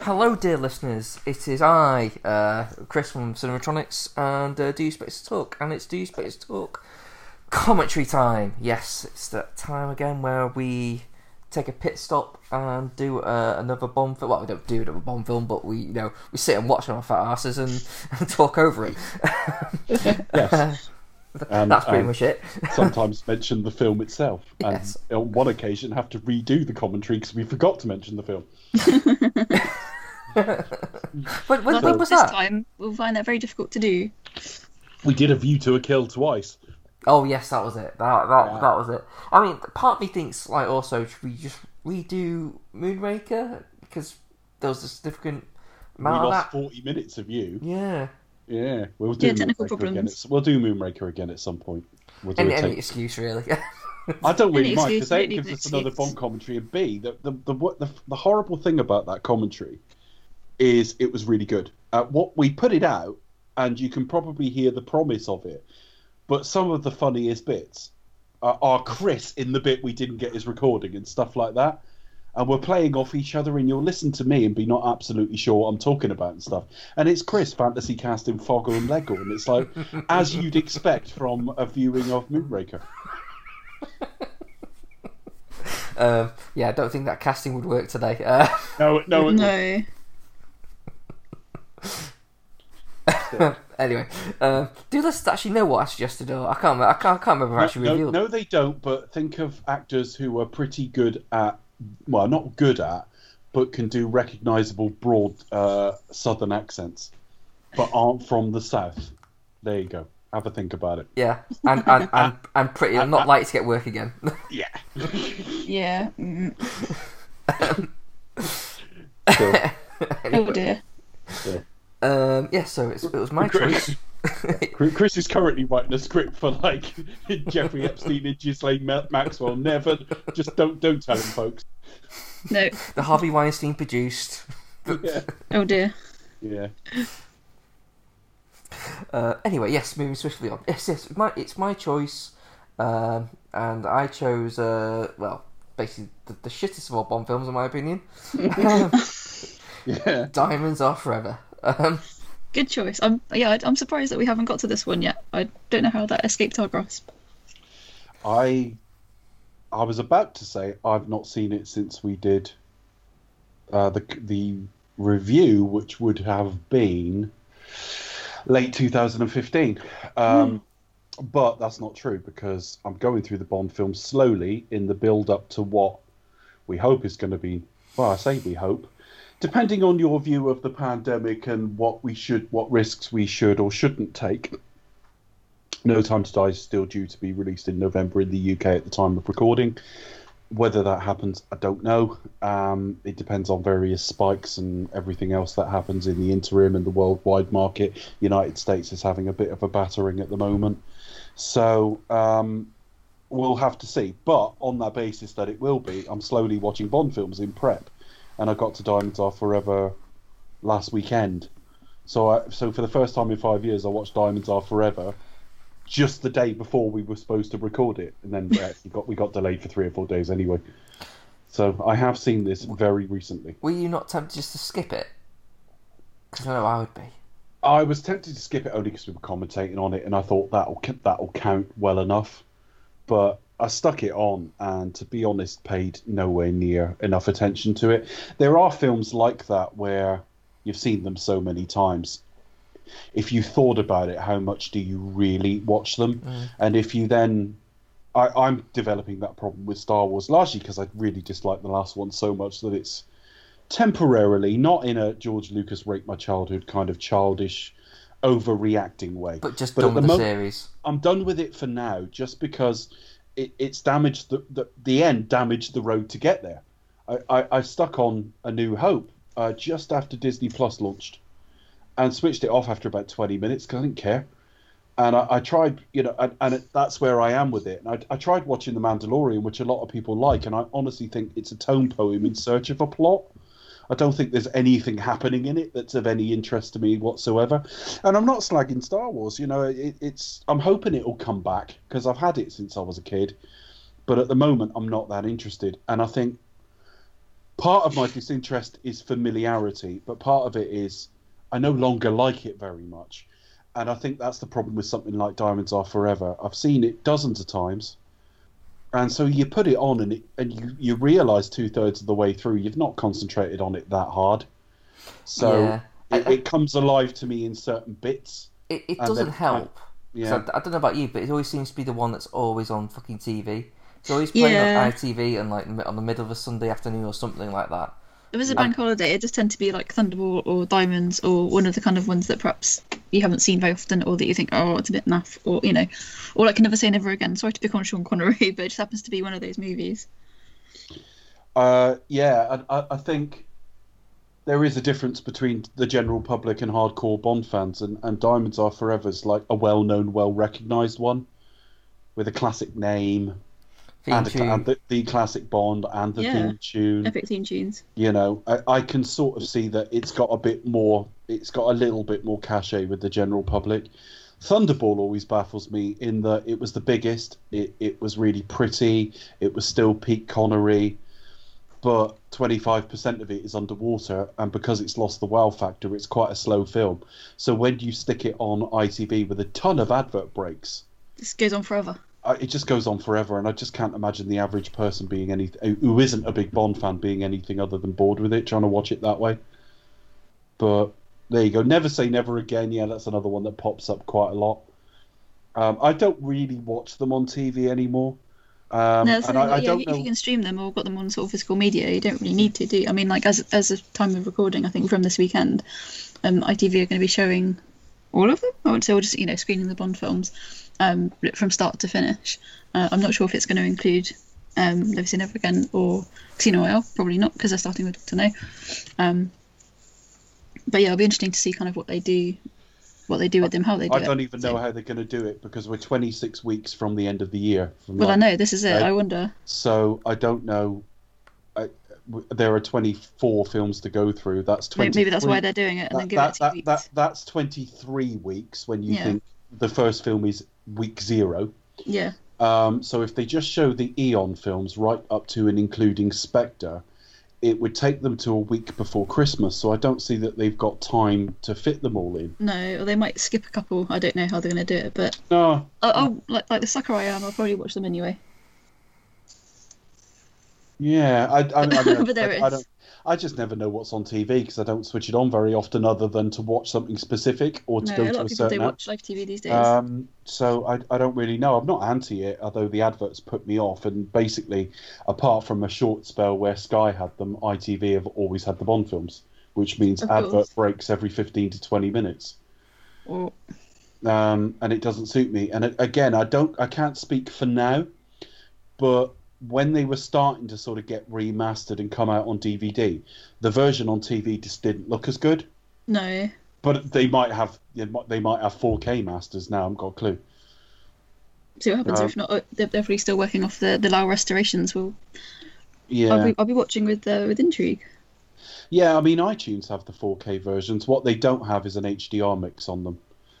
Hello, dear listeners. It is I, uh, Chris from Cinematronics, and uh, Do You Space Talk, and it's Do You Space Talk commentary time. Yes, it's that time again where we take a pit stop and do uh, another bomb film. Well, we don't do another bomb film, but we, you know, we sit and watch on our fat asses and, and talk over it. Yes. And- That's pretty much it. Sometimes mention the film itself, Yes. and on one occasion have to redo the commentary because we forgot to mention the film. When, when, when was this that? time we'll find that very difficult to do. We did a View to a Kill twice. Oh yes, that was it. That that Yeah. that was it. I mean, part of me thinks like also should we just redo Moonraker because there was a significant We amount of lost that. 40 minutes of you. Yeah. Yeah, we'll do Yeah, technical Moonraker again. problems. At, we'll do Moonraker again at some point. We'll do Any, a any excuse really. I don't really Any mind because A, it gives an us another excuse. Bond commentary, and B, the the, the the the horrible thing about that commentary is it was really good. Uh, what we put it out, and you can probably hear the promise of it, but some of the funniest bits are, are Chris in the bit we didn't get his recording and stuff like that. And we're playing off each other, and you'll listen to me and be not absolutely sure what I'm talking about and stuff. And it's Chris fantasy casting Foggle and Lego, and it's like as you'd expect from a viewing of Moonraker. um, yeah, I don't think that casting would work today. Uh, No, no, it- No. anyway, um, do listeners actually know what I suggested? Or I can't. I can't. I can't remember No, actually no, revealed. no, they don't. But think of actors who are pretty good at, well, not good at, but can do recognisable broad uh, southern accents, but aren't from the south. There you go. Have a think about it. Yeah, and and and, and pretty I'm not likely to get work again. Yeah. Yeah. Mm. So, Oh dear. Um, yeah, so it's, it was my choice. Chris Chris is currently writing a script for like Jeffrey Epstein and Ghislaine Ma- Maxwell. Never, just don't don't tell him, folks. No. the Harvey Weinstein produced. Yeah. Oh dear. Yeah. Uh, anyway, yes, moving swiftly on. Yes, yes, it's my, it's my choice, um, and I chose, uh, well, basically the, the shittest of all Bond films, in my opinion. Yeah. Diamonds Are Forever. Um, Good choice. I'm yeah. I- I'm surprised that we haven't got to this one yet. I don't know how that escaped our grasp. I I was about to say I've not seen it since we did uh, the the review, which would have been late 2015. Um, But that's not true because I'm going through the Bond films slowly in the build up to what we hope is going to be. Well, I say we hope, depending on your view of the pandemic and what we should, what risks we should or shouldn't take. No Time to Die is still due to be released in November in the UK at the time of recording. Whether that happens, I don't know. Um, it depends on various spikes and everything else that happens in the interim and the worldwide market. United States is having a bit of a battering at the moment. So um, we'll have to see. But on that basis that it will be, I'm slowly watching Bond films in prep. And I got to Diamonds Are Forever last weekend. So, I, so for the first time in five years, I watched Diamonds Are Forever just the day before we were supposed to record it, and then we actually got we got delayed for three or four days anyway. So I have seen this very recently. were you not tempted just to skip it? Because I know I would be. I was tempted to skip it only because we were commentating on it, and I thought that'll that'll count well enough. But I stuck it on, and to be honest, paid nowhere near enough attention to it. There are films like that where you've seen them so many times. If you thought about it, how much do you really watch them? Mm. And if you then, I, I'm developing that problem with Star Wars largely because I really dislike the last one so much that it's temporarily, not in a George Lucas rape my childhood kind of childish, overreacting way. But just But done with the the mo- series. I'm done with it for now, just because it, it's damaged the, the the end damaged the road to get there. I, I, I stuck on A New Hope uh, just after Disney Plus launched, and switched it off after about 20 minutes because I didn't care. And I, I tried, you know, and, and it, that's where I am with it. And I, I tried watching The Mandalorian, which a lot of people like, and I honestly think it's a tone poem in search of a plot. I don't think there's anything happening in it that's of any interest to me whatsoever. And I'm not slagging Star Wars. You know, it, it's I'm hoping it'll come back because I've had it since I was a kid. But at the moment, I'm not that interested. And I think part of my disinterest is familiarity, but part of it is I no longer like it very much. And I think that's the problem with something like Diamonds Are Forever. I've seen it dozens of times. And so you put it on and it, and you, you realise two thirds of the way through you've not concentrated on it that hard. So Yeah. it, it comes alive to me in certain bits. It, it doesn't then- help. Yeah. I, I don't know about you, but it always seems to be the one that's always on fucking TV. It's always playing Yeah. on ITV and like on the middle of a Sunday afternoon or something like that. If it's a bank holiday, it just tend to be like Thunderball or Diamonds or one of the kind of ones that perhaps you haven't seen very often or that you think, oh, it's a bit naff or, you know, or like Can Never Say Never Again. Sorry to pick on Sean Connery, but it just happens to be one of those movies. Uh, yeah, I, I think there is a difference between the general public and hardcore Bond fans, and, and Diamonds Are Forever's like a well-known, well-recognised one with a classic name Theme and, a, tune. and the, the classic Bond and the Yeah. theme tune. Epic theme tunes. You know, I, I can sort of see that it's got a bit more, it's got a little bit more cachet with the general public. Thunderball always baffles me in that it was the biggest, it, it was really pretty, it was still peak Connery, but 25% of it is underwater, and because it's lost the wow factor, it's quite a slow film. So when you stick it on ITV with a ton of advert breaks, This goes on forever. It just goes on forever, and I just can't imagine the average person being any who isn't a big Bond fan being anything other than bored with it, trying to watch it that way. But there you go. Never say never again. Yeah, that's another one that pops up quite a lot. Um, I don't really watch them on TV anymore, um, No, so, and I, I don't if know. you can stream them or got them on sort of physical media, you don't really need to do. I mean, like as as a time of recording, I think from this weekend, um, ITV are going to be showing all of them. I would say, or just you know, screening the Bond films um, from start to finish. Uh, I'm not sure if it's going to include um, Never Say Never Again or Casino Royale. Probably not because they're starting with Doctor No. Um, but yeah, it'll be interesting to see kind of what they do, what they do with them, how they do I it. I don't even know So- how they're going to do it because we're 26 weeks from the end of the year. From Well, I know this is it. Right. I wonder. So I don't know. I, there are 24 films to go through. That's 20. Maybe, that's why they're doing it and then that, give that, it two that, weeks. that, that's 23 weeks when you Yeah. think the first film is week zero. Yeah. Um, so if they just show the Eon films right up to and including Spectre, it would take them to a week before Christmas. So I don't see that they've got time to fit them all in. No, or they might skip a couple. I don't know how they're going to do it, but No, I'll, I'll like, like the sucker I am. I'll probably watch them anyway. Yeah, I, I, I, mean, But there I, it I is. don't. I just never know what's on TV because I don't switch it on very often, other than to watch something specific or to No, go a to lot a of people certain don't app. watch live TV these days. Um, so I, I don't really know. I'm not anti it, although the adverts put me off. And basically, apart from a short spell where Sky had them, ITV have always had the Bond films, which means Of advert course. breaks every 15 to 20 minutes. or Um, and it doesn't suit me. And again, I don't, I can't speak for now, but when they were starting to sort of get remastered and come out on DVD, the version on TV just didn't look as good. no, But they might have, they might- have 4K masters now. I haven't got a clue. see what happens. Um, if not, uh, they're definitely still working off the the Lowry restorations. Well, Yeah. I'll be I'll be watching with uh, with intrigue. Yeah, I mean, iTunes have the 4K versions. What they don't have is an HDR mix on them.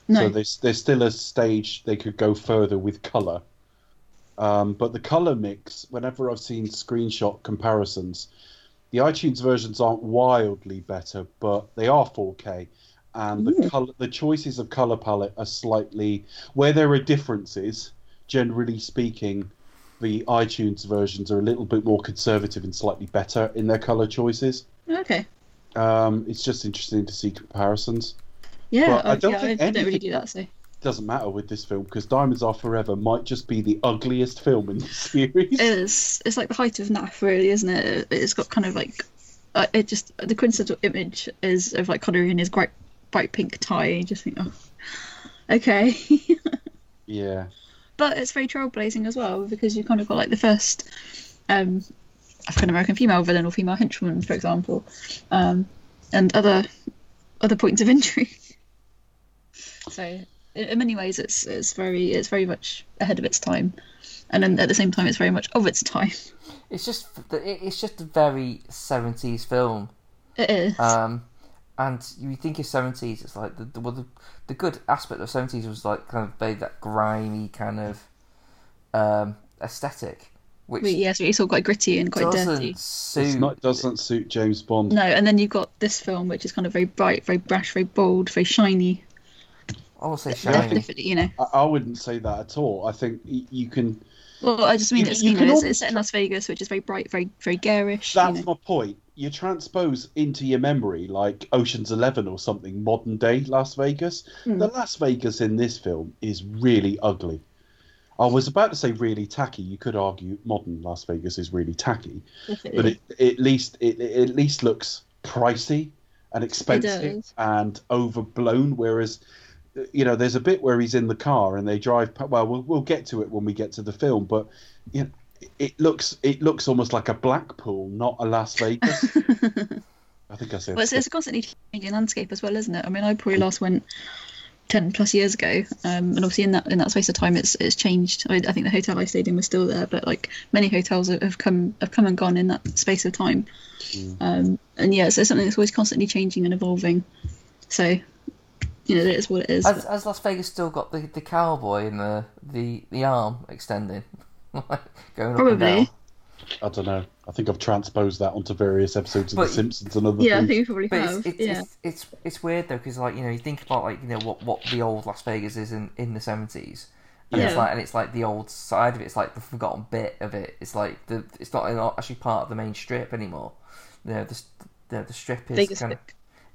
No, So there's, there's still a stage they could go further with color. Um, but the color mix, whenever I've seen screenshot comparisons, the iTunes versions aren't wildly better, but they are 4K. And the Ooh. color, the choices of color palette are slightly where there are differences. Generally speaking, the iTunes versions are a little bit more conservative and slightly better in their color choices. okay, Um, it's just interesting to see comparisons. yeah, I I, don't yeah, think I don't really do that. So doesn't matter with this film because Diamonds Are Forever might just be the ugliest film in the series. it's it's like the height of naff, really, isn't it? It's got kind of like uh, it just the quintessential image is of like Connery in his bright bright pink tie. You just think, oh, okay. Yeah, but it's very trailblazing as well because you kind of got like the first um, African American female villain or female henchwoman, for example, um, and other other points of intrigue. So, in, in many ways, it's it's very it's very much ahead of its time, and then at the same time, it's very much of its time. It's just it's just a very seventies film. It is. Um, and you think of seventies, it's like the the, well, the the good aspect of seventies was like kind of very that grimy kind of um, aesthetic, which But yeah, so it's all quite gritty and quite doesn't dirty. suit. It's not doesn't suit James Bond. No, and then you've got this film, which is kind of very bright, very brash, very bold, very shiny. I will say Yeah, shiny. Definitely, you know. I, I wouldn't say that at all. I think you can. Well, I just mean You- it's you you, know it's, it's set in Las Vegas, which is very bright, very very garish. You That's know. my point. You transpose into your memory like Ocean's Eleven or something, modern day Las Vegas. Hmm. The Las Vegas in this film is really ugly. I was about to say really tacky. You could argue modern Las Vegas is really tacky, Definitely. but it, at least it, it at least looks pricey and expensive and overblown. Whereas, you know, there's a bit where he's in the car and they drive. Well, we'll we'll get to it when we get to the film, but you know, it looks it looks almost like a Blackpool, not a Las Vegas. I think I said. Well, it's, it's a constantly changing landscape as well, isn't it? I mean, I probably last went ten plus years ago, um, and obviously in that in that space of time, it's it's changed. I, I think the hotel I stayed in was still there, but like many hotels have have come have come and gone in that space of time. Um, and yeah, so it's something that's always constantly changing and evolving. So, you know, it is what it is. Has, has Las Vegas still got the, the cowboy and the, the, the arm extending? Going up and Probably. I don't know. I think I've transposed that onto various episodes of But- The Simpsons and other things. yeah, I think you probably But have. it's, it's, yeah. it's, it's it's weird though because like you know you think about like you know what, what the old Las Vegas is in, in the seventies, and it's Yeah. like and it's like the old side of it. It's like the forgotten bit of it. It's like the it's not actually part of the main strip anymore. You know the the, the strip is Vegas kind of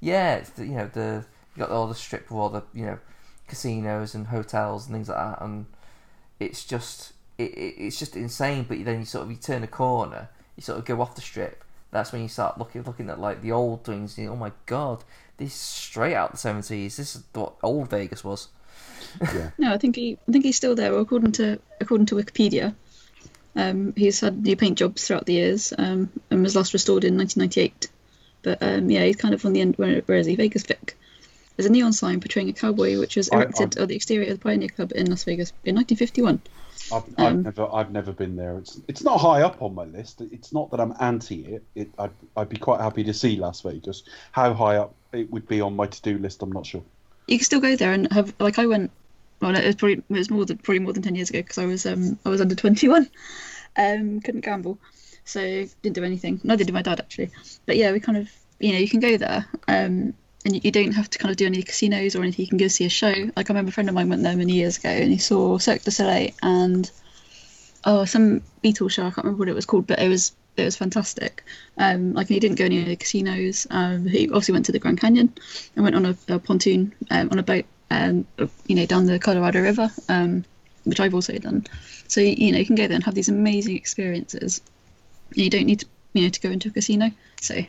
yeah. It's the, you know the you got all the strip with all the you know casinos and hotels and things like that, and it's just it, it, it's just insane. But then you sort of you turn a corner, you sort of go off the strip. That's when you start looking looking at like the old things. You know, oh my god, this is straight out the seventies. This is what old Vegas was. No, I think he I think he's still there. Well, according to according to Wikipedia, um, he's had new paint jobs throughout the years um, and was last restored in 1998. But um, yeah, he's kind of on the end. Where, where is he? Vegas Vic. There's a neon sign portraying a cowboy, which was I- erected on the exterior of the Pioneer Club in Las Vegas in 1951. I've, I've Um, never, I've never been there. It's, it's not high up on my list. It's not that I'm anti it. it I'd, I'd be quite happy to see Las Vegas. How high up it would be on my to-do list, I'm not sure. You can still go there and have like I went. Well, it was probably it was more than probably more than 10 years ago because I was um I was under 21, um couldn't gamble, so didn't do anything. Neither did my dad actually. But yeah, we kind of you know you can go there um and you, don't have to kind of do any casinos or anything. You can go see a show. Like I remember a friend of mine went there many years ago and he saw Cirque du Soleil and oh some Beatles show. I can't remember what it was called, but it was it was fantastic. Um, like he didn't go any of the casinos. Um, he obviously went to the Grand Canyon and went on a, a pontoon um, on a boat, um, you know, down the Colorado River, um, which I've also done. So you know you can go there and have these amazing experiences. You don't need to you know to go into a casino. So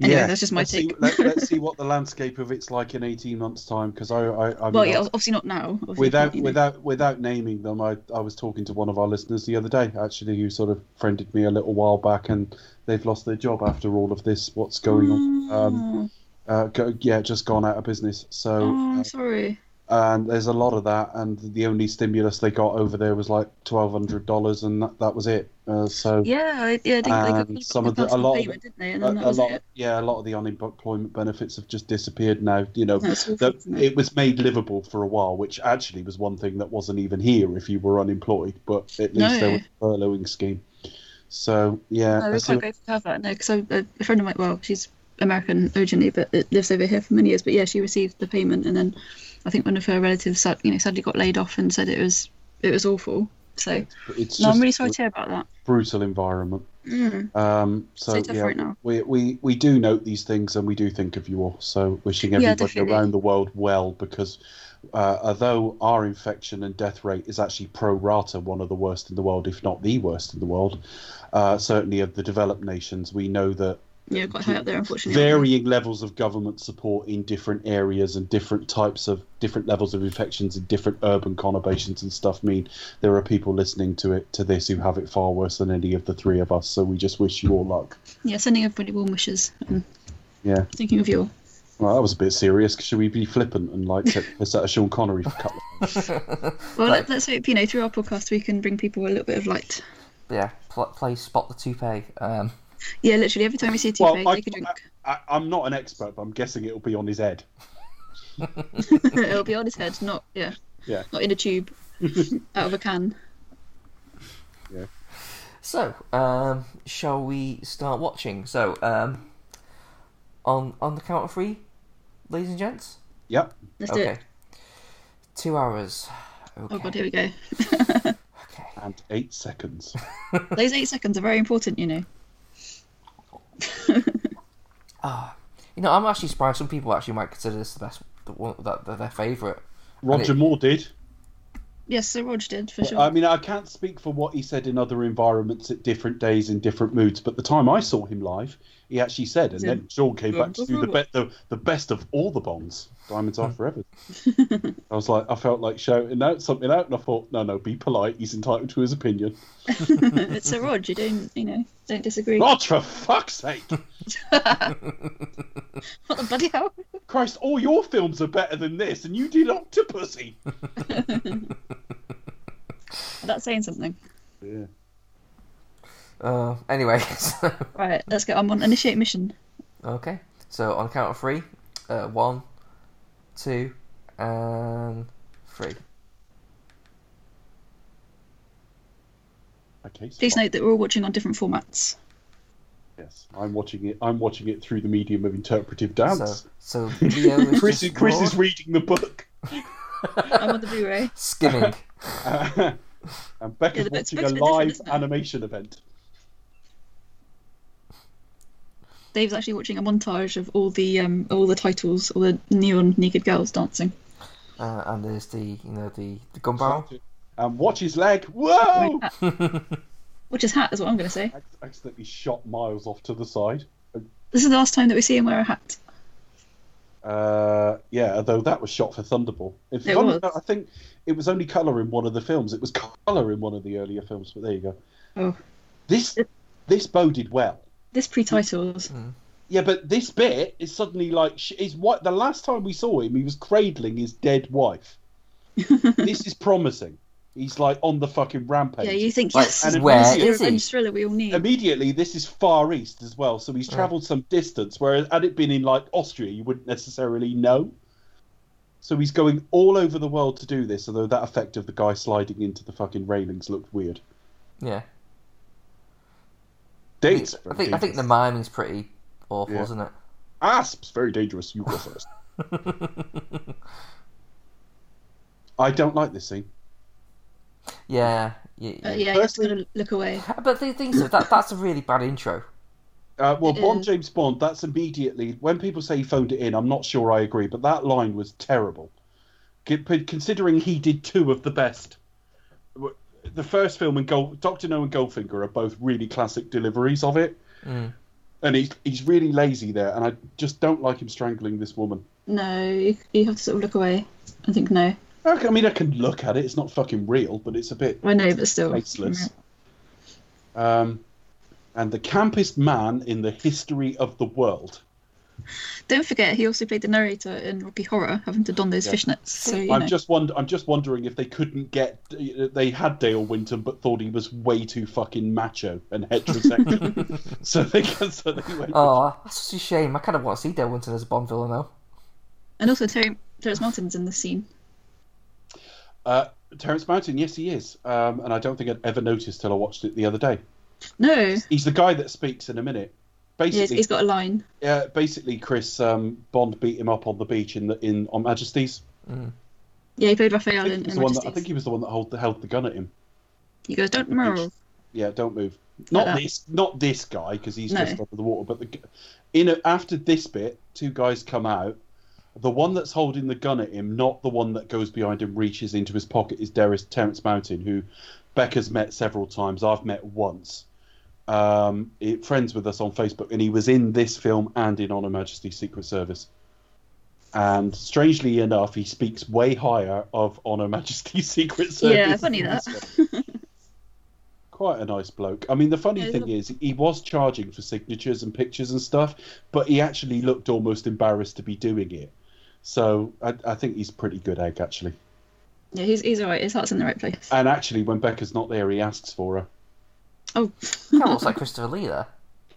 Anyway, that's just my let's See, take. let, us see what the landscape of it's like in 18 months' time. Because I, I, I mean, well, yeah, obviously not now. Obviously, without you know. without without naming them, I, I was talking to one of our listeners the other day, actually, who sort of friended me a little while back, and they've lost their job after all of this. What's going on? Um, uh, go, yeah, just gone out of business. So, oh, uh, sorry. And there's a lot of that, and the only stimulus they got over there was like twelve hundred dollars, and that, that was it. Uh, so, Yeah, I- yeah. I think they got, some of the- a lot of payment, didn't they? And a, then that a was lot, it. yeah, a lot of the unemployment benefits have just disappeared now. You know, that isn't it? was made livable for a while, which actually was one thing that wasn't even here if you were unemployed. But at least there was a furloughing scheme. So yeah, No, we let's quite grateful to have that. No, because a, a friend of mine, well, she's American originally, but it lives over here for many years. But yeah, she received the payment, and then I think one of her relatives, you know, sadly got laid off and said it was it was awful. So it's no, I'm really sorry to hear about that. brutal environment. Mm. Um, so So yeah, right we, we we do note these things and we do think of you all. So wishing everybody definitely. around the world well because uh, although our infection and death rate is actually pro rata one of the worst in the world, if not the worst in the world, uh, certainly of the developed nations, we know that Yeah, quite high up there, unfortunately. varying levels of government support in different areas and different types of different levels of infections in different urban conurbations and stuff mean there are people listening to it to this who have it far worse than any of the three of us. So we just wish you all luck. Yeah, sending everybody warm wishes. And Yeah. thinking of you all. Well, that was a bit serious. Should we be flippant and like take piss out of Sean Connery for a couple of minutes? Well, Like- let, let's hope you know through our podcast we can bring people a little bit of light. yeah, pl- play spot the toupee. Um, Yeah, literally every time we see a Well, toupee, I, take a drink. I, I'm not an expert, but I'm guessing it'll be on his head. It'll be on his head, not yeah, Yeah. not in a tube, out of a can. Yeah. So, um, shall we start watching? So, um, on on the count of three, ladies and gents. Yep. Let's do okay. it. Two hours. Okay. Oh god, here we go. Okay. And eight seconds. Those eight seconds are very important, you know. Ah, you know, I'm actually surprised. Some people actually might consider this the best, the one that that their favourite. Roger it- Moore did. Yes, Sir Roger did for sure. I mean, I can't speak for what he said in other environments at different days in different moods, but the time I saw him live, he actually said, and then said, Sean came back to do the, be- the the best of all the Bonds, Diamonds Are Forever. I was like, I felt like shouting out something out, and I thought, no, no, be polite. He's entitled to his opinion. it's Sir Rog. You don't, you know, don't disagree. God, for fuck's sake! What the bloody hell? Christ, all your films are better than this, and you did Octopussy. That's saying something. Yeah. Uh, anyway, so, Right, let's go. I'm on initiate mission. okay. So on count of three, uh, one, two, and three. Okay. so- Please note that we're all watching on different formats. Yes, I'm watching it. I'm watching it through the medium of interpretive dance. so Leo is Chris, just is, Chris is reading the book, I'm on the Blu-ray. skimming. Uh, and Becca's Yeah, watching a a bit different, live animation event. Dave's actually watching a montage of all the um all the titles, all the neon naked girls dancing. Uh, and there's the you know the the gun barrel. And watch his leg. Whoa! Which is hat, is what I'm going to say. Ac- Accidentally shot miles off to the side. This is the last time that we see him wear a hat. Uh, yeah, although that was shot for Thunderball. It's It funny, was. I think it was only colour in one of the films. It was colour in one of the earlier films, but there you go. Oh. This this boded well. This pre-titles. Mm. Yeah, but this bit is suddenly like is what the last time we saw him, he was cradling his dead wife. this is promising. He's like on the fucking rampage. Yeah, you think Like, yes, and this where is is he? revenge thriller we all need. Immediately, this is far east as well, so he's mm. Right. travelled some distance. Whereas had it been in like Austria, you wouldn't necessarily know. So he's going all over the world to do this. Although that effect of the guy sliding into the fucking railings looked weird. Yeah. I Dates. think, I think I think the dangerous. miming's pretty awful, Yeah. isn't it? asps very dangerous. You go first. I don't like this scene. Yeah. Yeah. Uh, yeah. yeah, to Firstly- kind of look away. But the thing is, that that's a really bad intro. Uh, well, It Bond is. James Bond. That's immediately when people say he phoned it in. I'm not sure I agree, but that line was terrible. Considering he did two of the best. W- The first film and Gold, Doctor No and Goldfinger are both really classic deliveries of it, Mm. and he's he's really lazy there, and I just don't like him strangling this woman. No, you, you have to sort of look away. I think no. I mean, I can look at it; it's not fucking real, but it's a bit I know, but still. faceless. Um, and the campest man in the history of the world. Don't forget, he also played the narrator in Rocky Horror, having to don those Yeah. fishnets. So you I'm know. just wonder. I'm just wondering if they couldn't get. They had Dale Winton, but thought he was way too fucking macho and heterosexual. so they so they went. Oh, that's such a shame. I kind of want to see Dale Winton as a Bond villain now. And also, Terry, Terrence Martin's in this scene. Uh, Terence Mountain, yes, he is. Um, and I don't think I'd ever noticed till I watched it the other day. No, He's the guy that speaks in a minute. Yeah, Basically, he's got a line. yeah, basically, Chris um, Bond beat him up on the beach in the, in on Majesties. Yeah, he played I Raphael think, in, he was in the one that, I think he was the one that held the, held the gun at him. He goes, "Don't the beach. move." Yeah, don't move. Not that. this, not this guy, because he's No. just under the water. But the in a, after this bit, two guys come out. The one that's holding the gun at him, not the one that goes behind him, reaches into his pocket, is Darius Terence Mountain, who Becca's met several times. I've met once. Um, he- friends with us on Facebook, and he was in this film and in On Her Majesty's Secret Service. And strangely enough, he speaks way higher of On Her Majesty's Secret Service. Yeah, funny that. Quite a nice bloke. I mean, the funny thing is, he was charging for signatures and pictures and stuff, but he actually looked almost embarrassed to be doing it. So I, I think he's pretty good egg, actually. Yeah, he's he's alright. His heart's in the right place. And actually, when Becca's not there, he asks for her. Oh, Kind of looks like Christopher Lee there.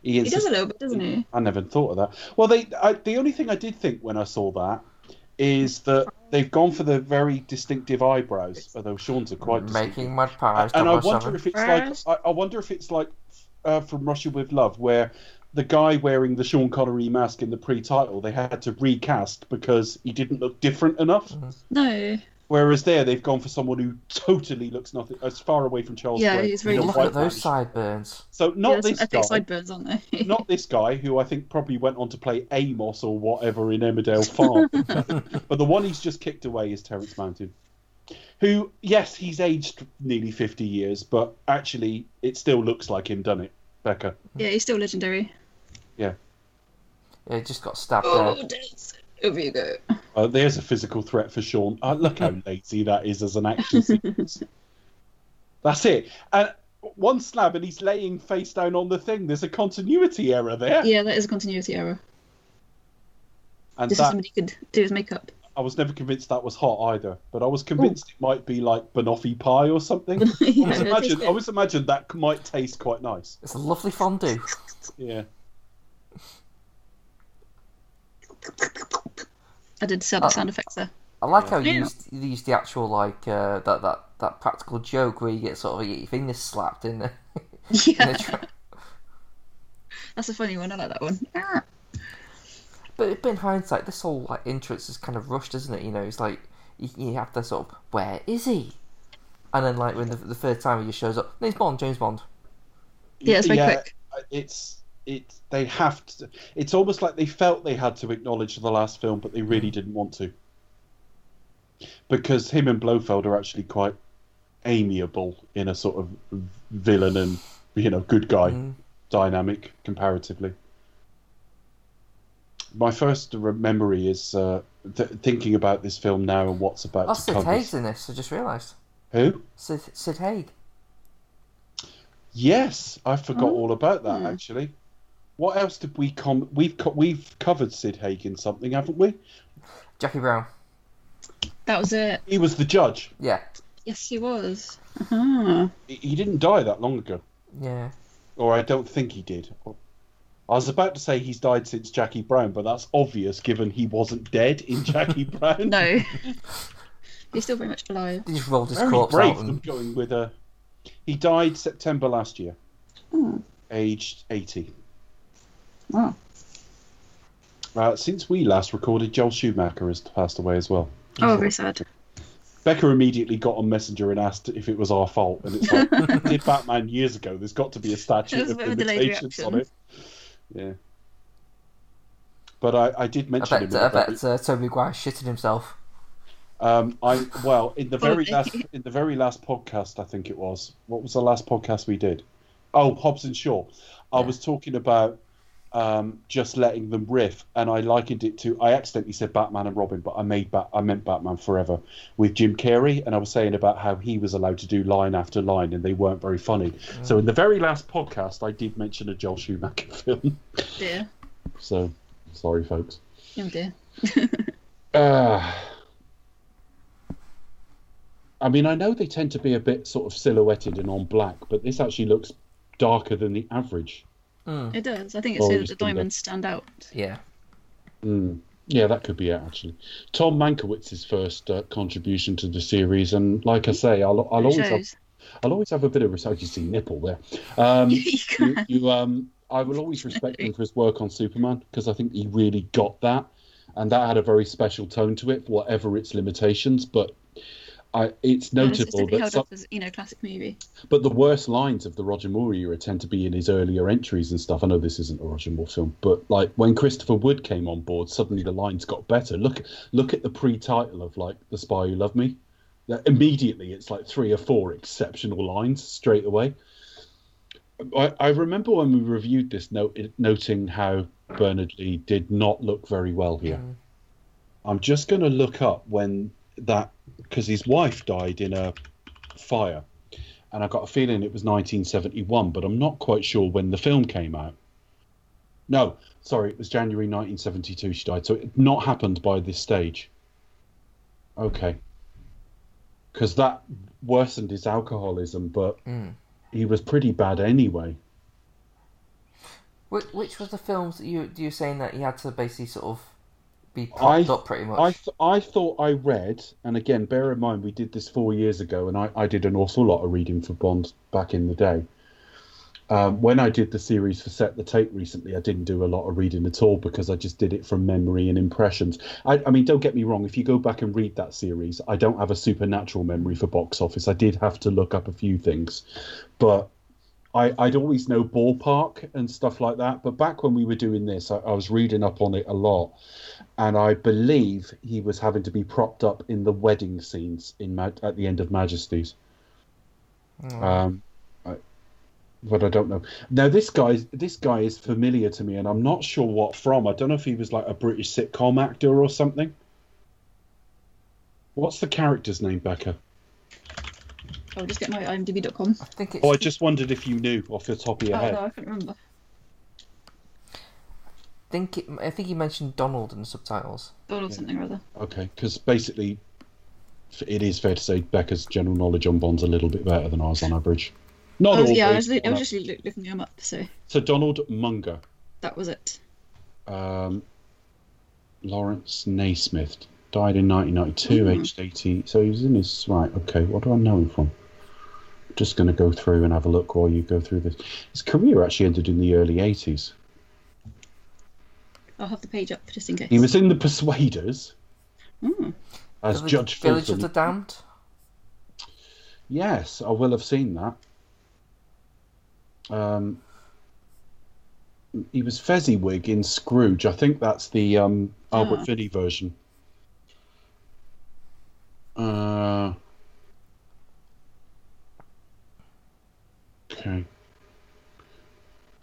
He, he insists- does a little bit, doesn't he? I never thought of that. Well, they, I, the only thing I did think when I saw that is that they've gone for the very distinctive eyebrows, although Sean's are quite. Making mud pies. and I 007. wonder if it's like I, I wonder if it's like uh, from Russia with Love, where the guy wearing the Sean Connery mask in the pre-title they had to recast because he didn't look different enough. No. Whereas there they've gone for someone who totally looks nothing as far away from Charles. Yeah, Gray he's very in a Look at those sideburns. So not there's this guy, epic sideburns, aren't they? not this guy who I think probably went on to play Amos or whatever in Emmerdale Farm. but the one he's just kicked away is Terence Mountain. Who, yes, he's aged nearly 50 years, but actually it still looks like him, doesn't it, Becca? yeah, he's still legendary. It just got stabbed Oh, there. Des, over you go. Uh, there's a physical threat for Sean. Uh, look how lazy that is as an action sequence. That's it. And one slab and he's laying face down on the thing. There's a continuity error there. Yeah, that is a continuity error. And Just so that, somebody could do his makeup. I was never convinced that was hot either, but I was convinced it might be like banoffee pie or something. yeah, I was it imagine, tastes I always imagined that might taste quite nice. It's a lovely fondue. Yeah. I did sound, Oh. sound effects there. I like how you Yeah. used, you used the actual like uh, that that that practical joke where you get sort of your fingers slapped in the, in Yeah, the tra- that's a funny one. I like that one. Ah. But, but in hindsight, this whole like entrance is kind of rushed, isn't it? You know, it's like you, you have to sort of where is he? And then like when the, the third time he just shows up, no, James Bond, James Bond. Yeah, it's very quick. It's it's they have to. It's almost like they felt they had to acknowledge the last film, but they really didn't want to. Because him and Blofeld are actually quite amiable in a sort of villain and you know good guy Mm. dynamic comparatively. My first memory is uh, th- thinking about this film now and what's about Oh, to Sid come. Haig's in this. I just realised. Who? Sid Sid Haig. Yes, I forgot Oh. all about that Hmm. actually. What else did we com? We've co- we've covered Sid Haig in something, haven't we? Jackie Brown. That was it. He was the judge. Yeah, Yes, he was. Uh-huh. He, he didn't die that long ago, yeah. or I don't think he did. I was about to say he's died since Jackie Brown, but that's obvious given he wasn't dead in Jackie Brown. No. He's still very much alive. He just rolled his Very corpse brave out them and going with a. He died September last year, Oh, aged eighty. Wow. Uh, since we last recorded, Joel Schumacher has passed away as well. Oh, very sad. Becca immediately got on Messenger and asked if it was our fault, and it's like did Batman years ago. There's got to be a statute of bit of a limitations on it. Yeah. But I, I did mention him. bet in I the bet uh, Tobey Maguire shitted himself. Um, I well in the very last in the very last podcast, I think it was. What was the last podcast we did? Oh, Hobbs and Shaw. I Yeah. was talking about um, just letting them riff, and I likened it to. I accidentally said Batman and Robin, but I made Bat, I meant Batman Forever with Jim Carrey, and I was saying about how he was allowed to do line after line, and they weren't very funny. So in the very last podcast, I did mention a Joel Schumacher film. Dear. So sorry, folks. Oh, dear. Uh, I mean, I know they tend to be a bit sort of silhouetted and on black, but this actually looks darker than the average. Mm. It does. I think it's Well, so that the been diamonds stand out. Yeah. Mm. Yeah, that could be it, actually. Tom Mankiewicz's first uh, contribution to the series, and like I say, I'll, I'll always have. I'll always have a bit of respect. You see nipple there. Um, you you, you, um, I will always respect him for his work on Superman because I think he really got that, and that had a very special tone to it, whatever its limitations. But I, it's It's notable definitely that held some, up as you know classic movie. But the worst lines of the Roger Moore era tend to be in his earlier entries and stuff. I know this isn't a Roger Moore film, but like when Christopher Wood came on board, suddenly the lines got better. Look, look at the pre-title of like The Spy Who Loved Me. That immediately, it's like three or four exceptional lines straight away. I, I remember when we reviewed this, note, noting how Bernard Lee did not look very well here. Mm. I'm just going to look up when that because his wife died in a fire, and I got a feeling it was 1971, but I'm not quite sure when the film came out. No, sorry, it was January 1972 she died, so it had not happened by this stage. Okay. Because that worsened his alcoholism, but Mm. he was pretty bad anyway. Which, which was the films that you you were saying that he had to basically sort of be I- up pretty much. I th- I thought I read, and again, bear in mind we did this four years ago, and I, I did an awful lot of reading for Bond back in the day. Um, when I did the series for Set the Tape recently, I didn't do a lot of reading at all because I just did it from memory and impressions. I, I mean, don't get me wrong. If you go back and read that series, I don't have a supernatural memory for box office. I did have to look up a few things, but I, I'd always know ballpark and stuff like that. But back when we were doing this, I, I was reading up on it a lot, and I believe he was having to be propped up in the wedding scenes in Ma- at the end of Majesties. Mm. Um, I, but I don't know. Now this guy, this guy is familiar to me, and I'm not sure what from. I don't know if he was like a British sitcom actor or something. What's the character's name, Becca? I'll just get my IMDb.com. I think it's. Oh, I just wondered if you knew off the top of your Oh head. no, I can't remember. Think it, I think he mentioned Donald in the subtitles. Donald something or other. Okay, because basically, it is fair to say Becca's general knowledge on Bond's a little bit better than ours on average. Not I was, yeah, I always, was, I was just loo- looking him up, so So Donald Munger, that was it. um, Laurence Naismith, died in 1992, Mhm. aged 80. So he was in his right. Okay, what do I know him from? Just going to go through and have a look while you go through this. His career actually ended in the early 80s. I'll have the page up just in case. He was in The Persuaders Mm. as Village, Judge Village of the Damned. Yes, I will have seen that. Um, he was Fezziwig in Scrooge. I think that's the um, Albert Ah. Finney version. Uh, okay.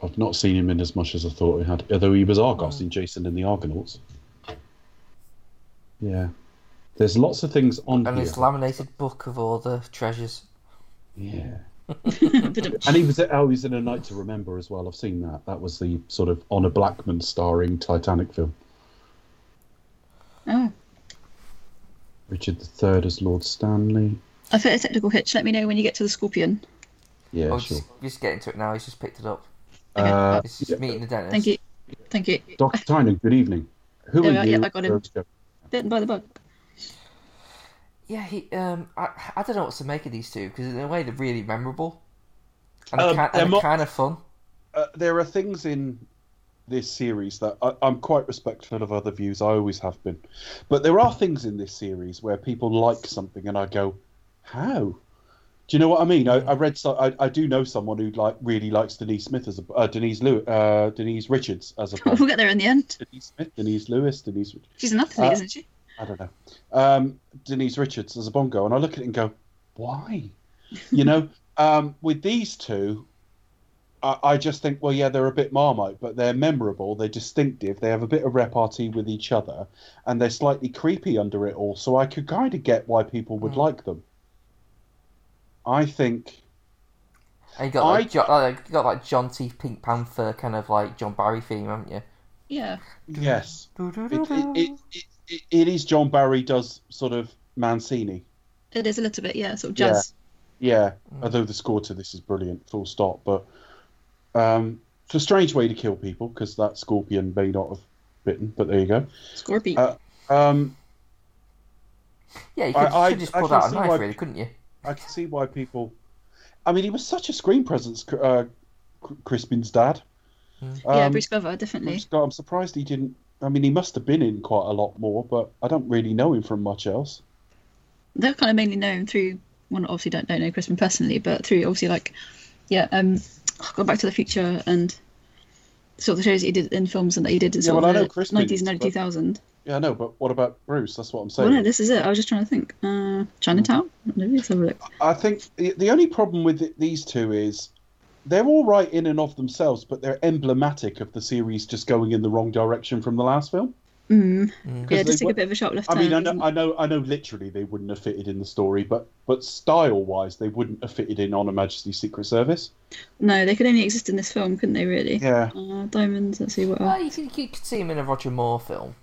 I've not seen him in as much as I thought he had, although he was Argus hmm. in Jason and the Argonauts. Yeah. There's lots of things on And here. his laminated book of all the treasures. Yeah. And he was oh, he's in a Night to Remember as well. I've seen that. That was the sort of Honor Blackman starring Titanic film. oh, Richard III as Lord Stanley. I fit a technical hitch. Let me know when you get to the Scorpion. Yeah, oh, sure. just, just get into it now. He's just picked it up. Okay. Uh, He's just meeting the dentist. Thank you. Thank you. Dr. Tynan, good evening. Who Yeah, are you? yeah, I got him. Bitten by the bug. Yeah, he. Um, I, I don't know what to make of these two because in a way they're really memorable, and Um, they're, kind, they're and mo- they're kind of fun. Uh, there are things in this series that I, I'm quite respectful of other views. I always have been, but there are things in this series where people like something, and I go, "How?" Do you know what I mean? I, I read. So, I, I do know someone who like really likes Denise Smith as a uh, Denise Lew, uh, Denise Richards as a we'll get there in the end. Denise Smith, Denise Lewis, Denise. Richards. She's an athlete, Uh, isn't she? I don't know. Um, Denise Richards as a bongo, and I look at it and go, why? You know, um, with these two, I, I just think, well, yeah, they're a bit marmite, but they're memorable, they're distinctive, they have a bit of repartee with each other, and they're slightly creepy under it all. So I could kind of get why people would Mm. like them. I think, And you got like, I- jo- uh, you got like John T. Pink Panther kind of like John Barry theme, haven't you? Yeah. yes, it, it, it, it, it, it is John Barry does sort of Mancini. It is a little bit, yeah, sort of Yeah. jazz. Yeah, Mm. although the score to this is brilliant, full stop. But um, it's a strange way to kill people because that scorpion may not have bitten, but there you go. Scorpion. Uh, Um, yeah, you could, I- I- you could just I pull can out a knife, why- really, couldn't you? I can see why people. I mean, he was such a screen presence, uh, Crispin's dad. yeah, Um, Bruce Glover, I'm, definitely. just- I'm surprised he didn't. I mean, he must have been in quite a lot more, but I don't really know him from much else. They're kind of mainly known through. Well, obviously don't don't know Crispin personally, but through obviously like, yeah, um, go back to the future and sort of the shows that he did in films and that he did in Yeah, sort well, of know the Crispin, nineties and early but- two thousand. Yeah, no, but what about Bruce? That's what I'm saying. Well, no, this is it. I was just trying to think. Uh, Chinatown. Maybe let's have a look. I think the, the only problem with these two is they're all right in and of themselves, but they're emblematic of the series just going in the wrong direction from the last film. Mm. Mm. Yeah, they just take a bit of a sharp left I turn. mean, I know. I know, I know. Literally, they wouldn't have fitted in the story, but but style-wise, they wouldn't have fitted in on a Majesty's Secret Service. No, they could only exist in this film, couldn't they? Really? Yeah, Uh, diamonds. Let's see what. Well, Else. you could, you could see them in a Roger Moore film.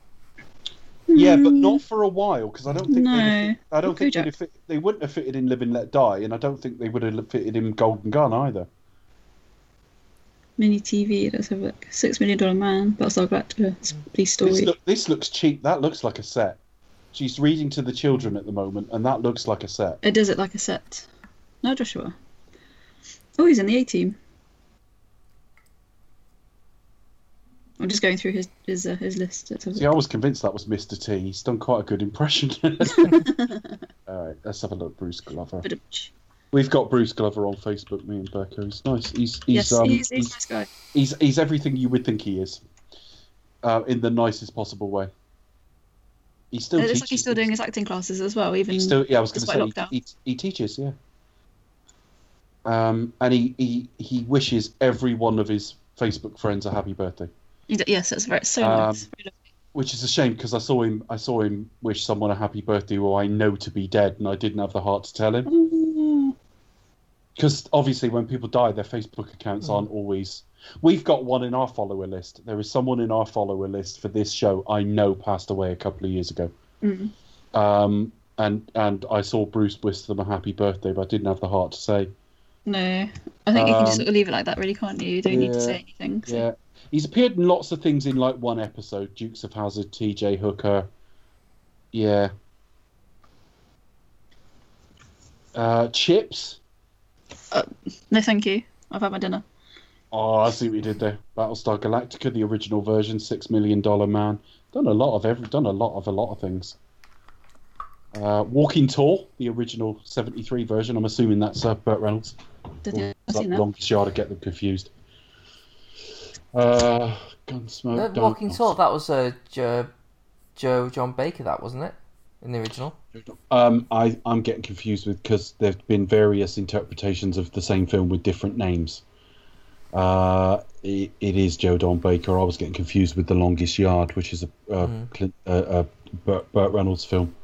Yeah, but Mm, not for a while because I don't think No. have, I don't think they'd have fit, they wouldn't have fitted in Live and Let Die, and I don't think they would have fitted in Golden Gun either. mini TV. Let's have a look. Six million dollar man. Battlestar Galactica. It's a police This, story. look, this looks cheap. That looks like a set. She's reading to the children at the moment, and that looks like a set. It does it like a set. No, Joshua. Oh, he's in the A team. I'm just going through his his uh, his list. Let's have a See, I was convinced that was Mr. T. He's done quite a good impression. All right, let's have a look. Bruce Glover. We've got Bruce Glover on Facebook. Me and Berko. He's nice. He's he's Yes, um, he's, he's nice guy. he's he's everything you would think he is, uh, in the nicest possible way. He's still. It looks like he's still doing his acting classes as well. Even He's still. Yeah, I was going to say he, he, he teaches. Yeah. Um, and he, he he wishes every one of his Facebook friends a happy birthday. D- yes, it's very so Um, nice. Which is a shame because I saw him. I saw him wish someone a happy birthday who I know to be dead, and I didn't have the heart to tell him. Because obviously, when people die, their Facebook accounts aren't always. We've got one in our follower list. There is someone in our follower list for this show I know passed away a couple of years ago. mm. Um, and and I saw Bruce wish them a happy birthday, but I didn't have the heart to say. No, I think you can just Um, sort of leave it like that, really, can't you? You don't need to say anything. so- Yeah, he's appeared in lots of things in like one episode. Dukes of Hazzard, T.J. Hooker. Yeah. Uh, Chips. No, thank you. I've had my dinner. Oh, I see what you did there. Battlestar Galactica, the original version, Six Million Dollar Man. Done a lot of every. Done a lot of a lot of things. Uh, Walking Tall, the original '73 version. I'm assuming that's uh, Burt Reynolds. Don't Or I've that longest yard? I get them confused. Uh, Gunsmoke. The Walking Dark Tall, that was uh, Joe, Joe Don Baker, that wasn't it? In the original. Um, I, I'm getting confused with because there have been various interpretations of the same film with different names. Uh, it, it is Joe Don Baker. I was getting confused with The Longest Yard, which is a, a, Mm. Clint, a, a Burt, Burt Reynolds film.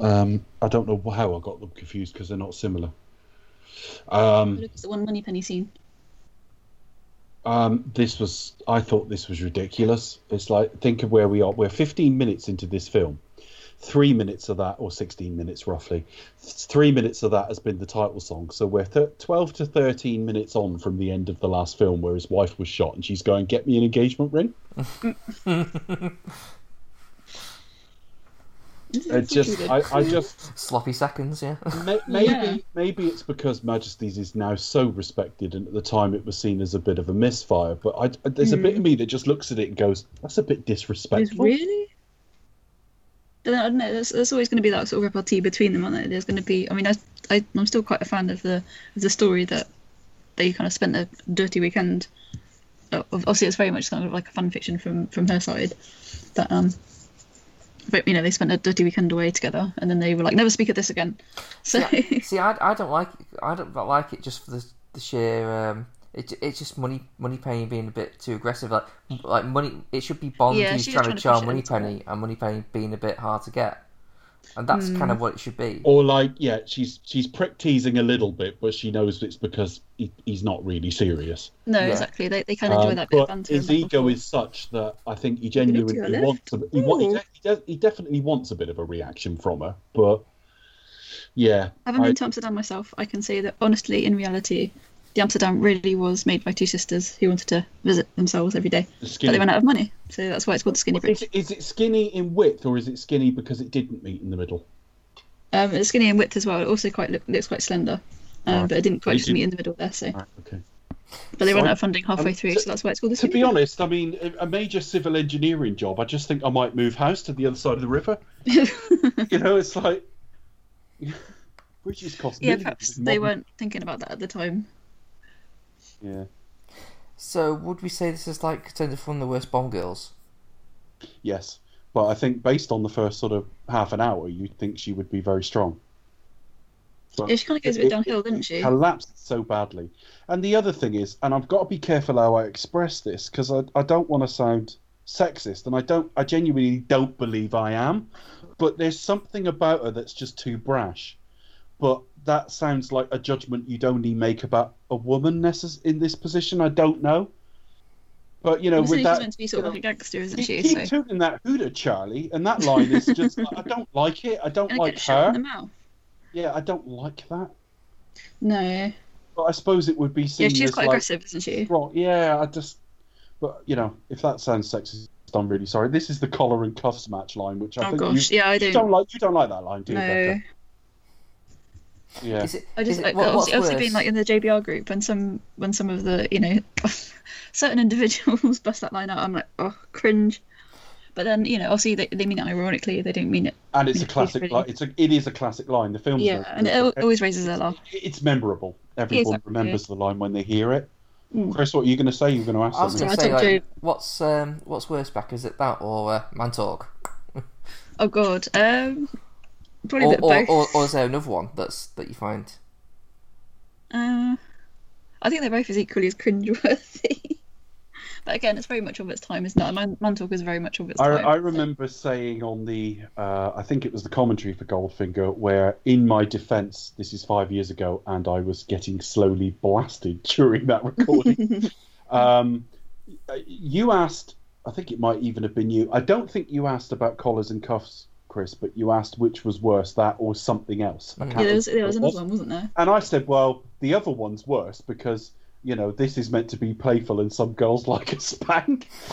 Um, I don't know how I got them confused because they're not similar. Um, it's the one Moneypenny scene. Um, this was, I thought this was ridiculous. It's like, think of where we are. We're 15 minutes into this film. Three minutes of that, or 16 minutes roughly, three minutes of that has been the title song. So we're th- 12 to 13 minutes on from the end of the last film where his wife was shot and she's going, Get me an engagement ring. It just, I, I just, Sloppy seconds, yeah. May- maybe Yeah. maybe it's because Majesty's is now so respected, and at the time it was seen as a bit of a misfire. But I, there's a bit of me that just looks at it and goes, "That's a bit Is disrespectful." really? I don't, know. There's, there's always going to be that sort of repartee between them, aren't there? There's going to be. I mean, I, I, I'm still quite a fan of the of the story that they kind of spent a dirty weekend. uh, Obviously, it's very much kind of like a fan fiction from from her side, but um, but you know, they spent a dirty weekend away together, and then they were like, never speak of this again. So See, see I, I don't like it. I don't like it just for the, the sheer. Um, it, it's just money Moneypenny being a bit too aggressive. Like like money, it should be Bond Yeah, who's trying trying to to charm Moneypenny, and Moneypenny being a bit hard to get. And that's kind of what it should be. Or like, yeah, she's she's prick teasing a little bit, but she knows it's because he, he's not really serious. no, Yeah. exactly. They they kind of enjoy Um, that bit of but banter. his and back and ego forth. is such that I think he it to your genuinely left? wants. A, he, wa- he, de- he, he definitely wants a bit of a reaction from her, but yeah, Having I- been to Amsterdam myself, I can say that honestly, in reality, the Amsterdam really was made by two sisters who wanted to visit themselves every day, the but they ran out of money, so that's why it's called the Skinny Is Bridge. it, is it skinny in width or is it skinny because it didn't meet in the middle? Um, it's skinny in width as well. It also quite look, looks quite slender, um, Right. but it didn't quite just meet in the middle there. So, Right, okay. but they ran out of funding halfway um, through, to- so that's why it's called the To be Bridge. honest, I mean, a- major civil engineering job, I just think I might move house to the other side of the river. You know, it's like. Bridges cost yeah, perhaps they weren't thinking about that at the time. Yeah. So would we say this is like contender for one the worst Bond girls? Yes. But I think based on the first sort of half an hour, you'd think she would be very strong. But Yeah, she kind of goes a it- bit it- downhill, didn't she? collapsed so badly. And the other thing is, and I've got to be careful how I express this because I, I don't want to sound sexist, and I don't, I genuinely don't believe I am. But there's something about her that's just too brash. But that sounds like a judgment you'd only make about a woman necess- in this position. I don't know. But you know, with she's that, meant to be sort you of know, like a gangster, isn't keep, she? keep So, tooting that hooter, Charlie, and that line is just I don't like it. I don't gonna like get shot in her. Yeah, I don't like that. No, But I suppose it would be Yeah, she's as quite like, aggressive, isn't she? Right, yeah, I just, but you know, if that sounds sexist, I'm really sorry. This is the collar and cuffs match line, which I Oh think gosh, you, yeah, I you don't. don't like. You don't like that line, do you? No, Becca? Yeah. Is it, I just is like, it, what, what's obviously, obviously being like in the JBR group when some when some of the you know certain individuals bust that line out, I'm like, oh, cringe. But then you know, obviously they, they mean it ironically. They don't mean it. and it's a classic. really- Like, it's a. It is a classic line. The film. Yeah, very and it good. always raises a laugh. It's memorable. Everyone exactly. remembers the line when they hear it. Mm. Chris, what are you going to say? You're going to ask I was something. going to I say, like, what's um, what's worse, back? Is it that or uh, Man Talk? Oh god, um, probably a Or, bit or, both. or, or is there another one that's that you find? Uh, I think they're both as equally as cringeworthy. but again, it's very much of its time, isn't it? Man, Man Talk is very much of its I, time. I remember saying on the, uh, I think it was the commentary for Goldfinger, where in my defence, this is five years ago, and I was getting slowly blasted during that recording. um, you asked, I think it might even have been you. I don't think you asked about collars and cuffs, Chris, but you asked which was worse, that or something else. Yeah, there was, there was it another one, wasn't there? And I said, well, the other one's worse because, you know, this is meant to be playful and some girls like a spank.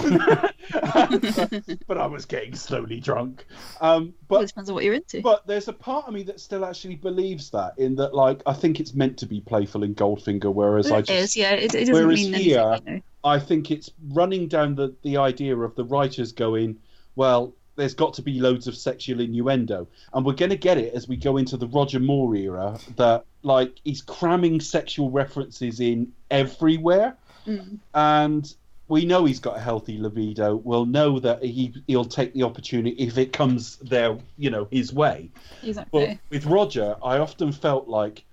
but I was getting slowly drunk. Um, Well, it but depends on what you're into. but there's a part of me that still actually believes that, in that, like, I think it's meant to be playful in Goldfinger, whereas I just. is, yeah. It, it doesn't Whereas mean here- anything, you know. I think it's running down the, the idea of the writers going, well, there's got to be loads of sexual innuendo. And we're going to get it as we go into the Roger Moore era that, like, he's cramming sexual references in everywhere. Mm. And we know he's got a healthy libido. We'll know that he, he'll take the opportunity if it comes there, you know, his way. Exactly. But with Roger, I often felt like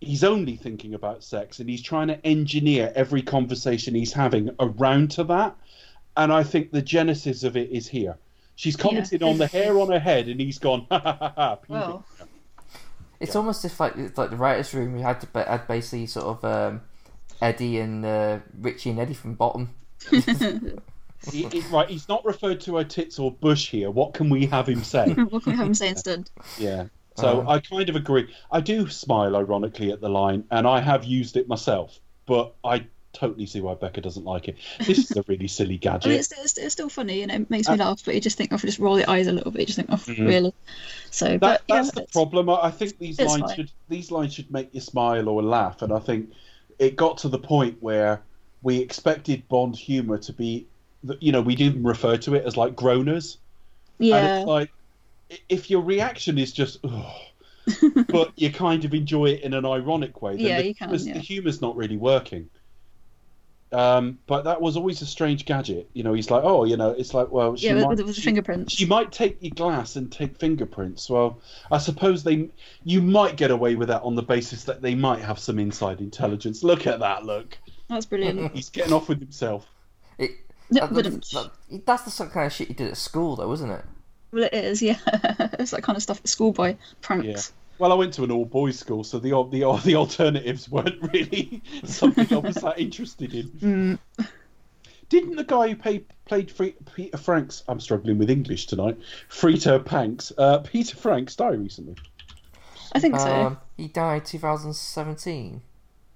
he's only thinking about sex and he's trying to engineer every conversation he's having around to that. And I think the genesis of it is here. She's commented on the hair on her head and he's gone, ha ha ha ha. Well, hair." It's almost if like it's like the writers' room. You had to ba- had basically sort of um, Eddie and uh, Richie and Eddie from Bottom. He- he- right, he's not referred to her tits or bush here. What can we have him say? what can we have him say instead? Yeah. So Um, I kind of agree. I do smile ironically at the line, and I have used it myself, but I totally see why Becca doesn't like it. This is a really silly I gadget. it's, it's, it's still funny and it makes me uh, laugh, but you just think, oh, just roll your eyes a little bit. You just think, oh, mm-hmm. really? So, That, but yeah, that's the problem. I I think these lines fine. should these lines should make you smile or laugh, and I think it got to the point where we expected Bond humor to be, you know, we didn't refer to it as like groaners, and yeah, it's like if your reaction is just. But you kind of enjoy it in an ironic way. Then Yeah, the you can, humor's, yeah. The humor's not really working. Um, but that was always a strange gadget. You know, he's like, oh, you know, it's like, well, she yeah, with, might, with, with the she- fingerprints. she might take your glass and take fingerprints. Well, I suppose they, you might get away with that on the basis that they might have some inside intelligence. Look at that! Look, That's brilliant. he's getting off with himself. It, Yeah, that- wouldn't. that- that's the sort of kind of shit you did at school, though, isn't it? Well, it is, yeah. it's that kind of stuff at schoolboy pranks. Well, I went to an all boys school, so the the the alternatives weren't really something I was that interested in. Mm. Didn't the guy who played, played Free, Peter Franks? I'm struggling with English tonight. Frita Panks. Uh, Peter Franks die recently. I think so. Um, he died 2017.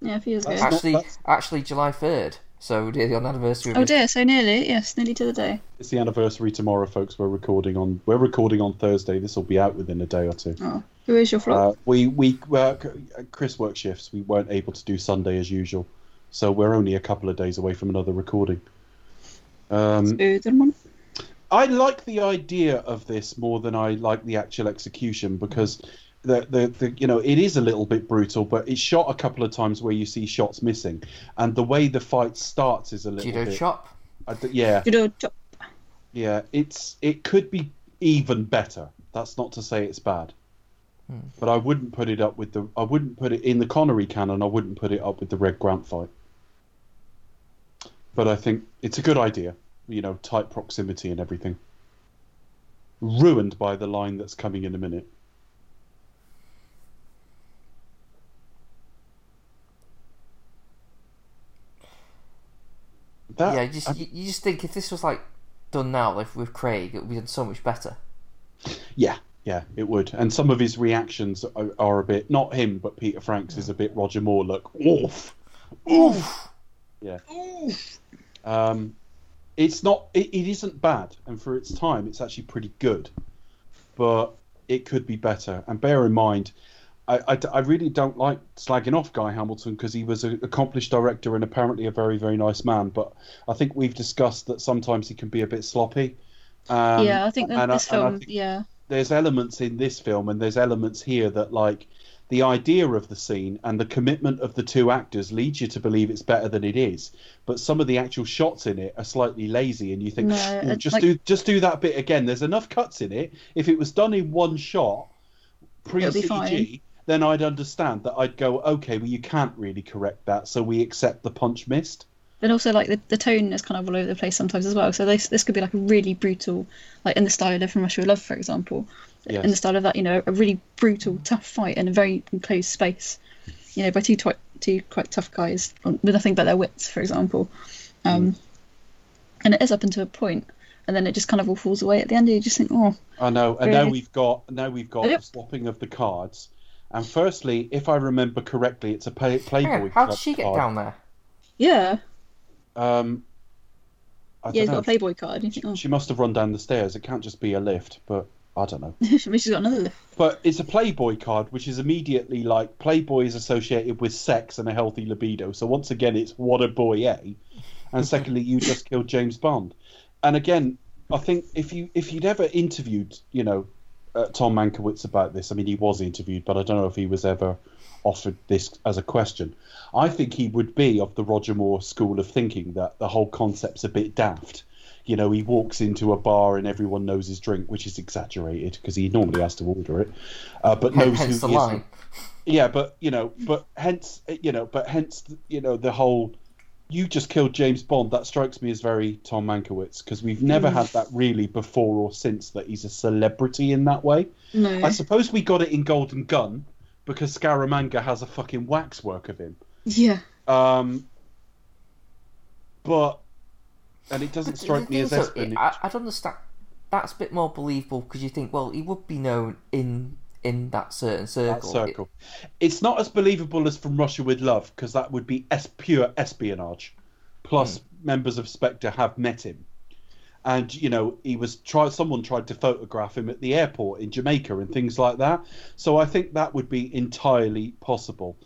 yeah, a few years ago. Actually, that's- actually July 3rd. So nearly on the anniversary of Oh dear, so nearly, yes, nearly to the day. It's the anniversary tomorrow, folks. We're recording on we're recording on Thursday. This will be out within a day or two. Oh, who is your flop? Uh, we we uh, Chris work shifts. We weren't able to do Sunday as usual, so we're only a couple of days away from another recording. Um, one. I like the idea of this more than I like the actual execution because the, the, the you know it is a little bit brutal, but it's shot a couple of times where you see shots missing, and the way the fight starts is a little judo bit. chop. I d- yeah, Judo chop. yeah. It's it could be even better. That's not to say it's bad, Hmm. but I wouldn't put it up with the. I wouldn't put it in the Connery canon. I wouldn't put it up with the Red Grant fight. But I think it's a good idea. You know, tight proximity and everything. Ruined by the line that's coming in a minute. That, yeah, you just, you, you just think if this was like done now, with Craig, it would be done so much better. Yeah, Yeah, it would. And some of his reactions are, are a bit not him, but Peter Franks is a bit Roger Moore look. Oof, oof. Yeah. Oof. Um, it's not. It, it isn't bad, and for its time, it's actually pretty good. But it could be better. And bear in mind, I, I, I really don't like slagging off Guy Hamilton because he was an accomplished director and apparently a very very nice man. But I think we've discussed that sometimes he can be a bit sloppy. Um, yeah, I think that and I- this I film. think- yeah, there's elements in this film and there's elements here that like the idea of the scene and the commitment of the two actors leads you to believe it's better than it is. But some of the actual shots in it are slightly lazy and you think No, "Oh, just like- do just do that bit again. There's enough cuts in it. If it was done in one shot pre CG then I'd understand that I'd go okay well you can't really correct that so we accept the punch missed but also like the, the tone is kind of all over the place sometimes as well. So this this could be like a really brutal, like in the style of From Russia with Love, for example. Yes. In the style of that, you know, a really brutal, tough fight in a very enclosed space. You know, by two twi- two quite tough guys with nothing but their wits, for example. Um, Mm. And it is up until a point, and then it just kind of all falls away at the end. And you just think, oh, I know, and now we've got now we've got the swapping of the cards. And firstly, if I remember correctly, it's a play, Playboy on, how did she get card. down there? yeah, Um, I yeah, he's got a Playboy card. Think, oh, She must have run down the stairs. It can't just be a lift, but I don't know. she's got another lift. But it's a Playboy card, which is immediately like Playboy is associated with sex and a healthy libido. So once again, it's what a boy, eh? And secondly, you just killed James Bond. And again, I think if you if you'd ever interviewed, you know, uh, Tom Mankiewicz about this, I mean, he was interviewed, but I don't know if he was ever offered this as a question. I think he would be of the Roger Moore school of thinking that the whole concept's a bit daft. You know, he walks into a bar and everyone knows his drink, which is exaggerated because he normally has to order it, uh, but knows Hence who the he is. line. Yeah, but you know, but hence, you know, but hence, you know, the whole you just killed James Bond. That strikes me as very Tom Mankiewicz because we've never had that really before or since that he's a celebrity in that way. No, I suppose we got it in Golden Gun because Scaramanga has a fucking waxwork of him. yeah, Um, but and it doesn't But strike me as thing is, though, espionage. I, I'd understand. That's a bit more believable because you think, well, he would be known in in that certain circle. that circle. circle. It's not as believable as From Russia with Love because that would be es- pure espionage. Plus, members of Spectre have met him, and you know he was try. Someone tried to photograph him at the airport in Jamaica and things like that. So I think that would be entirely possible.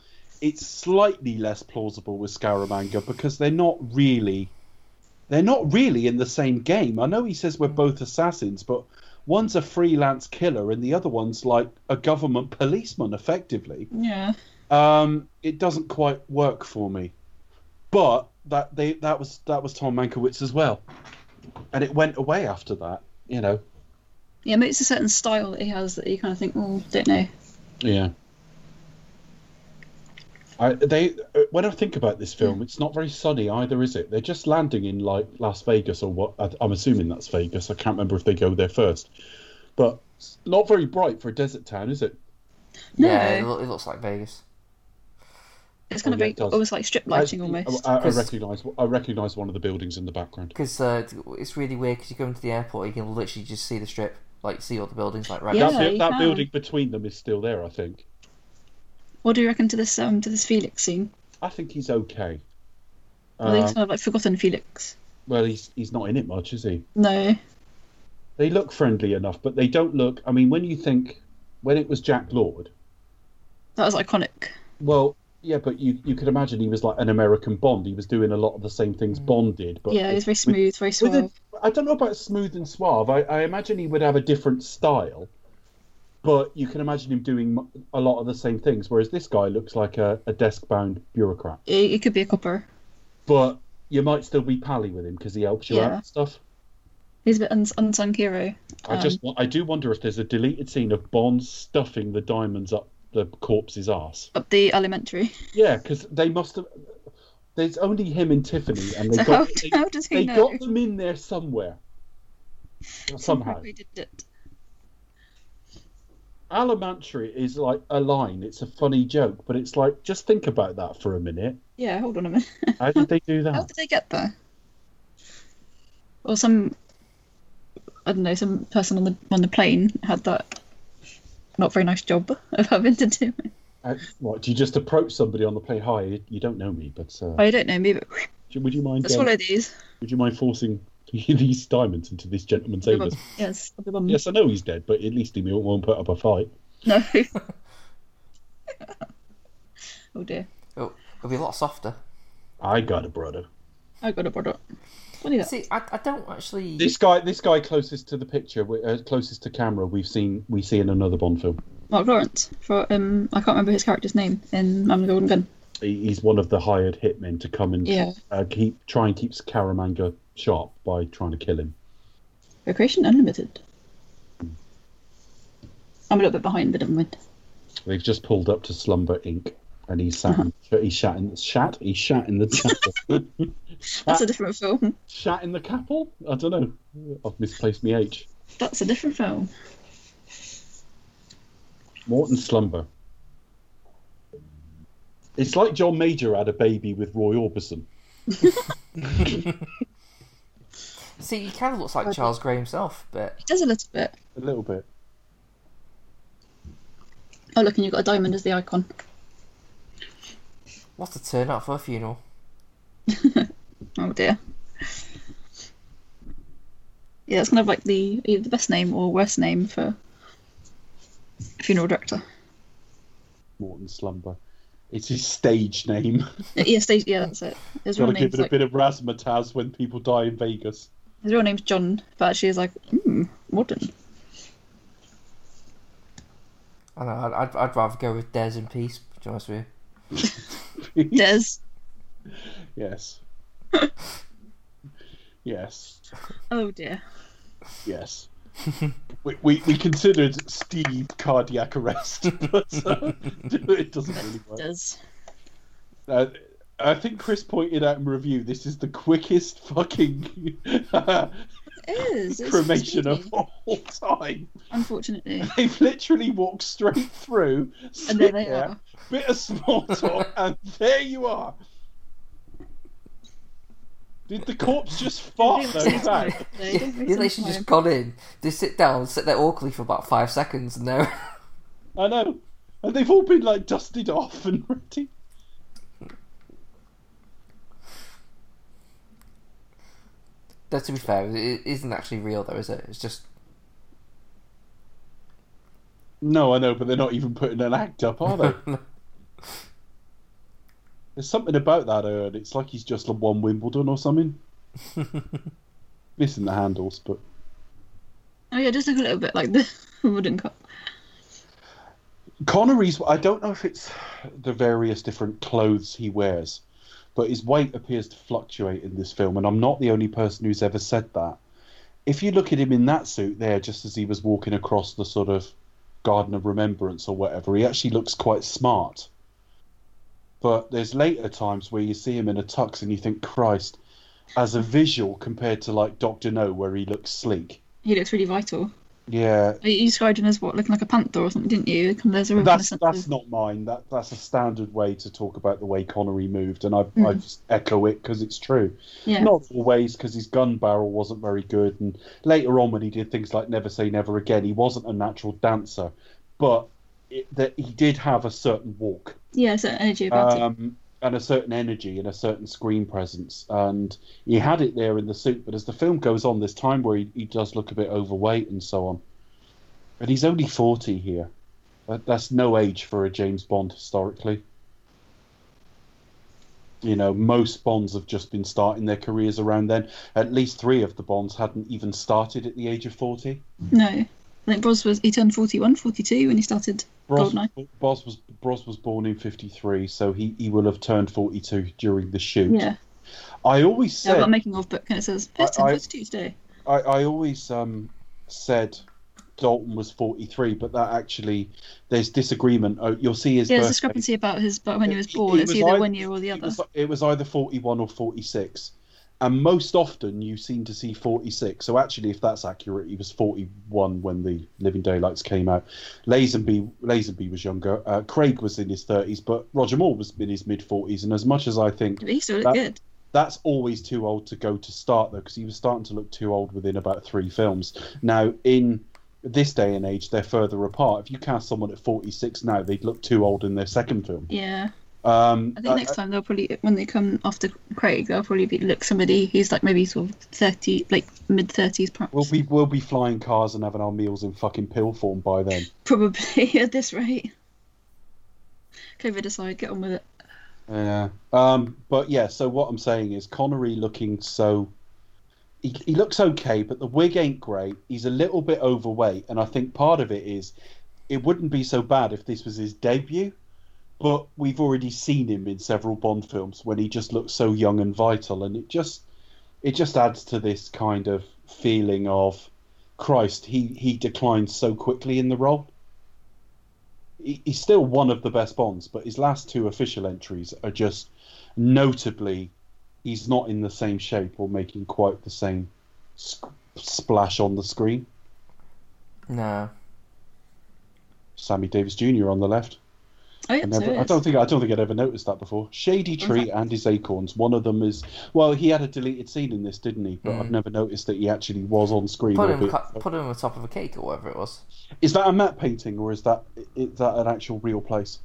It's slightly less plausible with Scaramanga because they're not really. They're not really in the same game. I know he says we're both assassins, but one's a freelance killer and the other one's like a government policeman, effectively. yeah. Um, it doesn't quite work for me. But that they that was that was Tom Mankiewicz as well, and it went away after that. You know. Yeah, but it's a certain style that he has that you kind of think, oh, don't know. Yeah. I, they uh, when I think about this film, it's not very sunny either, is it? They're just landing in like Las Vegas or what? I- I'm assuming that's Vegas. I can't remember if they go there first, but it's not very bright for a desert town, is it? Yeah, No. loo- it looks like Vegas. It's kind Oh, of yeah, very, it almost like strip lighting I, almost. I, I 'Cause- recognise I recognise one of the buildings in the background. Because uh, it's really weird because you go into the airport, you can literally just see the strip, like see all the buildings, like right. Yeah, that that building between them is still there, I think. What do you reckon to this um to this Felix scene? I think he's okay. I think Um, it's kind of like forgotten Felix. well, he's he's not in it much, is he? No. They look friendly enough, but they don't look. I mean, when you think when it was Jack Lord, That was iconic. well, yeah, but you you could imagine he was like an American Bond. He was doing a lot of the same things Bond did, but yeah, he was very with- smooth, very with suave. a, I don't know about smooth and suave. I, I imagine he would have a different style, but you can imagine him doing a lot of the same things. Whereas this guy looks like a, a desk-bound bureaucrat. It, it could be a copper. But you might still be pally with him because he helps you out and stuff. He's a bit uns- unsung hero. I Um, just wa- I do wonder if there's a deleted scene of Bond stuffing the diamonds up the corpse's ass. Up the alimentary. Yeah, because they must have. There's only him and Tiffany, and they So got how, they, how does he they know? got them in there somewhere. Somehow, We did it. Alimentary is like a line. It's a funny joke, but it's like just think about that for a minute. Yeah, hold on a minute. How did they do that? How did they get there? Or some, I don't know, some person on the on the plane had that not very nice job of having to do it. Uh, what? Do you just approach somebody on the plane? Hi, you- you don't know me, but uh, Oh, you don't know me, but would you mind? let's um, swallow these. would you mind forcing these diamonds into this gentleman's I'll anus? Yes, I'll be bum. Yes, I know he's dead, but at least he won't won't put up a fight. No. oh dear. It'll, it'll be a lot softer. I got a brother. I got a product. What is that? See, I, I don't actually. This guy, this guy closest to the picture, uh, closest to camera, we've seen we see in another Bond film. Marc Lawrence. For um, I can't remember his character's name in Man with the Golden Gun. He- He's one of the hired hitmen to come and Yeah. uh, keep try and keep Scaramanga sharp by trying to kill him. Recreation Unlimited. I'm a little bit behind, but never mind. They've just pulled up to Slumber Inc. and he's sat, in, he's shat in shat, he's shat in the chapel. That's a different film. shat in the capel? I don't know. I've misplaced my H. That's a different film. Morton Slumber. It's like John Major had a baby with Roy Orbison. See, he kind of looks like Charles Gray himself, but It does a little bit. A little bit. Oh, look, and you've got a diamond as the icon. What a turnout for a funeral. Oh dear. Yeah, it's kind of like the either the best name or worst name for a funeral director. Morton Slumber. It's his stage name. Yeah, stage, yeah, that's it. His real Gotta give name's it a like, bit of razzmatazz when people die in Vegas. his real name's John, but actually is like hmm, modern. I know, I'd, I'd, I'd rather go with Des in peace, to be honest with you. Des. yes. yes. Oh dear. Yes. we, we, we considered Steve cardiac arrest, but uh, it doesn't really work. Des. Uh, I think Chris pointed out in review this is the quickest fucking is. It's cremation speedy, of all time. Unfortunately. They've literally walked straight through, And there they there, are. bit of small talk, and there you are. Did the corpse just fart though? waste back? Yeah, don't waste yeah, they any should just gone in, they sit down, sit there awkwardly for about five seconds, and they're I know. And they've all been like dusted off and ready. Though, to be fair, it isn't actually real, though, is it? It's just No, I know, but they're not even putting an act up, are they? There's something about that, I. It's like he's just won Wimbledon or something. Missing the handles, but Oh yeah, just look a little bit like the wooden cup. Connery's. I don't know if it's the various different clothes he wears, but his weight appears to fluctuate in this film, and I'm not the only person who's ever said that. If you look at him in that suit there, just as he was walking across the sort of Garden of Remembrance or whatever, he actually looks quite smart. But there's later times where you see him in a tux and you think, Christ, as a visual compared to like Doctor No, where he looks sleek. He looks really vital. Yeah, You described him as what, looking like a panther or something, didn't you? There's a that's that's of- not mine. That that's a standard way to talk about the way Connery moved, and I I Mm. just echo it because it's true. yeah. Not always, because his gun barrel wasn't very good, and later on when he did things like Never Say Never Again, he wasn't a natural dancer, but it, that he did have a certain walk. Yeah, certain energy about it. And a certain energy and a certain screen presence. And he had it there in the suit, but as the film goes on, there's time where he, he does look a bit overweight and so on. And he's only 40 here. That, that's no age for a James Bond historically. You know, most Bonds have just been starting their careers around then. At least three of the Bonds hadn't even started at the age of 40. No. I think Bros was, he turned 41, 42 when he started Bros, Bros was Bros was born in '53, so he, he will have turned 42 during the shoot. Yeah. I always Yeah, I've said got making of book and it says, first I- I- 42. I, I always um, said Dalton was 43, but that actually there's disagreement. Oh, you'll see his Yeah, there's birthday. discrepancy about his about when he was born. it's either either- one year or the It other. was, it was either 41 or 46. And most often you seem to see 46. So actually, if that's accurate, he was 41 when the Living Daylights came out. Lazenby, Lazenby was younger. Uh, Craig was in his 30s, but Roger Moore was in his mid 40s. And as much as I think But he still looked that- good. that's always too old to go to start though because he was starting to look too old within about three films now in this day and age they're further apart. If you cast someone at 46 now, they'd look too old in their second film. Yeah. Um, I think next time they'll probably when they come after Craig, they'll probably be look somebody who's like maybe sort of thirty, like mid thirties, perhaps. we'll be we'll be flying cars and having our meals in fucking pill form by then. Probably at this rate. COVID aside, get on with it. Yeah. Um, but yeah, so what I'm saying is Connery looking so he, he looks okay, but the wig ain't great. He's a little bit overweight, and I think part of it is it wouldn't be so bad if this was his debut. But we've already seen him in several Bond films when he just looks so young and vital, and it just it just adds to this kind of feeling of Christ, he he declined so quickly in the role. He, he's still one of the best Bonds, but his last two official entries are just notably he's not in the same shape or making quite the same splash on the screen. No. Sammy Davis Jr. on the left. Oh yeah, I, never, it I don't think I don't think I'd ever noticed that before. Shady mm-hmm. Tree and his acorns. One of them is well, he had a deleted scene in this, didn't he? But I've mm. never noticed that he actually was on screen. Put him, albeit- cu- put him on top of a cake or whatever it was. Is that a matte painting or is that is that an actual real place?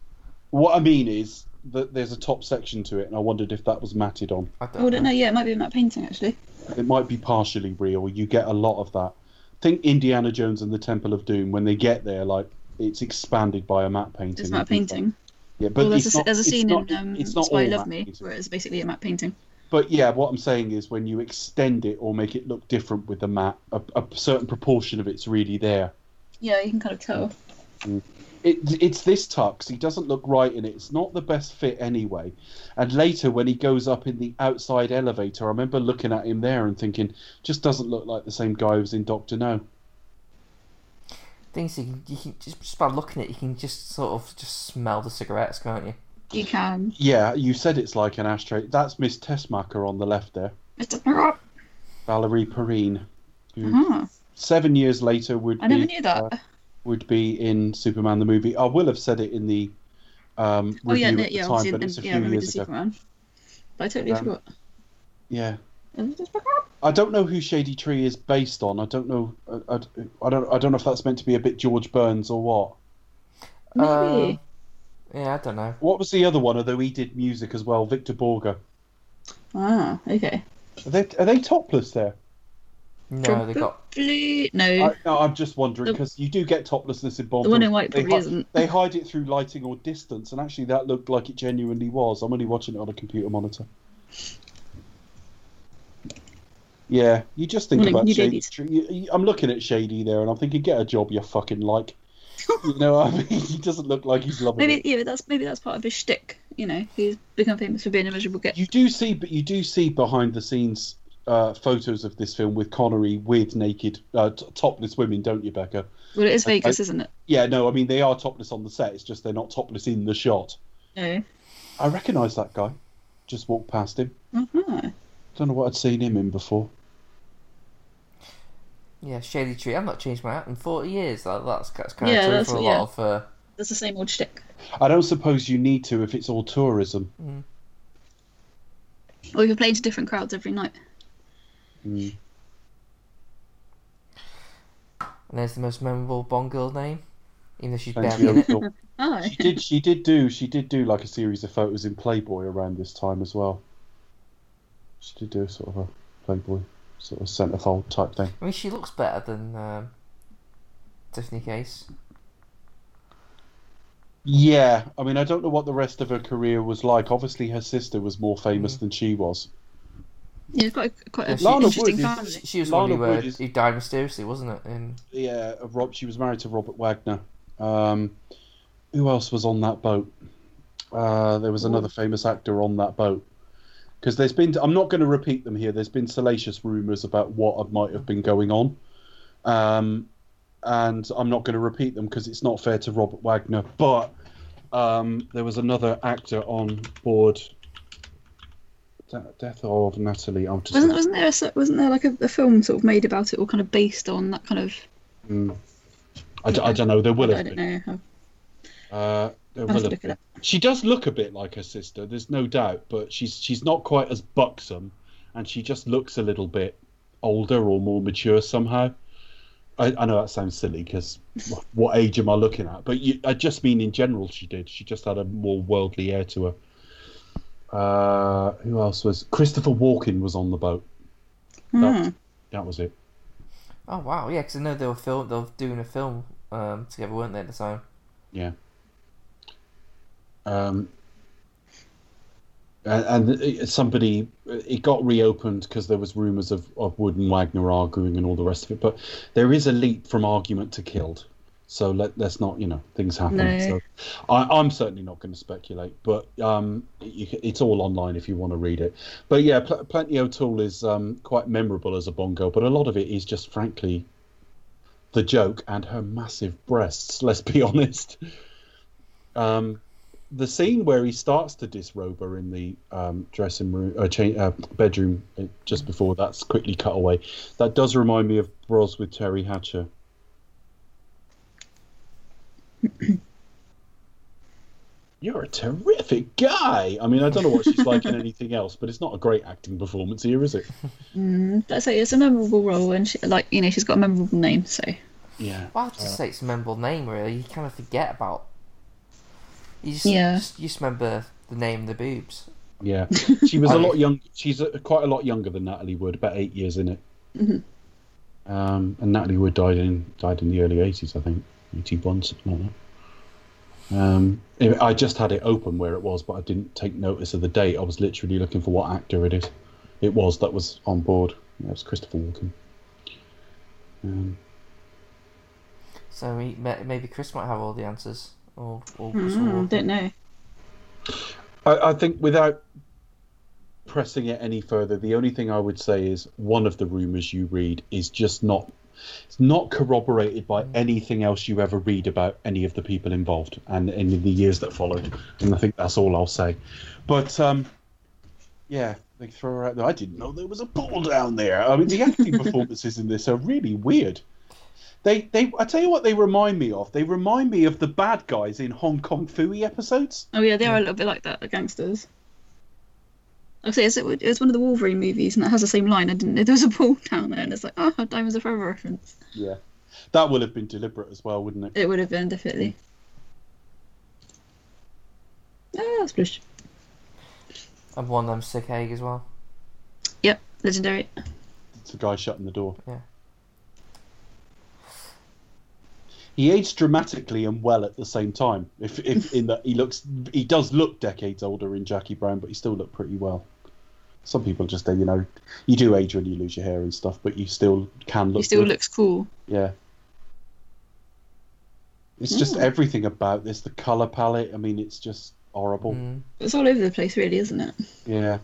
What I mean is that there's a top section to it, and I wondered if that was matted on. I don't Oh, I don't know. know. Yeah, it might be in that painting actually. It might be partially real. You get a lot of that. Think Indiana Jones and the Temple of Doom. When they get there, like it's expanded by a matte painting. It's matte painting. Yeah, but well, there's a, not, there's a scene not- in um, it's not all Love Me painting. where it's basically a matte painting. But yeah, what I'm saying is when you extend it or make it look different with the matte, a, a certain proportion of it's really there. Yeah, you can kind of tell. It, it's this tux. He doesn't look right in it. It's not the best fit anyway. And later, when he goes up in the outside elevator, I remember looking at him there and thinking, just doesn't look like the same guy who was in Doctor No. Things you can, you can just, just by looking at it, you can just sort of just smell the cigarettes, can't you? You can. Yeah, you said it's like an ashtray. That's Miss Tessmacher on the left there, Mr. Perrot. Valerie Perrine, who Uh-huh. seven years later would I be never knew that. uh, would be in Superman the movie. I will have said it in the um, review oh yeah, no, at the yeah, time, obviously, but it's a yeah, I few remember the years ago. Superman. But I totally Um, forgot. Yeah. Mr. Perrot. I don't know who Shady Tree is based on. I don't know. I, I, I don't. I don't know if that's meant to be a bit George Burns or what. Maybe. Uh, yeah, I don't know. What was the other one? Although he did music as well, Victor Borge. ah, okay. Are they are they topless there? No, they got. Probably no. I, no, I'm just wondering because you do get toplessness in Bond. the one in white They probably hi- isn't. They hide it through lighting or distance, and actually that looked like it genuinely was. I'm only watching it on a computer monitor. Yeah, you just think about Shady you- I'm looking at Shady there, and I'm thinking, get a job, you fucking like. you know, what I mean, he doesn't look like he's loving Maybe it. yeah, but that's maybe that's part of his shtick. You know, he's become famous for being a miserable git. You do see, but you do see behind the scenes uh, photos of this film with Connery with naked, uh, t- topless women, don't you, Becca? Well, it is I- Vegas, I- isn't it? Yeah, no, I mean they are topless on the set. It's just they're not topless in the shot. No. I recognise that guy. Just walked past him. Uh-huh. Don't know what I'd seen him in before. Yeah, Shady Tree. I've not changed my hat in 40 years. That, that's, that's kind Yeah, of true that's for a what- lot yeah. of. Uh, That's the same old shtick. I don't suppose you need to if it's all tourism. Or if you're playing to different crowds every night. Mm. and there's the most memorable Bond girl name, even though she's Plenty barely in of it. film. Oh, She did. She did do. She did do like a series of photos in Playboy around this time as well. She did do sort of a Playboy sort of centerfold type thing. I mean, she looks better than um, Tiffany Case. Yeah, I mean, I don't know what the rest of her career was like. Obviously, her sister was more famous than she was. yeah, it's quite a, quite a Yeah, she- Lana interesting Wood is- family. She, she was Lana one who, uh, Wood is- who died mysteriously, wasn't it? In Yeah, Rob. She was married to Robert Wagner. Um, who else was on that boat? Uh, there was another famous actor on that boat. Because there's been, I'm not going to repeat them here. There's been salacious rumours about what might have been going on, um, and I'm not going to repeat them because it's not fair to Robert Wagner. But um, there was another actor on board. De- Death of Natalie. Wasn't wasn't there a, wasn't there like a, a film sort of made about it or kind of based on that kind of Mm. I, d- I don't know. There will I have don't been. know. Uh, there I'll will have to have look been. it up. She does look a bit like her sister. There's no doubt, but she's she's not quite as buxom, and she just looks a little bit older or more mature somehow. I, I know that sounds silly because what age am I looking at? But you, I just mean in general, she did. She just had a more worldly air to her. Uh, who else was? Christopher Walken was on the boat. That, that was it. Oh wow, yeah, because I know they were film, they were doing a film um, together, weren't they at the time? Yeah. Um, and, and it- somebody, it got reopened because there was rumours of, of Wood and Wagner arguing and all the rest of it. But there is a leap from argument to killed. So let, let's not, you know, things happen. No. So I, I'm certainly not going to speculate, but um, you, it's all online if you want to read it. But yeah, Pl- Plenty O'Toole is um, quite memorable as a bongo, but a lot of it is just, frankly, the joke and her massive breasts. Let's be honest. Um, the scene where he starts to disrobe her in the um, dressing room, uh, cha- uh, bedroom, uh, just before that's quickly cut away. That does remind me of Bros with Teri Hatcher. You're a terrific guy. I mean, I don't know what she's like in anything else, but it's not a great acting performance here, is it? Mm, that's like it's a memorable role, and she, like you know, she's got a memorable name. So Yeah. Well, I'd just say it's a memorable name, really. You kind of forget about. You just, Yeah. just, you just remember the name and the boobs. Yeah, she was a lot yeah. young. She's a, quite a lot younger than Natalie Wood, about eight years in it. Mhm. Um, and Natalie Wood died in died in the early eighties, I think, eighty one, something like that. Um, I just had it open where it was, but I didn't take notice of the date. I was literally looking for what actor it is. It was that was on board. Yeah, it was Christopher Walken. Um, So maybe Chris might have all the answers. Or, or mm, walk don't know. I, I think without pressing it any further, the only thing I would say is one of the rumors you read is just not it's not corroborated by anything else you ever read about any of the people involved and in the years that followed. And I think that's all I'll say. But um, yeah, they throw her out there. I didn't know there was a pool down there. I mean, the acting performances in this are really weird. They, they, I tell you what, they remind me of. They remind me of the bad guys in Hong Kong Phooey episodes. Oh yeah, they are a little bit like that, the gangsters. I say it's, it's one of the Wolverine movies, and it has the same line. I didn't know there was a pool down there, and it's like, oh, Diamonds Are Forever reference. Yeah, that would have been deliberate as well, wouldn't it? It would have been definitely. Ah, splish. I've of them Sid Haig as well. Yep, legendary. It's the guy shutting the door. Yeah. He aged dramatically and well at the same time. If, if in that he looks, he does look decades older in Jackie Brown, but he still looked pretty well. Some people just, say, you know, you do age when you lose your hair and stuff, but you still can look. He still good. looks cool. Yeah. It's just Mm. everything about this. The color palette. I mean, it's just horrible. Mm. It's all over the place, really, isn't it? Yeah.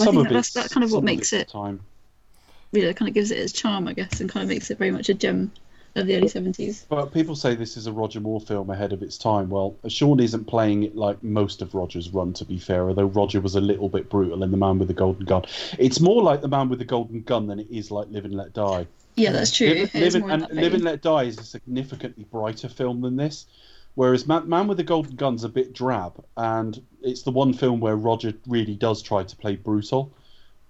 I think that's- that's kind of what makes it's it- Time. Really, it kind of gives it its charm, I guess, and kind of makes it very much a gem of the early seventies. But people say this is a Roger Moore film ahead of its time. Well, Sean isn't playing it like most of Roger's run, to be fair, although Roger was a little bit brutal in The Man with the Golden Gun. It's more like The Man with the Golden Gun than it is like Live and Let Die. Yeah, that's true. Live, Live and, and Live and. Let Die is a significantly brighter film than this. Whereas Man, Man with the Golden Gun's a bit drab, and it's the one film where Roger really does try to play brutal.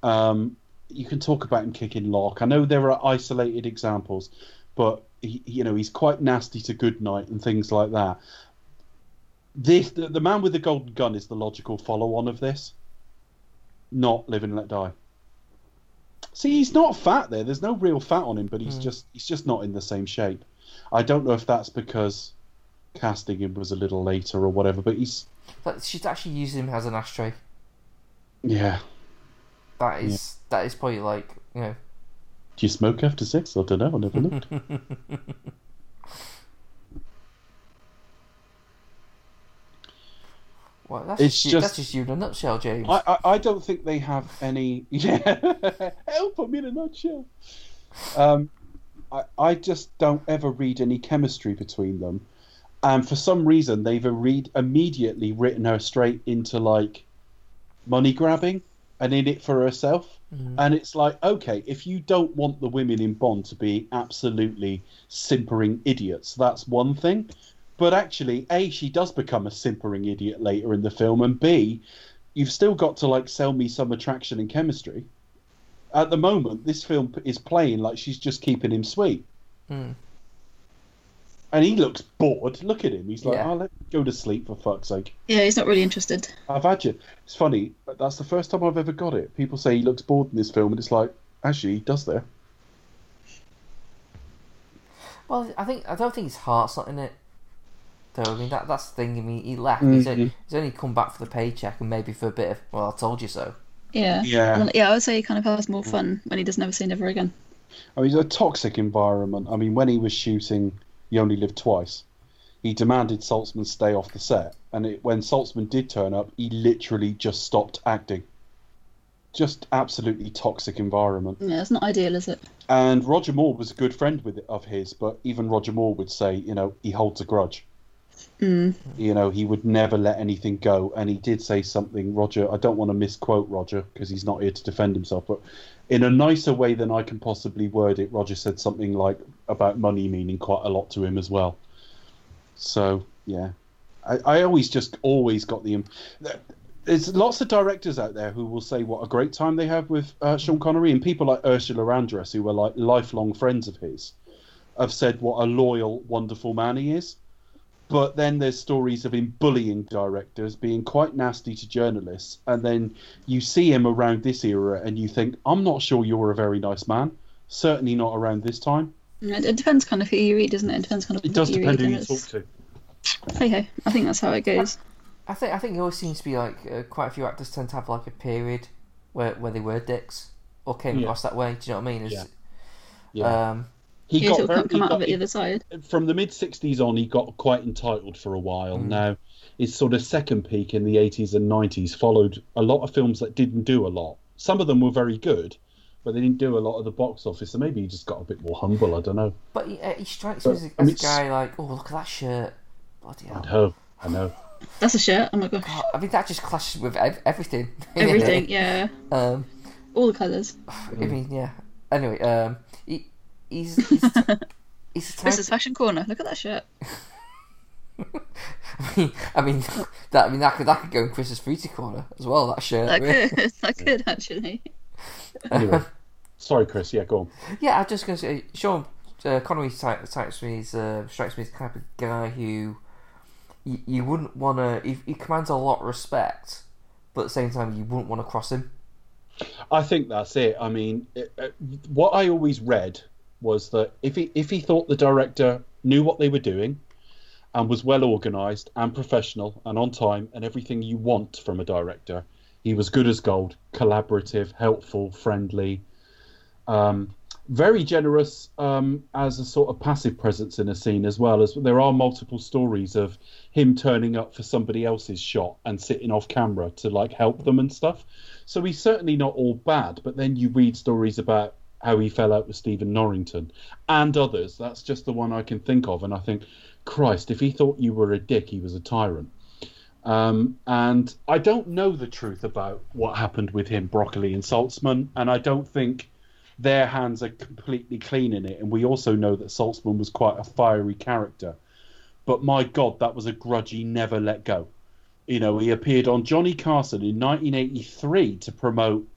Um, you can talk about him kicking lock. I know there are isolated examples, but he, you know he's quite nasty to Goodnight and things like that. This the, the Man with the Golden Gun is the logical follow-on of this, not Live and Let Die. See, he's not fat there. There's no real fat on him, but he's Hmm. just he's just not in the same shape. I don't know if that's because casting him was a little later or whatever, but he's But she's actually using him as an ashtray. yeah. That is that is probably like you know. Do you smoke after sex? I don't know. I never looked. Well, that's It's just, you, just- that's just you in a nutshell, James. I, I I don't think they have any. Yeah, help them in a nutshell. Um, I I just don't ever read any chemistry between them, and for some reason they've read immediately written her straight into like money grabbing and in it for herself. Mhm. And it's like, okay, if you don't want the women in Bond to be absolutely simpering idiots, that's one thing. But actually, A, she does become a simpering idiot later in the film, and B, you've still got to like sell me some attraction and chemistry. At the moment, this film is playing like she's just keeping him sweet. Mm. And he looks bored. Look at him. He's like, Yeah. oh, let me go to sleep for fuck's sake. Yeah, he's not really interested. I've had you. It's funny, but that's the first time I've ever got it. People say he looks bored in this film, and it's like, actually, he does there. Well, I think I don't think his heart's not in it. Though I mean that that's the thing. I mean he left. He's, mm-hmm. only, he's only come back for the paycheck and maybe for a bit of well, I told you so. Yeah. Yeah. Yeah, I would say he kind of has more fun when he does Never Say Never Again. I mean, it's a toxic environment. I mean, when he was shooting You Only Live Twice, he demanded Saltzman stay off the set. And it, when Saltzman did turn up, he literally just stopped acting. Just absolutely toxic environment. Yeah, it's not ideal, is it? And Roger Moore was a good friend with of his, but even Roger Moore would say, you know, he holds a grudge. Mm. You know, he would never let anything go. And he did say something, Roger. I don't want to misquote Roger because he's not here to defend himself, but in a nicer way than I can possibly word it, Roger said something like about money meaning quite a lot to him as well. So yeah, I, I always just always got the. There's lots of directors out there who will say what a great time they have with uh, Sean Connery, and people like Ursula Andress, who were like lifelong friends of his, have said what a loyal, wonderful man he is. But then there's stories of him bullying directors, being quite nasty to journalists, and then you see him around this era, and you think, I'm not sure you're a very nice man. Certainly not around this time. It, it depends kind of who you read, doesn't it? It depends kind of It does you depend read. who you talk to. Hey, hey, I think that's how it goes. I think I think it always seems to be like uh, quite a few actors tend to have like a period where where they were dicks or came Yeah. across that way. Do you know what I mean? It's, Yeah. Um, He You sort of very- come he out got- of it the other side. from the mid 60s on, he got quite entitled for a while. Mm. Now, his sort of second peak in the 80s and 90s followed a lot of films that didn't do a lot. Some of them were very good, but they didn't do a lot of the box office. So maybe he just got a bit more humble. I don't know. but he, uh, he strikes But, me as, a, I mean, a guy like, oh look at that shirt, bloody I hell. know. I know. That's a shirt. Oh my gosh. Oh, I mean that just clashes with ev- everything. Everything, yeah. um, All the colours. I mean, yeah. Anyway, um, he, he's he's, he's This is fashion corner. Look at that shirt. I mean, I mean that I mean that could that could go in Chris's fruity corner as well. That shirt. That could, that could actually. Anyway. Sorry, Chris. Yeah, go on. Yeah, I'm just going to say, Sean uh, Connery type, strikes me as uh, strikes me as the type of guy who you, you wouldn't want to. He, he commands a lot of respect, but at the same time, you wouldn't want to cross him. I think that's it. I mean, it, it, what I always read was that if he if he thought the director knew what they were doing and was well organised and professional and on time and everything you want from a director, he was good as gold, collaborative, helpful, friendly, um, very generous um, as a sort of passive presence in a scene as well. As there are multiple stories of him turning up for somebody else's shot and sitting off camera to like help them and stuff. So he's certainly not all bad. But then you read stories about how he fell out with Stephen Norrington and others. That's just the one I can think of, and I think, Christ, if he thought you were a dick, he was a tyrant. Um, and I don't know the truth about what happened with him, Broccoli and Saltzman, and I don't think their hands are completely clean in it. And we also know that Saltzman was quite a fiery character. But my God, that was a grudge he never let go. You know, he appeared on Johnny Carson in 1983 to promote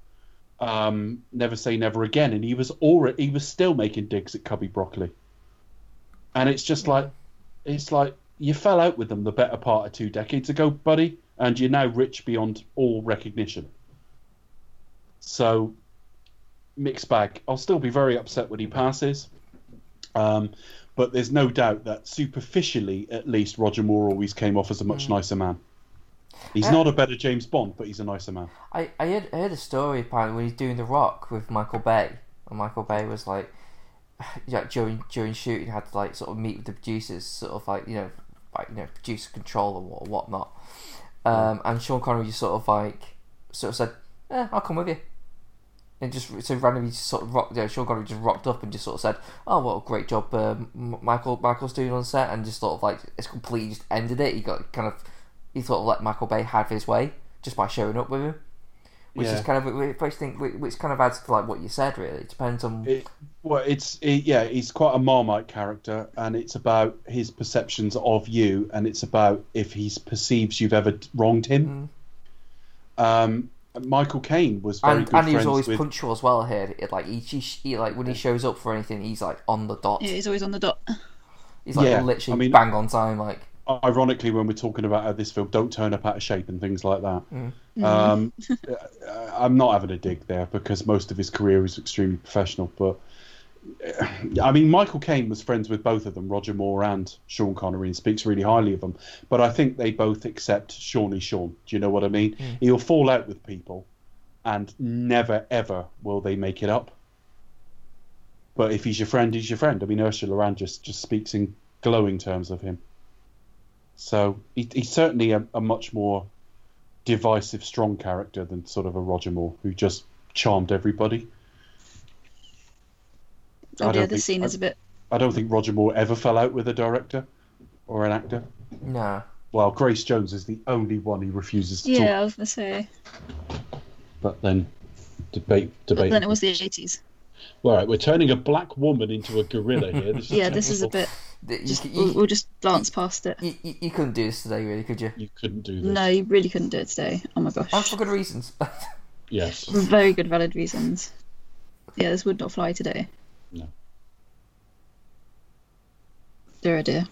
um, Never Say Never Again, and he was already he was still making digs at Cubby Broccoli. And it's just like, it's like you fell out with them the better part of two decades ago, buddy, and you're now rich beyond all recognition. So, mixed bag. I'll still be very upset when he passes. Um, but there's no doubt that superficially, at least, Roger Moore always came off as a much nicer man. He's Uh, not a better James Bond, but he's a nicer man. I, I heard, I heard a story apparently when he's doing The Rock with Michael Bay, and Michael Bay was like, yeah, during during shooting had to like sort of meet with the producers, sort of like you know, like you know, producer control or what whatnot. Um, and Sean Connery just sort of like sort of said, "Eh, I'll come with you." And just so randomly just sort of rocked. You know, Sean Connery just rocked up and just sort of said, "Oh, what a great job, uh, Michael Michael's doing on set," and just sort of like it's completely just ended it. He got kind of he sort of let Michael Bay have his way just by showing up with him, which Yeah. is kind of which I think which kind of adds to like what you said. Really, it depends on It, well, it's it, yeah, he's quite a marmite character, and it's about his perceptions of you, and it's about if he perceives you've ever wronged him. Um, Michael Caine was very And, good and he was friends always with. punctual as well here. It, like he, he, he, like when he shows up for anything, he's like on the dot. Yeah, he's always on the dot. He's like Yeah, literally I mean- bang on time. Like Ironically, when we're talking about how this film don't turn up out of shape and things like that, Mm. um, I'm not having a dig there because most of his career is extremely professional. But uh, I mean, Michael Caine was friends with both of them, Roger Moore and Sean Connery, and speaks really highly of them. But I think they both accept Shawnee Sean. Do you know what I mean? He'll fall out with people, and never ever will they make it up. But if he's your friend, he's your friend. I mean, Ursula Andress just, just speaks in glowing terms of him. So he, he's certainly a, a much more divisive, strong character than sort of a Roger Moore who just charmed everybody. Oh, I Oh yeah, don't this think- scene is a bit. I don't think Roger Moore ever fell out with a director or an actor. no, Well, Grace Jones is the only one he refuses to talk. Yeah, I was gonna say. But then, debate, But debate. then it was the 80s. All right, we're turning a black woman into a gorilla here. This is Yeah, this is a bit. The- Just, you, we'll, we'll just glance past it. you, you, you couldn't do this today, really, could you? You couldn't do this. No, you really couldn't do it today. Oh my gosh. And for good reasons. Yes. For very good, valid reasons. Yeah, this would not fly today. No. Dear oh dear.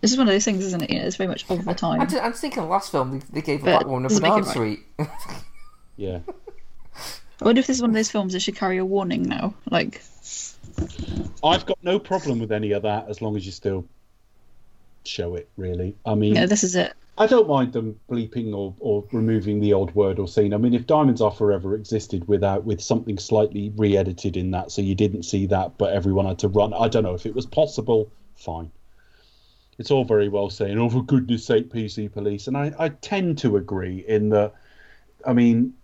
This is one of those things, isn't it? You know, it's very much of the time. I'm, just, I'm thinking, the last film they, they gave a But black woman a doesn't make banana it sweet. Yeah. I wonder if this is one of those films that should carry a warning now. Like, I've got no problem with any of that as long as you still show it. Really, I mean, this is it. I don't mind them bleeping or, or removing the odd word or scene. I mean, if Diamonds Are Forever existed without with something slightly re-edited in that, so you didn't see that, but everyone had to run. I don't know if it was possible. Fine. It's all very well saying, "Oh, for goodness' sake, PC police," and I, I tend to agree in that. I mean,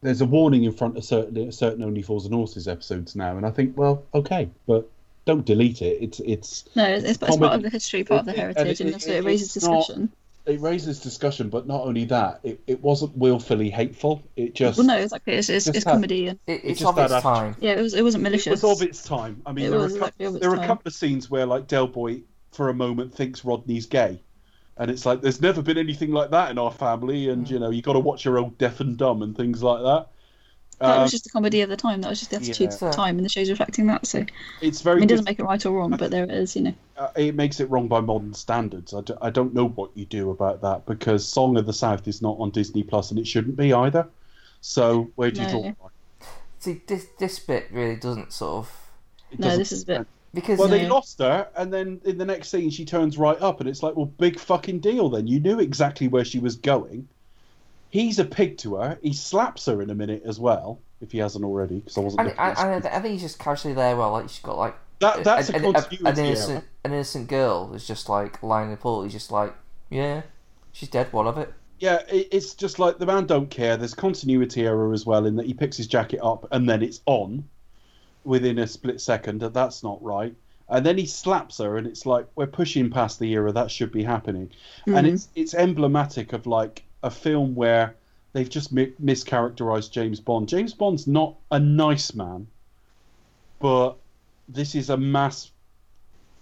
there's a warning in front of certain certain Only Fools and Horses episodes now, and I think, well, okay, but don't delete it. It's it's No, it's, it's, part of the history, part of the It- it- and heritage, it- and also it- it raises it's not- discussion. it raises discussion, but not only that, it, it wasn't willfully hateful. It just Well, no, exactly. It's, it's, it's had- comedy, and It, it's just of that its time. yeah, it was it wasn't it malicious. was of its time. I mean, It there, was are a, exactly of there are a couple of scenes where like Del Boy for a moment thinks Rodney's gay, and it's like there's never been anything like that in our family, and you know you got to watch your old deaf and dumb and things like that. that Um, was just the comedy of the time. That was just the attitude of the time, and the show's reflecting that. So, it's very mean, it doesn't make it right or wrong, but there it is. You know. uh, it makes it wrong by modern standards. I, do, I don't know what you do about that because Song of the South is not on Disney Plus and it shouldn't be either. So where do you draw the line? See, this this bit really doesn't sort of It No, this is a bit. Because Well, they No. lost her, and then in the next scene, she turns right up, and it's like, well, big fucking deal. Then you knew exactly where she was going. He's a pig to her. He slaps her in a minute as well, if he hasn't already, because I wasn't. and, looking at and, the and I think he's just casually there. Well, like she's got like That that's a, an, an, continuity an error. innocent an innocent girl is just like lying in the pool. He's just like, yeah, she's dead. What of it? Yeah, it, it's just like the man don't care. There's continuity error as well in that he picks his jacket up and then it's on within a split second. that That's not right. And then he slaps her, and it's like we're pushing past the era that should be happening. And Mhm. it's it's emblematic of like a film where they've just mi- mischaracterized James Bond. James Bond's not a nice man, but this is a mass.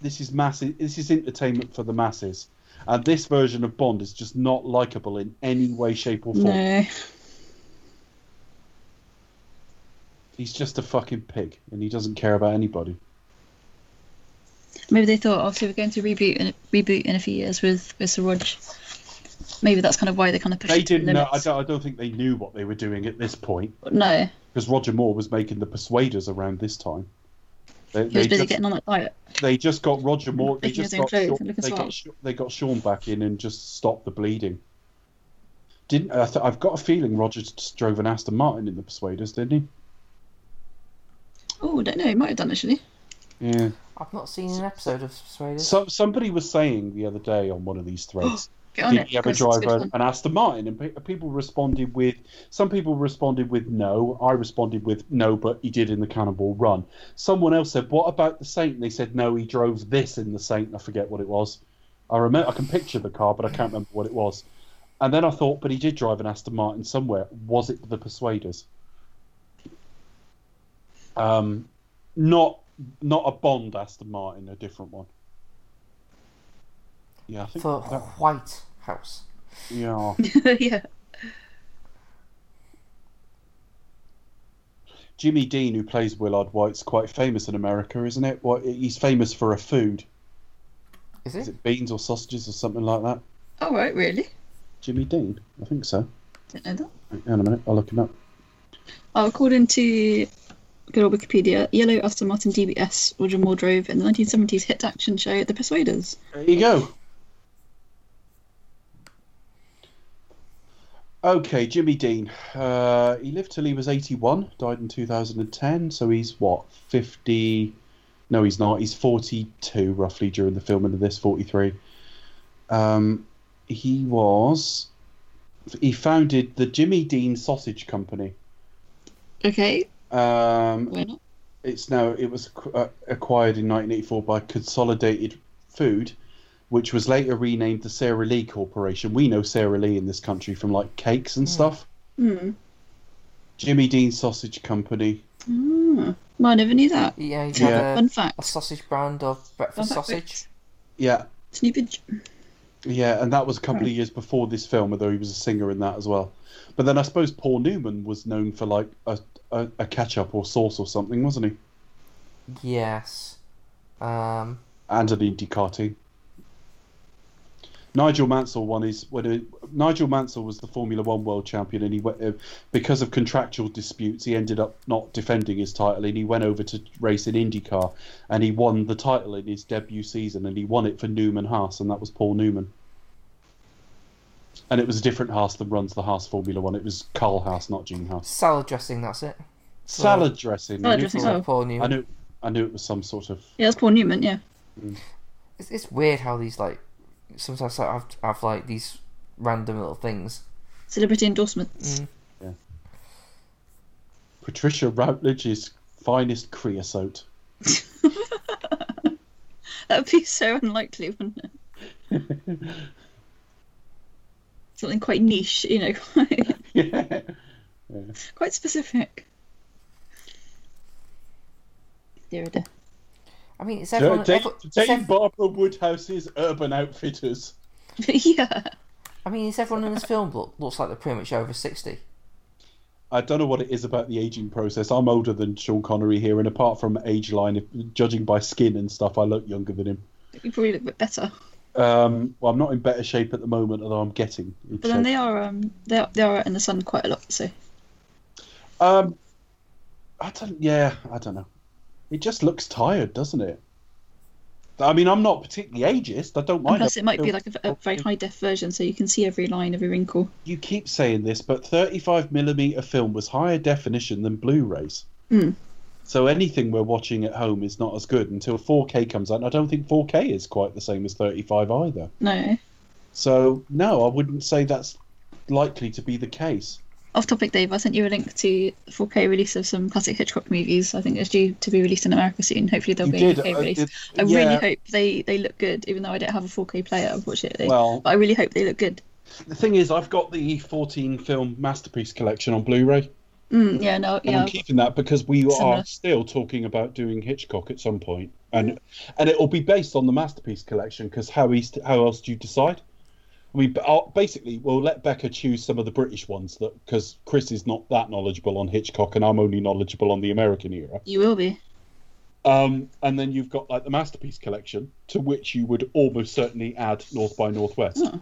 This is mass. This is entertainment for the masses. And this version of Bond is just not likable in any way, shape, or form. No. He's just a fucking pig, and he doesn't care about anybody. Maybe they thought, obviously, we're going to reboot in, reboot in a few years with with Sir Rog. Maybe that's kind of why they kind of pushed They it to the didn't know. I don't, I don't think they knew what they were doing at this point, No, because Roger Moore was making the Persuaders around this time. They, he was busy just, getting on that diet. they just got Roger Moore. They just got, Sean, they, got they got Sean back in and just stopped the bleeding. Didn't I th- I've got a feeling Roger just drove an Aston Martin in the Persuaders, didn't he? Oh, I don't know. He might have done actually. Yeah. I've not seen an episode of Persuaders. So, somebody was saying the other day on one of these threads. Get on did it. he ever drive an, an Aston Martin? And pe- people responded with some people responded with no. I responded with no, but he did in the Cannonball Run. Someone else said, "What about the Saint?" And they said, "No, he drove this in the Saint." I forget what it was. I remember I can picture the car, but I can't remember what it was. And then I thought, but he did drive an Aston Martin somewhere. Was it the Persuaders? Um, not not a Bond Aston Martin, a different one. Yeah, I think for that- White House. Yeah. yeah. Jimmy Dean, who plays Willard Whyte's quite famous in America, isn't it? What he's famous for a food. Is Is it? it beans or sausages or something like that? Oh right, really? Jimmy Dean, I think so. Didn't know that. Hang on a minute, I'll look him up. Oh, according to good old Wikipedia, Yellow Aston Martin DBS Roger Moore drove in the 1970s hit action show The Persuaders. There you go. Okay, Jimmy Dean. Uh, he lived till he was 81, died in 2010, so he's what, 50? No, he's not. He's 42 roughly during the filming of this, 43. Um, he was. He founded the Jimmy Dean Sausage Company. Okay, Um, why not? it's now it was uh, acquired in 1984 by Consolidated Food, which was later renamed the Sara Lee Corporation. We know Sara Lee in this country from like cakes and stuff. Hmm. Jimmy Dean Sausage Company. Well, I never knew that. Yeah, Yeah. had Fun fact. a sausage brand of breakfast Fun fact. sausage. Yeah, Snoopage. Yeah, and that was a couple of years before this film, although he was a singer in that as well. But then I suppose Paul Newman was known for like a a, a ketchup or sauce or something, wasn't he? Yes. Um, and an IndyCar team. Nigel Mansell won his when it, Nigel Mansell was the Formula One world champion, and he went uh, because of contractual disputes, he ended up not defending his title, and he went over to race in IndyCar, and he won the title in his debut season, and he won it for Newman Haas, and that was Paul Newman. And it was a different Haas that runs the Haas Formula One. It was Carl Haas, not Gene Haas. salad dressing, that's it. Salad dressing. Salad I knew- dressing, For Oh. Paul I Newman. knew, I knew it was some sort of. Yeah, it's Paul Newman. Yeah. It's, it's weird how these like sometimes I have, have like these random little things. Celebrity endorsements. Mm. Patricia Routledge's finest creosote. That would be so unlikely, wouldn't it? Something quite niche, you know, quite, yeah. quite specific. Dear, dear. I mean, it's everyone. Dave, everyone it's Dave Barbara Woodhouse's Urban Outfitters. yeah. I mean, is everyone in this film look, looks like they're pretty much over sixty? I don't know what it is about the aging process. I'm older than Sean Connery here, and apart from age line, if, judging by skin and stuff, I look younger than him. You probably look a bit better. Um, well, I'm not in better shape at the moment, although I'm getting. in But then shape. they are um they are, they are out in the sun quite a lot, so Um, I don't. Yeah, I don't know. It just looks tired, doesn't it? I mean, I'm not particularly ageist. I don't and mind. plus it might be like a, a very high def version, so you can see every line, every wrinkle. You keep saying this, but 35 millimeter film was higher definition than Blu-rays. Hmm. So anything we're watching at home is not as good until 4K comes out. And I don't think 4K is quite the same as 35 either. No. So no, I wouldn't say that's likely to be the case. Off topic, Dave. I sent you a link to 4K release of some classic Hitchcock movies. I think it's due to be released in America soon. Hopefully, there'll You be did. a 4K uh, release. did- I really hope they, they look good, even though I don't have a 4K player, unfortunately. Well, but I really hope they look good. the thing is, I've got the 14 film masterpiece collection on Blu-ray, Mm, yeah, no, and yeah. I'm keeping that because we Similar. are still talking about doing Hitchcock at some point, and and it will be based on the masterpiece collection. Because how is how else do you decide? Mean, uh, basically, we'll let Becca choose some of the British ones that because Chris is not that knowledgeable on Hitchcock, and I'm only knowledgeable on the American era. You will be. Um, and then you've got like the masterpiece collection, to which you would almost certainly add North by Northwest. Oh.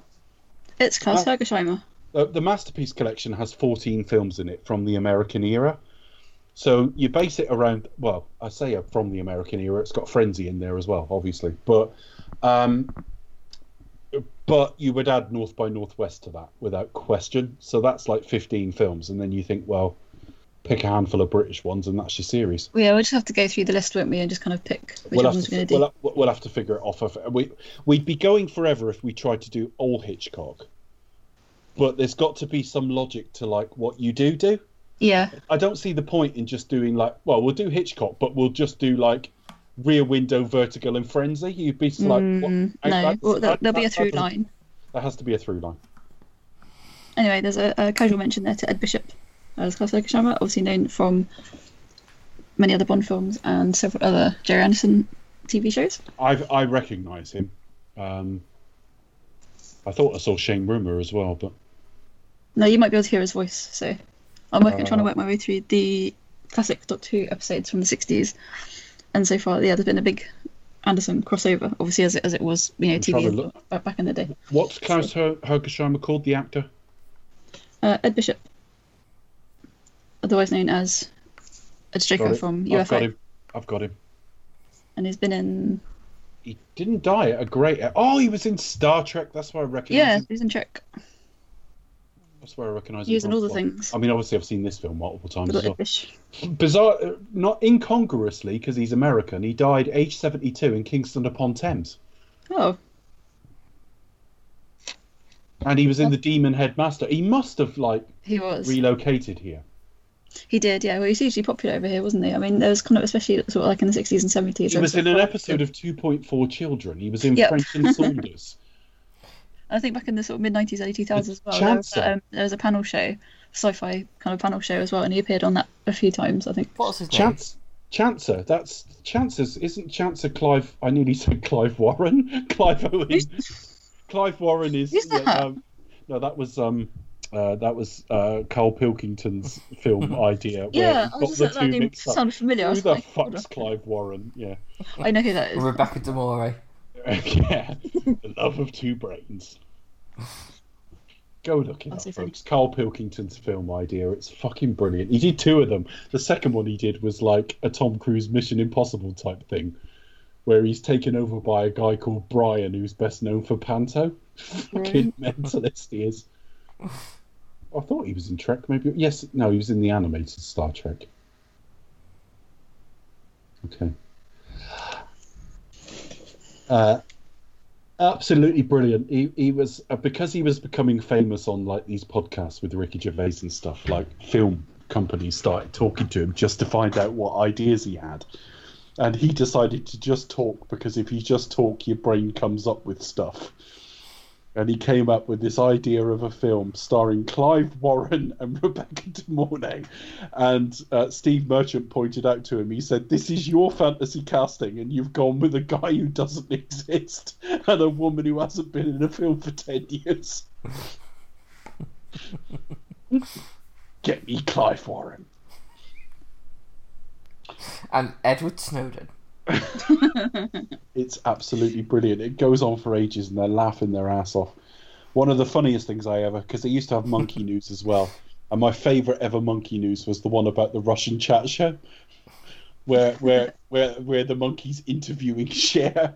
It's Klaus Uh, Hergersheimer. Uh, the masterpiece collection has 14 films in it from the American era. So you base it around, well, I say from the American era. It's got Frenzy in there as well, obviously, but um, but you would add North by Northwest to that without question. So that's like 15 films, and then you think, well, pick a handful of British ones, and that's your series. Well, yeah, we'll just have to go through the list, won't we, and just kind of pick which We'll ones we're going to do. we'll, we'll have to figure it off. Of, we, we'd be going forever if we tried to do all Hitchcock. But there's got to be some logic to like what you do do. Yeah, I don't see the point in just doing like, well, we'll do Hitchcock, but we'll just do like Rear Window, Vertigo, and Frenzy. You'd be like, what? Mm, I- no, that- well, that- there'll be a through that- line. That has to be a through line. Anyway, there's a, a casual mention there to Ed Bishop as Klaus Hergersheimer, obviously known from many other Bond films and several other Gerry Anderson TV shows. I I recognise him. Um, I thought I saw Shane Rimmer as well, but No, you might be able to hear his voice. So I'm working, trying to Uh. work my way through the classic Doctor Who episodes from the 60s, and so far, yeah, there's been a big Anderson crossover, obviously as it, as it was, you know, I'm trying to TV back, back in the day. what's Klaus Hergersheimer called, the actor? Uh, Ed Bishop, otherwise known as Ed Straker from I've got UFO, him. I've got him. and he's been in He didn't die at a great. Oh, he was in Star Trek. That's why I recognise. yeah, him. he's in Trek. That's why I recognise. He was him in all the things. I mean, obviously, I've seen this film multiple times Little as well. Bizarre, uh, not incongruously, because he's American. He died age seventy-two in Kingston upon Thames, Oh, and he was in the Demon Headmaster. He must have like he was. relocated here. He did, yeah. Well, he's hugely popular over here, wasn't he? I mean, there was kind of, especially sort of like in the 60s and 70s. He was in an episode of Two Point Four Children. He was in Yep. French and Saunders. I think back in the sort of mid 90s, early 2000s as well. There was, Chancellor. um, there was a panel show, sci-fi kind of panel show as well, and he appeared on that a few times. I think. What's his name? Chance, Chancer. That's Chancer's. Isn't Chancer Clive? I nearly said Clive Warren. Clive Owen. Clive Warren is. Who's yeah, that? um, no, that was um, uh, that was uh, Karl Pilkington's film idea. Yeah, he I got was the just that two name mixed sounded familiar. I Who the like, fuck's. Clive Warren? Yeah, I know who that is. Rebecca De Demore. yeah. the love of two brains. Go look it up, see if I- folks. Karl Pilkington's film idea. It's fucking brilliant. He did two of them. The second one he did was like a Tom Cruise Mission Impossible type thing, where he's taken over by a guy called Brian, who's best known for Panto. fucking mentalist he is. I thought he was in Trek, maybe. Yes, no, he was in the animated Star Trek. Okay. Uh, absolutely brilliant. He he was uh, because he was becoming famous on like these podcasts with Ricky Gervais and stuff. Like film companies started talking to him just to find out what ideas he had, and he decided to just talk because if you just talk, your brain comes up with stuff. And he came up with this idea of a film starring Clive Warren and Rebecca De Mornay. And uh, Steve Merchant pointed out to him, he said, This is your fantasy casting, and you've gone with a guy who doesn't exist and a woman who hasn't been in a film for 10 years. Get me Clive Warren. And Edward Snowden. It's absolutely brilliant. It goes on for ages, and they're laughing their ass off. One of the funniest things I ever, because they used to have monkey news as well, and my favourite ever monkey news was the one about the Russian chat show, where where where where the monkeys interviewing Cher.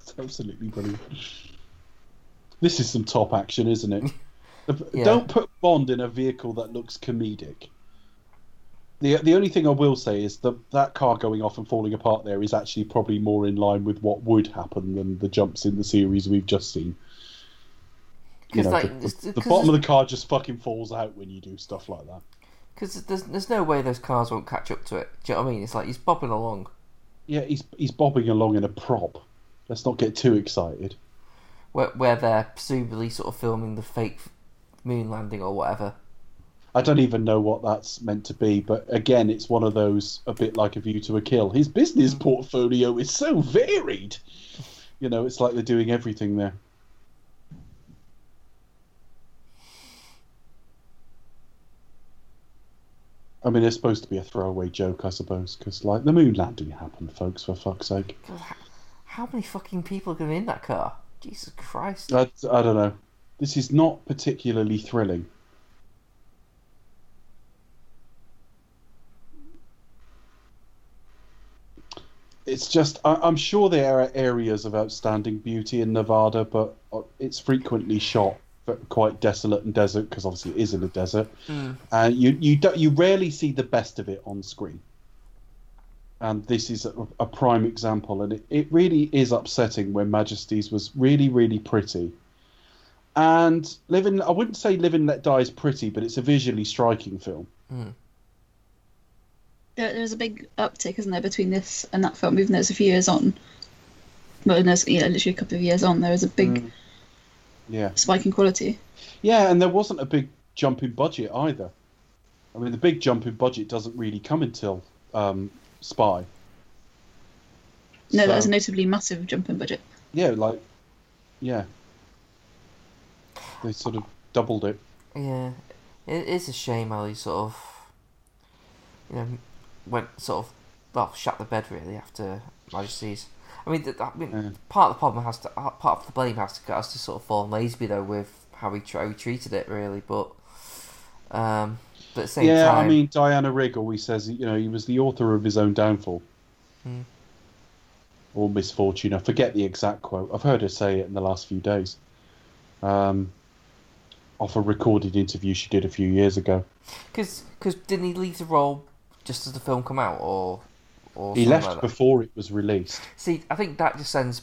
it's absolutely brilliant. This is some top action, isn't it? Yeah. Don't put Bond in a vehicle that looks comedic. The the only thing I will say is that that car going off and falling apart there is actually probably more in line with what would happen than the jumps in the series we've just seen. You know, like, the, the, bottom of the car just fucking falls out when you do stuff like that. Because there's, there's no way those cars won't catch up to it. Do you know what I mean? It's like he's bobbing along. Yeah, he's he's bobbing along in a prop. Let's not get too excited. Where, where they're presumably sort of filming the fake moon landing or whatever. I don't even know what that's meant to be, but again, it's one of those a bit like a view to a kill. His business mm. portfolio is so varied. You know, it's like they're doing everything there. I mean, it's supposed to be a throwaway joke, I suppose, because like the moon landing happened, folks. For fuck's sake, God, How many fucking people are going in that car? Jesus Christ. I, I don't know. This is not particularly thrilling. It's just, I, I'm sure there are areas of outstanding beauty in Nevada, but uh, it's frequently shot quite desolate and desert because obviously it is in a desert. Mm. And you you don't you rarely see the best of it on screen. And this is a, a prime example, and it, it really is upsetting when Majesty's was really really pretty. And Living, I wouldn't say Living Let Die is pretty, but it's a visually striking film. There, there's a big uptick, isn't there, between this and that film, even though it's a few years on. well, there's, yeah, literally a couple of years on, there is a big Mm. Yeah. spike in quality. Yeah, and there wasn't a big jump in budget either. I mean, the big jump in budget doesn't really come until um, Spy. No, So- that was a notably massive jump in budget. Yeah, like, yeah. They sort of doubled it. Yeah, it is a shame how he sort of, you know, went sort of well shut the bed really after Majesty's. I mean, I mean, part of the problem has to uh, part of the blame has to has to sort of fall on though with how he, how he treated it really, but um, but at the same time, yeah, time, I mean, Diana Rigg always says, you know, he was the author of his own downfall. Hmm. Or misfortune. I forget the exact quote. I've heard her say it in the last few days. Um, off a recorded interview she did a few years ago. because didn't he leave the role just as the film come out or or He left like before it was released. See, I think that just sends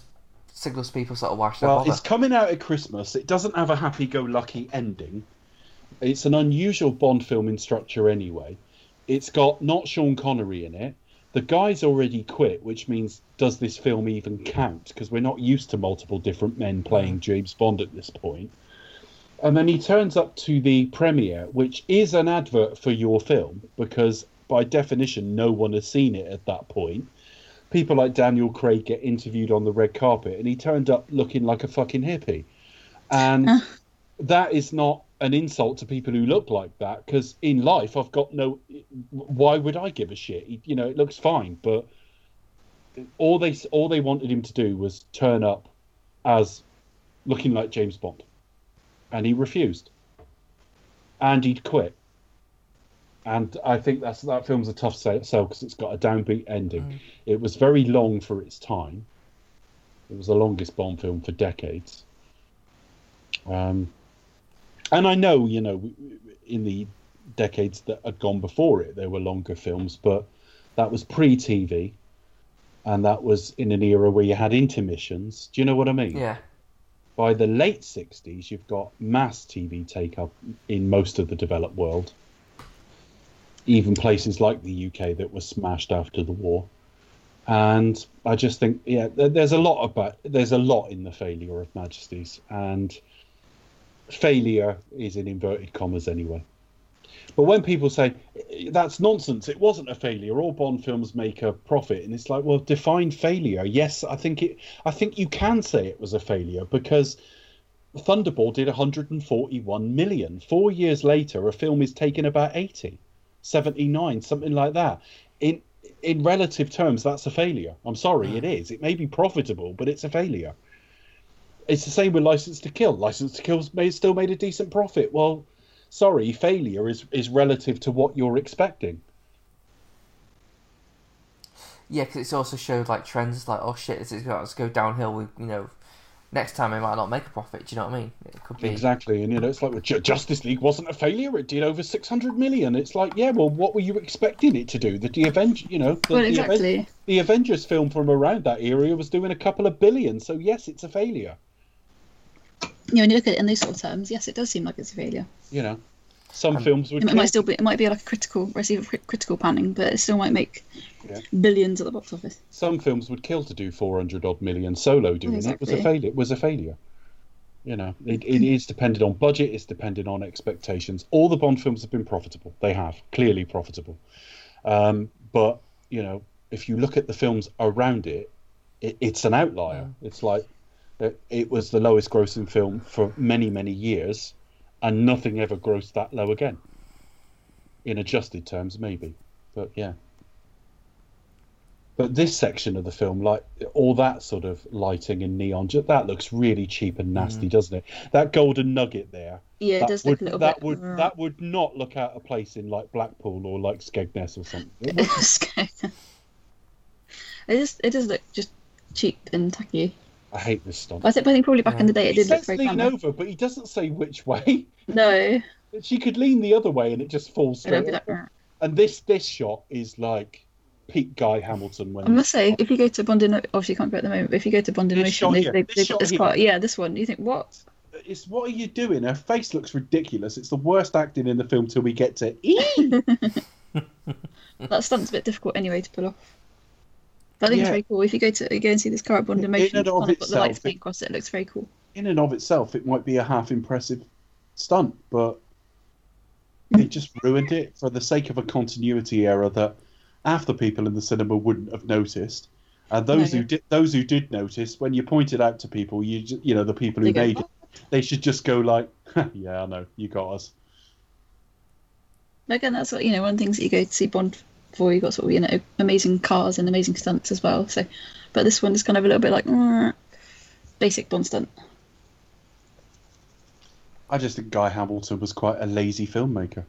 signals to people sort of why should Well, it's coming out at Christmas. It doesn't have a happy-go-lucky ending. It's an unusual Bond film in structure, anyway. It's got not Sean Connery in it. The guy's already quit, which means does this film even count? Because we're not used to multiple different men playing mm. James Bond at this point. And then he turns up to the premiere, which is an advert for your film, because by definition, no one has seen it at that point people like Daniel Craig get interviewed on the red carpet, and he turned up looking like a fucking hippie. And uh. that is not an insult to people who look like that, because in life, I've got no. Why would I give a shit? You know, it looks fine, but all they all they wanted him to do was turn up as looking like James Bond, and he refused. And he'd quit. And I think that's that film's a tough sell because it's got a downbeat ending. It was very long for its time. It was the longest Bond film for decades. Um, and I know, you know, in the decades that had gone before it, there were longer films, but that was pre-TV, and that was in an era where you had intermissions. Do you know what I mean? yeah, By the late 60s, you've got mass TV take up in most of the developed world, even places like the UK that were smashed after the war. And I just think, yeah, there's a lot about there's a lot in the failure of Majesty's, and failure is in inverted commas anyway. But when people say that's nonsense, it wasn't a failure. All Bond films make a profit, and it's like, well, define failure. Yes, I think it. I think you can say it was a failure because Thunderball did 141 million. Four years later, a film is taking about 80, 79, something like that. In in relative terms, that's a failure. I'm sorry, hmm. it is. It may be profitable, but it's a failure. It's the same with License to Kill. License to Kill's made, still made a decent profit. Well, sorry, failure is is relative to what you're expecting. yeah, because it's also showed like trends like oh shit, this is going to go downhill. We you know, next time it might not make a profit. Do you know what I mean? It could be Exactly, and you know, it's like well, Ju- Justice League wasn't a failure; it did over six hundred million. It's like, yeah, well, what were you expecting it to do? That the Avengers, you know, the, Well, the Aven- exactly. the Avengers film from around that area was doing a couple of billion. So yes, it's a failure. You know, when you look at it in those sort of terms, yes, it does seem like it's a failure. You know, some Um, films would. It might still be, it might be like a critical, receive cri- critical panning, but it still might make Yeah. billions at the box office. some films would kill to do 400 odd million solo doing it. Was a Exactly. failure. It was a failure. You know it, it is dependent on budget. It's dependent on expectations. All the bond films have been profitable. They have. Clearly profitable. Um, but you know if you look at the films around it, it it's an outlier. It's like it, it was the lowest grossing film for many many years and nothing ever grossed that low again. In adjusted terms maybe. But yeah but this section of the film, like all that sort of lighting and neon, ju- that looks really cheap and nasty, mm. doesn't it? That golden nugget there. Yeah, it that does would, look a little that bit. would that would not look out of place in like Blackpool or like Skegness or something. It would- it just it does look just cheap and tacky. I hate this stuff. I think I think probably back in the day it He did look says very lean glamour. over, but he doesn't say which way. No, She could lean the other way and it just falls it'll straight. like. And this this shot is like peak Guy Hamilton when I must say, if you go to Bond in obviously you can't go at the moment, but if you go to Bond in This Motion, shot they, here, they, this shot this here. Yeah, this one. You think what? it's what are you doing? Her face looks ridiculous. It's the worst acting in the film till we get to E. That stunt's a bit difficult anyway to pull off. But I think it's very cool. If you go to go and see this car at Bond in In Motion, and it's of kind of got the lights itself, being across it. It looks very cool. in and of itself, it might be a half impressive stunt, but they just ruined it for the sake of a continuity error that half the people in the cinema wouldn't have noticed. And those No, who did, those who did notice, when you pointed out to people, you you know the people who They go, made it. They should just go like, "Yeah, I know, you got us." Again, that's what you know. One of the things that you go to see Bond for, you got sort of you know amazing cars and amazing stunts as well. So, but this one is kind of a little bit like mm, basic Bond stunt. I just think Guy Hamilton was quite a lazy filmmaker.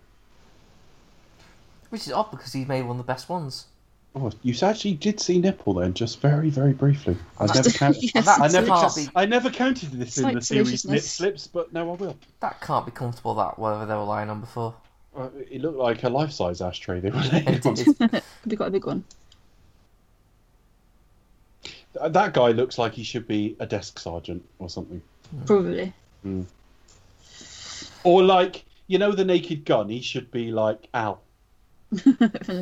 Which is odd because he made one of the best ones. Oh, you actually did see nipple then, just very, very briefly. I never counted. yes, I never, can't be- I never counted this in Slight the series nip slips, but now I will. That can't be comfortable. That whatever they were lying on before. Uh, it looked like a life-size ashtray they were And laying on. it, Could be quite a big one. That guy looks like he should be a desk sergeant or something. Probably. Or like, you know, the Naked Gun. He should be like Al From the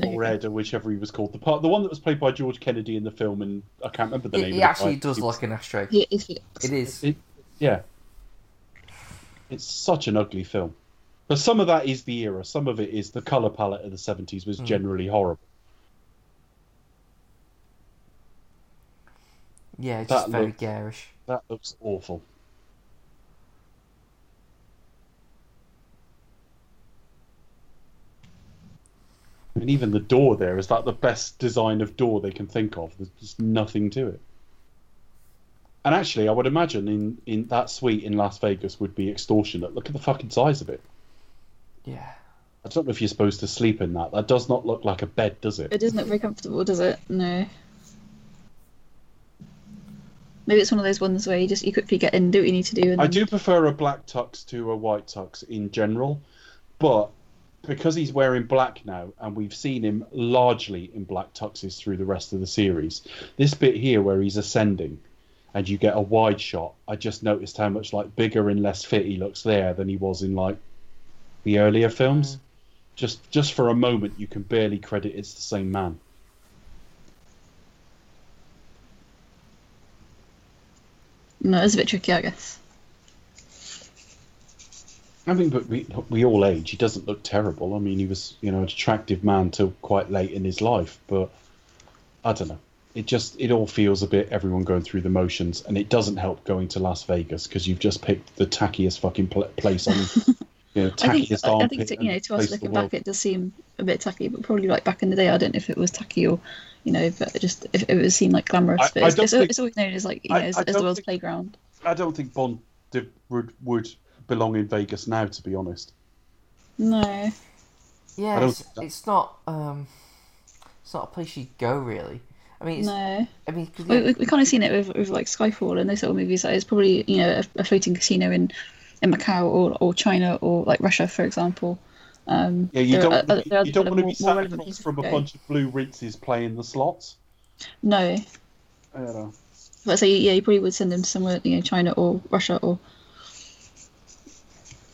or Ed or whichever he was called. The part, the one that was played by George Kennedy in the film, and I can't remember the it, name. it of the actually guy. does He was- look an ashtray. He is Felix. It is. It, yeah. It's such an ugly film. But some of that is the era. Some of it is the colour palette of the 70s was Mm. generally horrible. Yeah, it's That just very looked- garish. That looks awful. And even the door there is that the best design of door they can think of. There's just nothing to it. And actually, I would imagine in, in that suite in Las Vegas would be extortionate. Look at the fucking size of it. Yeah. I don't know if you're supposed to sleep in that. That does not look like a bed, does it? It doesn't look very comfortable, does it? No. Maybe it's one of those ones where you just you quickly get in, do what you need to do, and I then- do prefer a black tux to a white tux in general, but because he's wearing black now, and we've seen him largely in black tuxes through the rest of the series, this bit here where he's ascending, and you get a wide shot, I just noticed how much like bigger and less fit he looks there than he was in like the earlier films. Mm. Just just for a moment, you can barely credit it's the same man. No, it's a bit tricky, I guess. I mean, but we, we all age. He doesn't look terrible. I mean, he was, you know, an attractive man till quite late in his life. But I don't know. It just, it all feels a bit everyone going through the motions, and it doesn't help going to Las Vegas because you've just picked the tackiest fucking pl- place on, you know, I think tackiest I, I think to, you know to us place in the looking back, it does seem a bit tacky, but probably like back in the day, I don't know if it was tacky or you know, but it just if it was seen like glamorous. I- but it's, it's, think- it's always known as like you I- know as, I as the world's think- playground. I don't think Bond would would belong in Vegas now, to be honest. No, Yeah, it's, it's not. Um, it's not a place you go really. I mean, it's, no. I mean, 'cause We, yeah, we, we kind of seen it with, with like Skyfall and those sort of movies. Like it's probably you know a, a floating casino in in Macau or, or China or like Russia, for example. Um, Yeah, you don't are- wanna be- are you don't want to be more- sat more across from a bunch of blue rinses playing the slots. No, I don't know. But so yeah, you probably would send them somewhere, you know, China or Russia or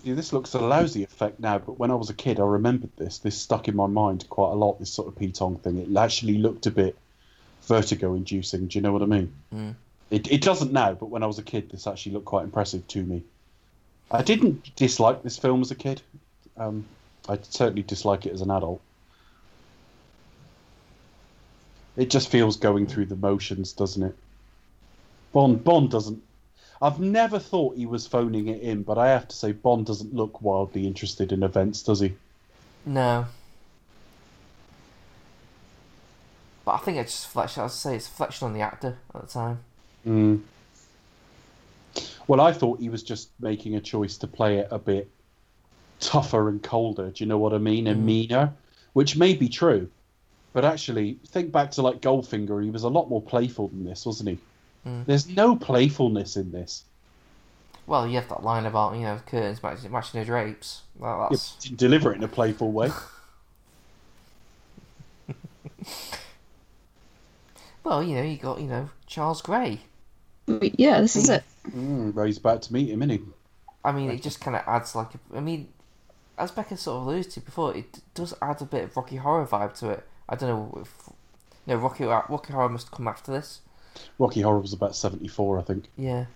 Yeah, this looks a lousy effect now, but when I was a kid, I remembered this. This stuck in my mind quite a lot. This sort of pitong thing. It actually looked a bit vertigo-inducing. Do you know what I mean? Mm. It it doesn't now, but when I was a kid, this actually looked quite impressive to me. I didn't dislike this film as a kid. Um, I certainly dislike it as an adult. It just feels going through the motions, doesn't it? Bond Bond doesn't. I've never thought he was phoning it in, but I have to say Bond doesn't look wildly interested in events, does he? no. But I think it's just reflection. As I say, it's a reflection on the actor at the time. Mm. Well, I thought he was just making a choice to play it a bit tougher and colder. Do you know what I mean? And Mm. meaner, which may be true, but actually, think back to like Goldfinger. He was a lot more playful than this, wasn't he? Mm. There's no playfulness in this. Well, you have that line about you know curtains matching, matching the drapes. Well, that's didn't deliver it in a playful way. well, you know, you got you know Charles Gray. yeah, this is it. mm, Ray's about to meet him, isn't he? I mean, it just kind of adds like a, I mean, as Becca sort of alluded to before, it does add a bit of Rocky Horror vibe to it. I don't know if no Rocky Rocky Horror must come after this. Rocky Horror was about 74, I think. Yeah,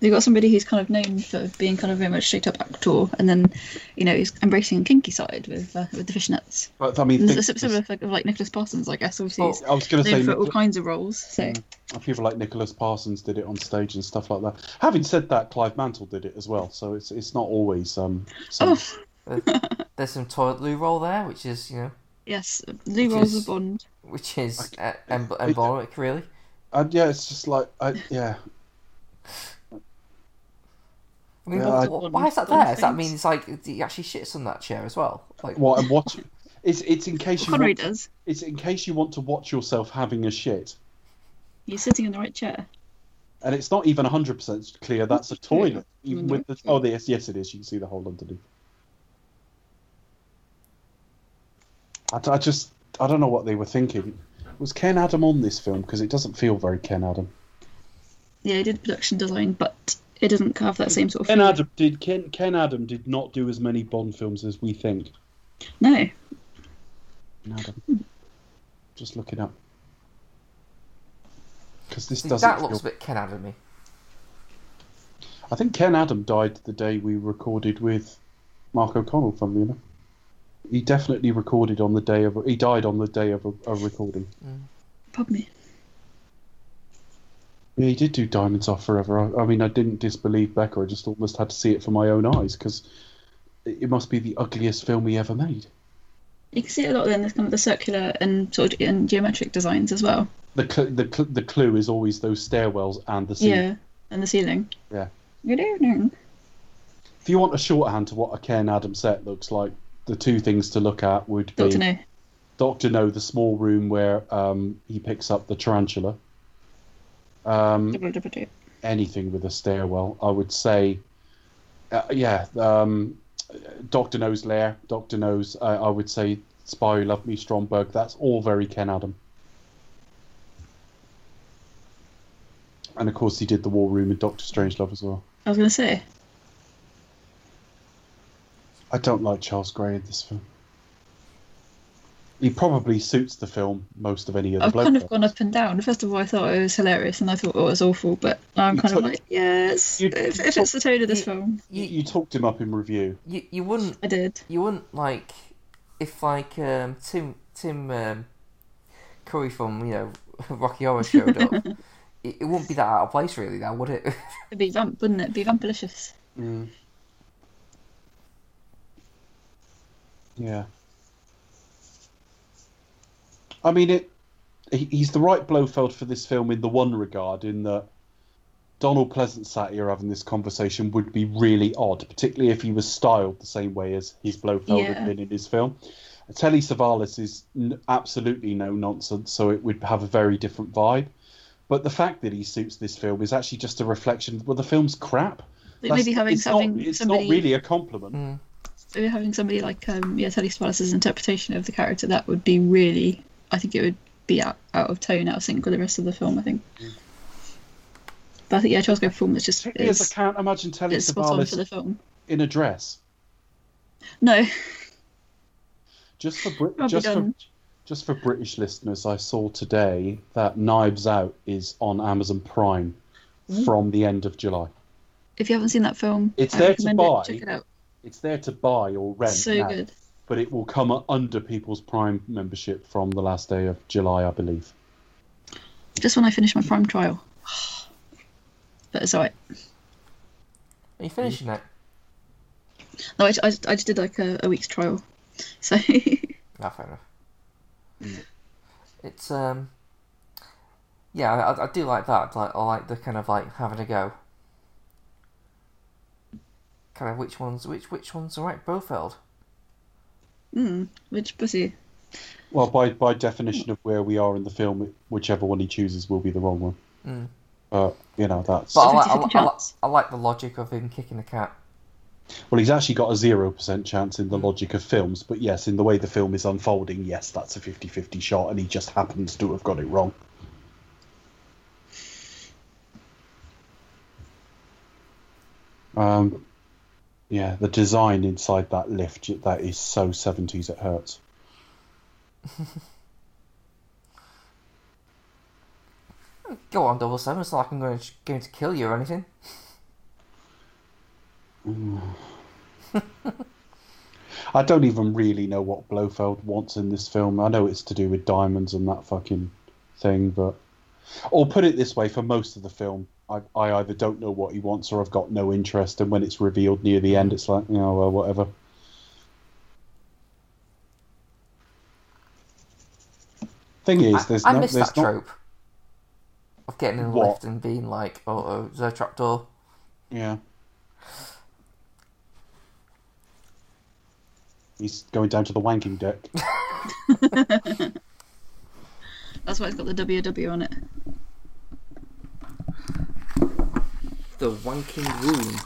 You've got somebody who's kind of known for being kind of very much straight up actor, and then, you know, he's embracing a kinky side with uh, with the fishnets. But I mean, There's think- a similar like, of like Nicholas Parsons, I guess. Obviously, Well, he's I was going to say known for all kinds of roles. So people like Nicholas Parsons did it on stage and stuff like that. Having said that, Clive Mantle did it as well, so it's it's not always um. Some, oh There's some toilet loo roll there, which is you know, yes, Lou Which rolls is- a Bond. which is uh, em- emblematic, really. and yeah, it's just like I, yeah. I mean, Yeah, wh- I- wh- why is that there? Does that things. mean it's like he actually shits on that chair as well? Like, What I'm watching. It's it's in case you Connery want, does. it's in case you want to watch yourself having a shit, He's sitting in the right chair. and it's not even hundred percent clear that's a toilet, even with the oh yes yes it is. You can see the hole underneath. I, I just I don't know what they were thinking. Was Ken Adam on this film? Because it doesn't feel very Ken Adam. Yeah, he did production design, but it doesn't have that same sort of. Ken feel. Adam did Ken Ken Adam did not do as many Bond films as we think. No, Ken Adam. Just looking up. Because this see, doesn't. that feel- looks a bit Ken Adamy. I think Ken Adam died the day we recorded with Mark O'Connell. From you know, he definitely recorded on the day of. He died on the day of a, a recording. Mm. pardon me. Yeah, he did do Diamonds Are Forever. I, I mean, I didn't disbelieve Becker. I just almost had to see it for my own eyes because it, must be the ugliest film he ever made. You can see it a lot in this kind of the circular and sort of and geometric designs as well. The cl- the cl- the clue is always those stairwells and the ceiling. Yeah, and the ceiling. Yeah. Good evening. If you want a shorthand to what a Ken Adam set looks like, the two things to look at would be Doctor No. Doctor No, the small room where um, he picks up the tarantula. Um, anything with a stairwell, I would say. Uh, yeah, um, Doctor No's lair, Doctor No's. Uh, I would say Spy Who Loved Me, Stromberg. That's all very Ken Adam. And of course, he did the War Room in Doctor Strangelove as well. I was going to say. I don't like Charles Gray in this film. He probably suits the film most of any other I've bloke. kind of does. gone up and down. First of all, I thought it was hilarious, and I thought it was awful. But now I'm You kind of like, yes. you If, took- if it's the tone of this you- film, You, You, you talked him up in review. you, you wouldn't I did. you wouldn't like if like um, Tim Tim um, Curry from you know Rocky Horror showed up. it, it wouldn't be that out of place, really, now would it? It'd be vamp, wouldn't it? It'd be vampalicious. Mm. Yeah. I mean, it. He, he's the right Blofeld for this film in the one regard, in that Donald Pleasence sat here having this conversation would be really odd, particularly if he was styled the same way as his Blofeld Yeah. had been in his film. Telly Savalas is n- absolutely no nonsense, so it would have a very different vibe. But the fact that he suits this film is actually just a reflection. Well, the film's crap. Maybe having it's having not, it's somebody not really a compliment. Mm. Maybe having somebody like um yeah Telly Savalas' interpretation of the character that would be really I think it would be out, out of tone out of sync with the rest of the film I think but I think yeah Charles Gray performance just as is I can't imagine Telly Savalas the film in a dress. no Just for Brit- just for just for British listeners, I saw today that Knives Out is on Amazon Prime Mm. from the end of July. if you haven't seen that film It's I there to buy. it. check it out It's there to buy or rent so now, good but it will come under people's Prime membership from the last day of July, I believe. just when I finish my prime trial but it's alright Are you finishing it? no I, I, I just did like a, a week's trial so No, fair enough. It's um, yeah, I, I do like that. Like, I like the kind of like having a go. Kind of which ones, which which ones are right? Blofeld. mm, which pussy Well, by by definition of where we are in the film, whichever one he chooses will be the wrong one. Mm. But you know that's But I like, I, 50-50 like- I, like. I like the logic of him kicking the cat. Well, he's actually got a 0% chance in the logic of films, but yes, in the way the film is unfolding, yes, that's a 50 50 shot, and he just happens to have got it wrong. Um, yeah, the design inside that lift, that is so 70s it hurts. Go on, double seven. It's not like I'm going to, going to kill you or anything. I don't even really know what Blofeld wants in this film. I know it's to do with diamonds and that fucking thing, but or put it this way, for most of the film, I, I either don't know what he wants or I've got no interest, and when it's revealed near the end, it's like, you know, well, whatever. Thing is, there's I, I no, miss there's that not, trope of getting in a What? lift and being like, "Oh, oh is there a trapdoor?" Yeah. He's going down to the wanking deck. That's why it's got the WW on it. The wanking room.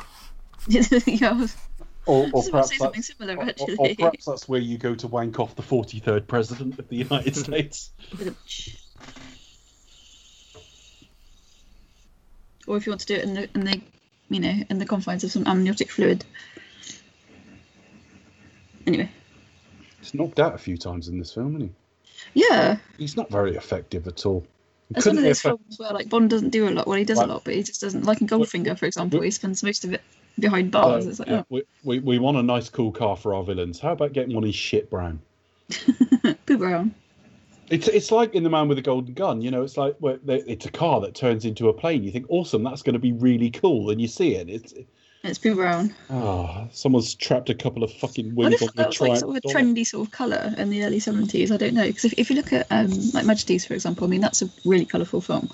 yeah, Or, or I was about to perhaps say something that's, similar or, or- actually. perhaps that's where you go to wank off the 43rd president of the United States. Or if you want to do it in the in the you know in the confines of some amniotic fluid. Anyway, He's knocked out a few times in this film, isn't he? yeah. He's not very effective at all. It's one of those films where like Bond doesn't do a lot. Well, he does Right. a lot, but he just doesn't. Like in Goldfinger, for example, he spends most of it behind bars. Uh, it's like, yeah, we, we, we want a nice, cool car for our villains. How about getting one in shit brown? oh, Pooh Brown. It's it's like in the Man with the Golden Gun. You know, it's like they, it's a car that turns into a plane. You think, awesome, that's going to be really cool. And you see it. It's It's Pooh Brown. oh, someone's trapped a couple of fucking wheels on the was like sort of a trendy sort of colour in the early seventies. I don't know because if, if you look at um, like Majesties, for example, I mean that's a really colourful film.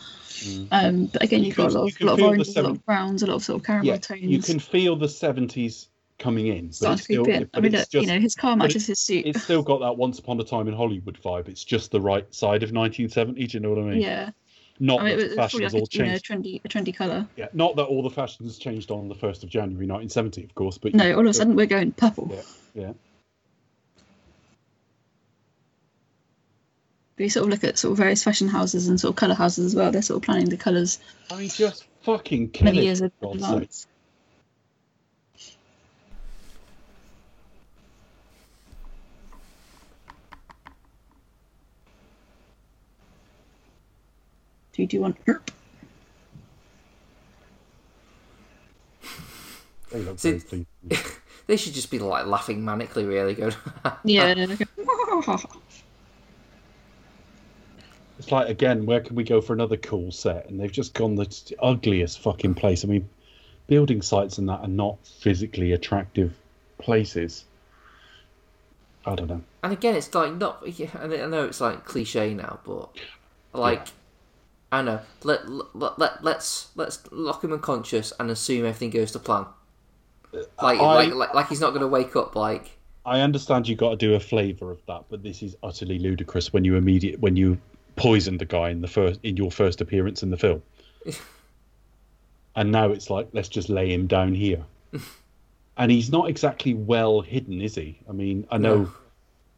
Um, but again, Mm. You you've got a lot of, lot of oranges, a lot of browns, a lot of sort of caramel Yeah, tones. you can feel the seventies coming in, it's to creep still, in. I mean, it's look, just, you know, his car matches his suit. it's still got that Once Upon a Time in Hollywood vibe. It's just the right side of 1970. Do you know what I mean? yeah, Not I mean, that it was fashions like all a, you know, changed. trendy, a trendy colour. Yeah, not that all the fashions changed on the first of January 1970, of course, but No, all of a sudden we're going purple. Yeah, yeah. But you sort of look at sort of various fashion houses and sort of colour houses as well. They're sort of planning the colours I mean, just fucking kill many it, years in for advance. Do you do one? They look See- They should just be like laughing manically, really, good. Yeah. It's like again, where can we go for another cool set? And they've just gone the t- ugliest fucking place. I mean, building sites and that are not physically attractive places. I don't know. And again, it's like not. Yeah, I know- I know it's like cliche now, but like, I know. Let let let let's let's lock him unconscious and assume everything goes to plan. Uh, like I- like, like like he's not going to wake up. Like I understand you got to do a flavour of that, but this is utterly ludicrous when you immediate when you poisoned the guy in the first in your first appearance in the film, and now it's like let's just lay him down here, and he's not exactly well hidden, is he? I mean, I know No.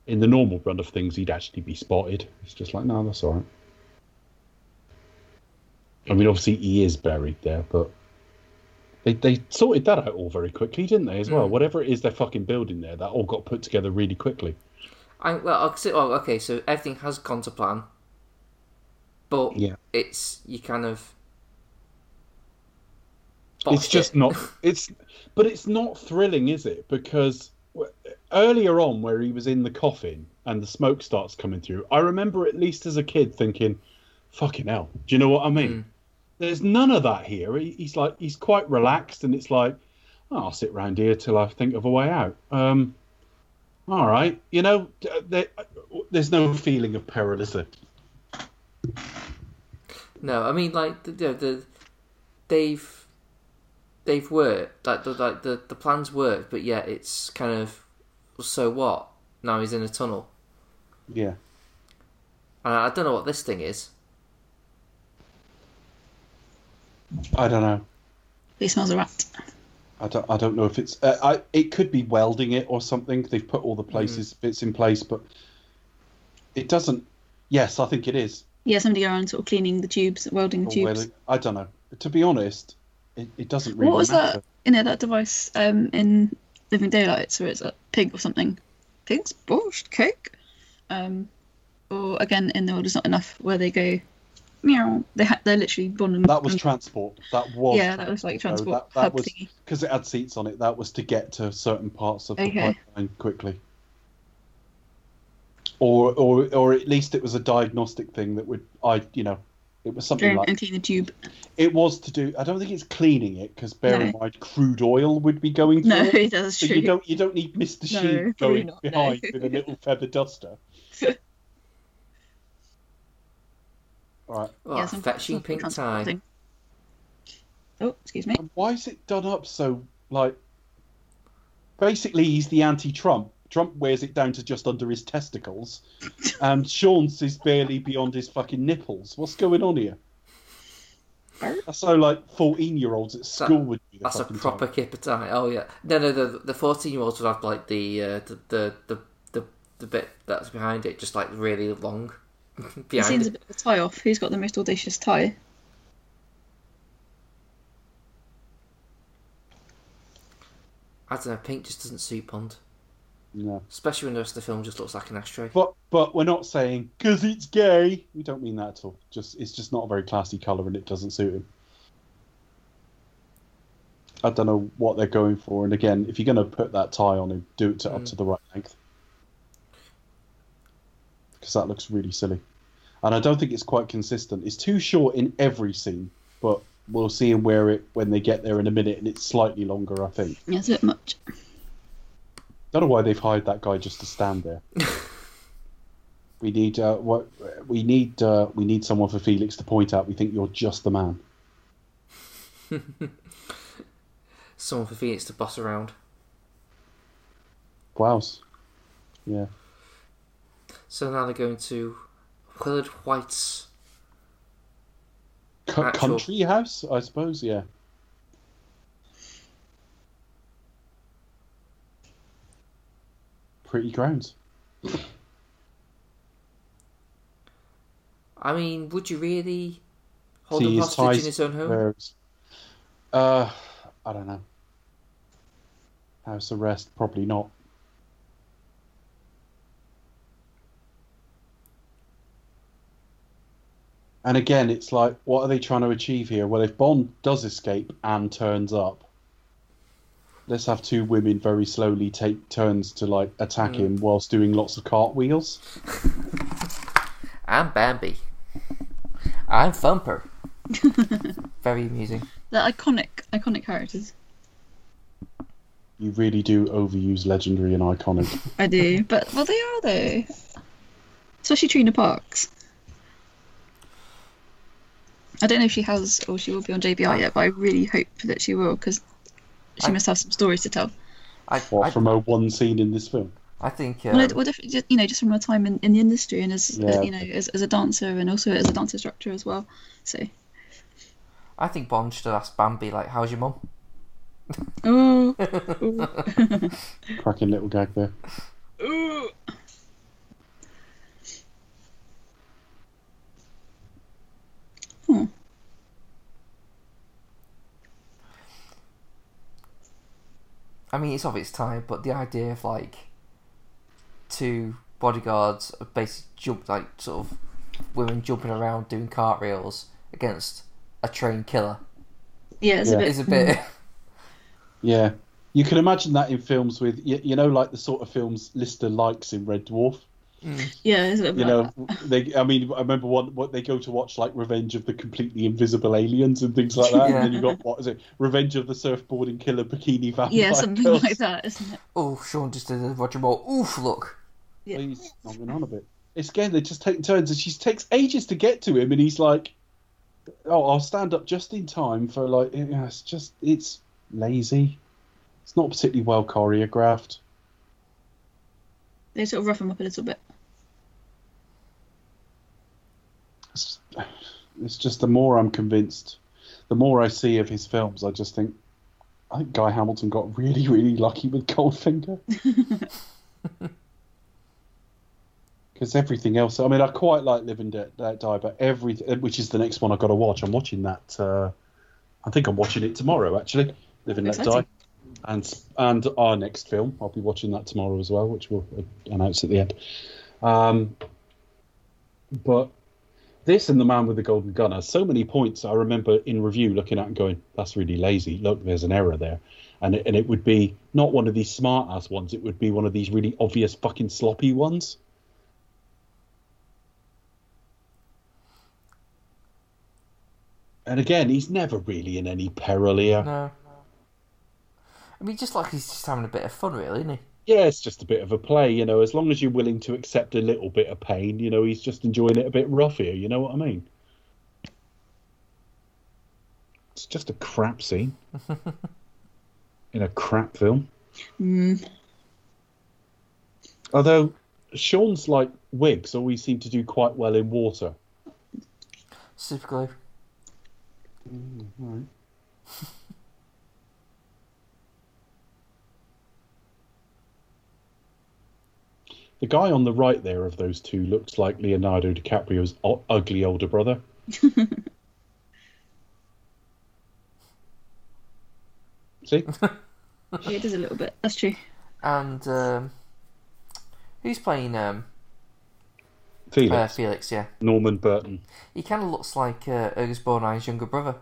in the normal run of things he'd actually be spotted. It's just like no, that's all right. I mean, obviously he is buried there, but. They, they sorted that out all very quickly, didn't they? As well, Mm. whatever it is they're fucking building there, that all got put together really quickly. I well, I'll say, oh, okay, so everything has gone to plan, but Yeah. it's you kind of. it's just it. not it's but it's not thrilling is it because earlier on where he was in the coffin and the smoke starts coming through i remember at least as a kid thinking fucking hell do you know what i mean Mm. There's none of that here. He, he's like he's quite relaxed and it's like oh, i'll sit round here till i think of a way out. Um all right. You know there, there's no feeling of peril is there? No, I mean like the the, the they've they've worked like the like the the plans worked, but yet it's kind of so what? Now he's in a tunnel, yeah. And I don't know what this thing is. I don't know He smells a rat. I don't, I don't know if it's. Uh, I, it could be welding it or something. They've put all the places bits in place, but it doesn't. Yes, I think it is. Yeah, somebody around sort of cleaning the tubes, welding the Or tubes. welding. I don't know. To be honest, it, it doesn't really what was matter. that? You know that device um, in Living Daylights where it's a pig or something. Pig's borscht cake. Um, or again in the world is not enough where they go meow. They ha- they're literally born and That was transport. That was yeah, that was like transport, though. transport That, hub that was because it had seats on it. That was to get to certain parts of the Okay. pipeline quickly. Or, or, or at least it was a diagnostic thing that would, I, you know, it was something And, like and clean the tube. it was to do. I don't think it's cleaning it because bear in mind, crude oil would be going through. No, it. that's So true. you don't you don't need Mr. No, Sheen going not, no. behind with a little feather duster. Right. Oh, Yeah, some- fetching some pink tie. Oh, excuse me. And why is it done up so like? Basically, he's the anti-Trump. Trump wears it down to just under his testicles, and Sean's is barely beyond his fucking nipples. What's going on here? That's so like fourteen-year-olds at school would be the That's a proper time. kipper tie. Oh yeah. No, no. The the fourteen year olds would have like the, uh, the the the the the bit that's behind it, just like really long It behind seems a bit of a tie off. Who's got the most audacious tie? I don't know. Pink just doesn't suit Bond, No. especially when the rest of the film just looks like an ashtray. But but we're not saying because it's gay. We don't mean that at all. Just it's just not a very classy color, and it doesn't suit him. I don't know what they're going for. And again, if you're going to put that tie on him, do it to, up Mm. to the right length, because that looks really silly. And I don't think it's quite consistent. It's too short in every scene, but we'll see him wear it when they get there in a minute, and it's slightly longer. I think. Yeah, it's a bit much. Don't know why they've hired that guy just to stand there. we need uh, what we need. Uh, we need someone for Felix to point out. We think you're just the man. Someone for Felix to boss around. Wows. Yeah. So now they're going to Willard Whyte's. C- Actual- country house, I suppose. Yeah. Pretty grounds. I mean, would you really hold See him hostage in his own home? Uh, I don't know. House arrest, probably not. And again, it's like, what are they trying to achieve here? Well, if Bond does escape and turns up, let's have two women very slowly take turns to like attack mm. him whilst doing lots of cartwheels. I'm Bambi. I'm Thumper. Very amusing. They're iconic, iconic characters. You really do overuse legendary and iconic. I do, but well, they are though. Especially Trina Parks. I don't know if she has or she will be on JBR yet, but I really hope that she will because she I- must have some stories to tell. I, What I, from a one scene in this film? I think. Well, Um, it- well, if- just, you know, just from her time in, in the industry and as, Yeah. you know, as, as a dancer and also as a dance instructor as well. So, I think Bond should ask Bambi, like, how's your mum? oh, Cracking little gag there. Hmm. I mean, it's of its time, but the idea of, like, two bodyguards of basically jump, like, sort of women jumping around doing cartwheels against a trained killer yeah, it's Yeah. a bit. is a bit. Yeah, you can imagine that in films with you, you know, like the sort of films Lister likes in Red Dwarf. Mm. Yeah, it's a bit You know, they. I mean, I remember one what they go to watch like Revenge of the Completely Invisible Aliens and things like that. Yeah. And then you got what is it? Revenge of the Surfboarding Killer Bikini Vampire. yeah, something Girls. like that, isn't it? oh, Sean just did a Roger Moore. Oh, oof, look. Yeah. Please, knocking on a bit. It's again, they're just taking turns, and she takes ages to get to him, and he's like, "Oh, I'll stand up just in time for like." Yeah, it's just it's lazy. It's not particularly well choreographed. They sort of rough him up a little bit. It's, it's just the more I'm convinced, the more I see of his films, I just think, I think Guy Hamilton got really, really lucky with Goldfinger. Because everything else, I mean, I quite like Live and Let Die, but everything, which is the next one I've got to watch. I'm watching that. Uh, I think I'm watching it tomorrow, actually. Live and Let Die, and and our next film, I'll be watching that tomorrow as well, which we'll uh, announce at the end. Um, but this and the man with the golden gun has so many points. I remember in review looking at and going, "That's really lazy. Look, there's an error there," and it, and it would be not one of these smart ass ones. It would be one of these really obvious fucking sloppy ones. And again, he's never really in any peril here. No. I mean, just like he's just having a bit of fun, really, isn't he? Yeah, it's just a bit of a play, you know. As long as you're willing to accept a little bit of pain, you know, he's just enjoying it a bit rough here. You know what I mean? It's just a crap scene in a crap film. Mm. Although Sean's like wigs always seem to do quite well in water. Super glue. Right. The guy on the right there of those two looks like Leonardo DiCaprio's o- ugly older brother. See? Yeah, it does a little bit. That's true. And um, who's playing um, Felix. uh, Felix? Yeah, Norman Burton. he kind of looks like uh, Ernest Borgnine's younger brother.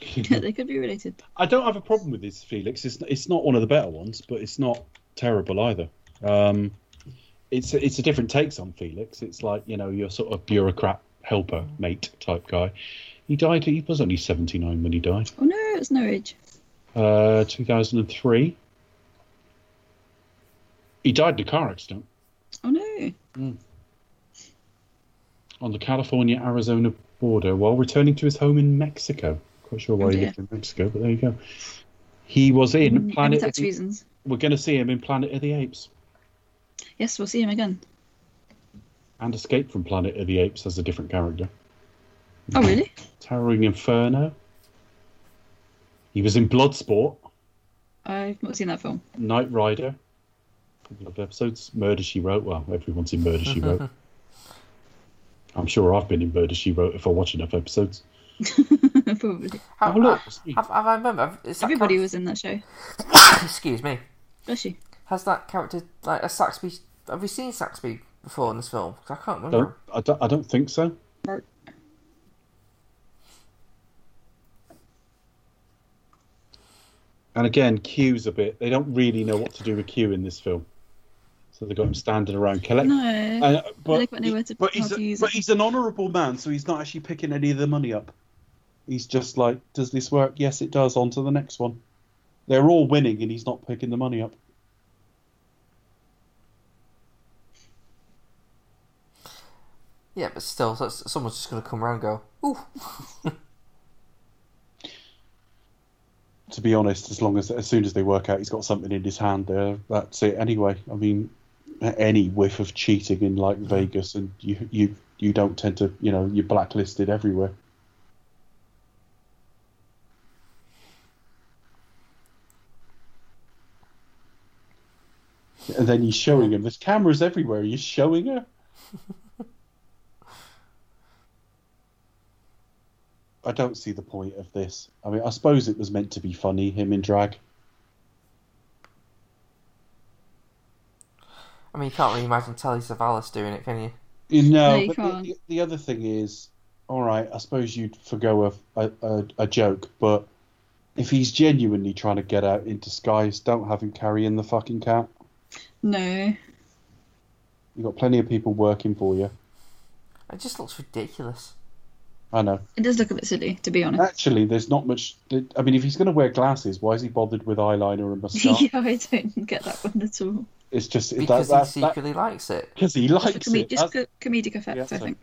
they could be related. I don't have a problem with this Felix. It's it's not one of the better ones, but it's not terrible either. Um, it's it's a different takes on Felix. It's like you know your sort of bureaucrat helper mm. mate type guy. He died. He was only seventy nine when he died. Oh no, it's no age. Uh, two thousand and three. He died in a car accident Oh no. Mm. on the California Arizona border while returning to his home in Mexico. Quite sure why Oh, he lived in Mexico, but there you go. He was in mm, Maybe Planet. Of the, reasons. we're going to see him in Planet of the Apes. Yes, we'll see him again. and Escape from Planet of the Apes as a different character. Oh really? Towering Inferno. He was in Bloodsport, I've not seen that film. Knight Rider, couple of episodes. Murder She Wrote. Well, everyone's in Murder She Wrote. I'm sure I've been in Murder She Wrote if I watch enough episodes. Probably. Have, Oh, look, have, Steve. have, have I remember? have- Is that Everybody char- was in that show. Excuse me. Bless you. Has that character like a Saxby? Have we seen Saxby before in this film? 'Cause I can't remember. Don't, I, don't, I don't think so. Right. And again, Q's a bit. They don't really know what to do with Q in this film. So they've got him standing around collecting. No. Uh, but, they quite know where to- but, he's, to use but he's an honourable man, so he's not actually picking any of the money up. He's just like, does this work? Yes, it does. On to the next one. They're all winning, and he's not picking the money up. Yeah, but still, so someone's just going to come around and go, ooh. To be honest, as long as as soon as they work out he's got something in his hand, there, that's it. Anyway, I mean, any whiff of cheating in like Vegas, and you you you don't tend to, you know, you're blacklisted everywhere. And then he's showing him. There's cameras everywhere. He's showing her. I don't see the point of this. I mean, I suppose it was meant to be funny, him in drag. I mean, you can't really imagine Telly Savalas doing it, can you? You know, No, you but the, can't. the, the other thing is, all right, I suppose you'd forgo a, a, a, a joke, but if he's genuinely trying to get out in disguise, don't have him carrying the fucking cat. No. You've got plenty of people working for you. It just looks ridiculous. I know. It does look a bit silly, to be honest. Actually, there's not much. I mean, if he's going to wear glasses, why is he bothered with eyeliner and mascara? yeah, I don't get that one at all. It's just Because that, he that, that, secretly likes it. because he For likes com- it. just That's- comedic effect, Yeah, I so-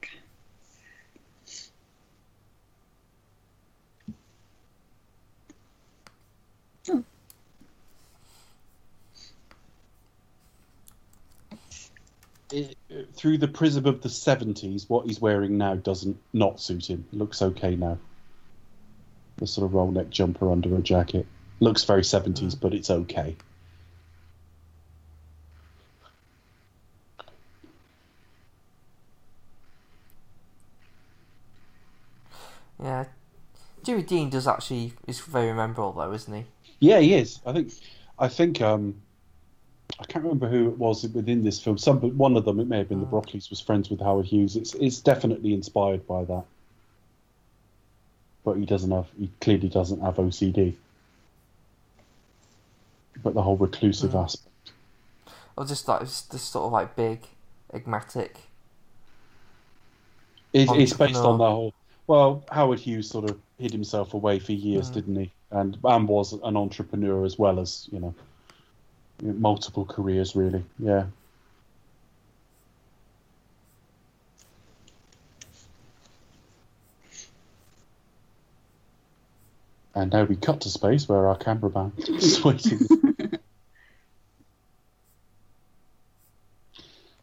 it, through the prism of the 70s, what he's wearing now doesn't not suit him. Looks okay now. The sort of roll neck jumper under a jacket. Looks very 70s, but it's okay. Yeah. Jimmy Dean does actually is very memorable though, isn't he? Yeah, he is. I think. I think. Um, I can't remember who it was within this film. Some, but one of them, it may have been the Mm. Broccoli's, was friends with Howard Hughes. It's it's definitely inspired by that. But he doesn't have. He clearly doesn't have OCD. But the whole reclusive Mm. aspect. Or just like just, just sort of like big, enigmatic. It's, it's based on that whole. Well, Howard Hughes sort of hid himself away for years, Mm. didn't he? And and was an entrepreneur as well as you know, multiple careers really. Yeah. And now we cut to space where our cameraman is waiting.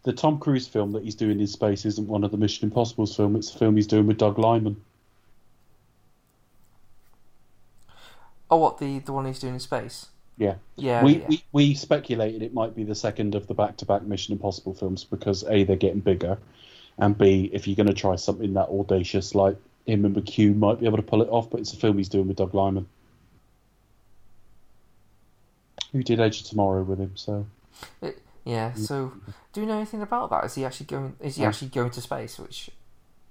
the Tom Cruise film that he's doing in space isn't one of the Mission Impossible's film. It's a film he's doing with Doug Liman. Oh, what the the one he's doing in space? Yeah. Yeah, we, yeah. we we speculated it might be the second of the back-to-back Mission Impossible films because a they're getting bigger, and b if you're going to try something that audacious like him and McHugh might be able to pull it off. But it's a film he's doing with Doug Liman, who did Edge of Tomorrow with him. So uh, yeah. Mm. So, do you know anything about that? Is he actually going? Is he Yeah. actually going to space? Which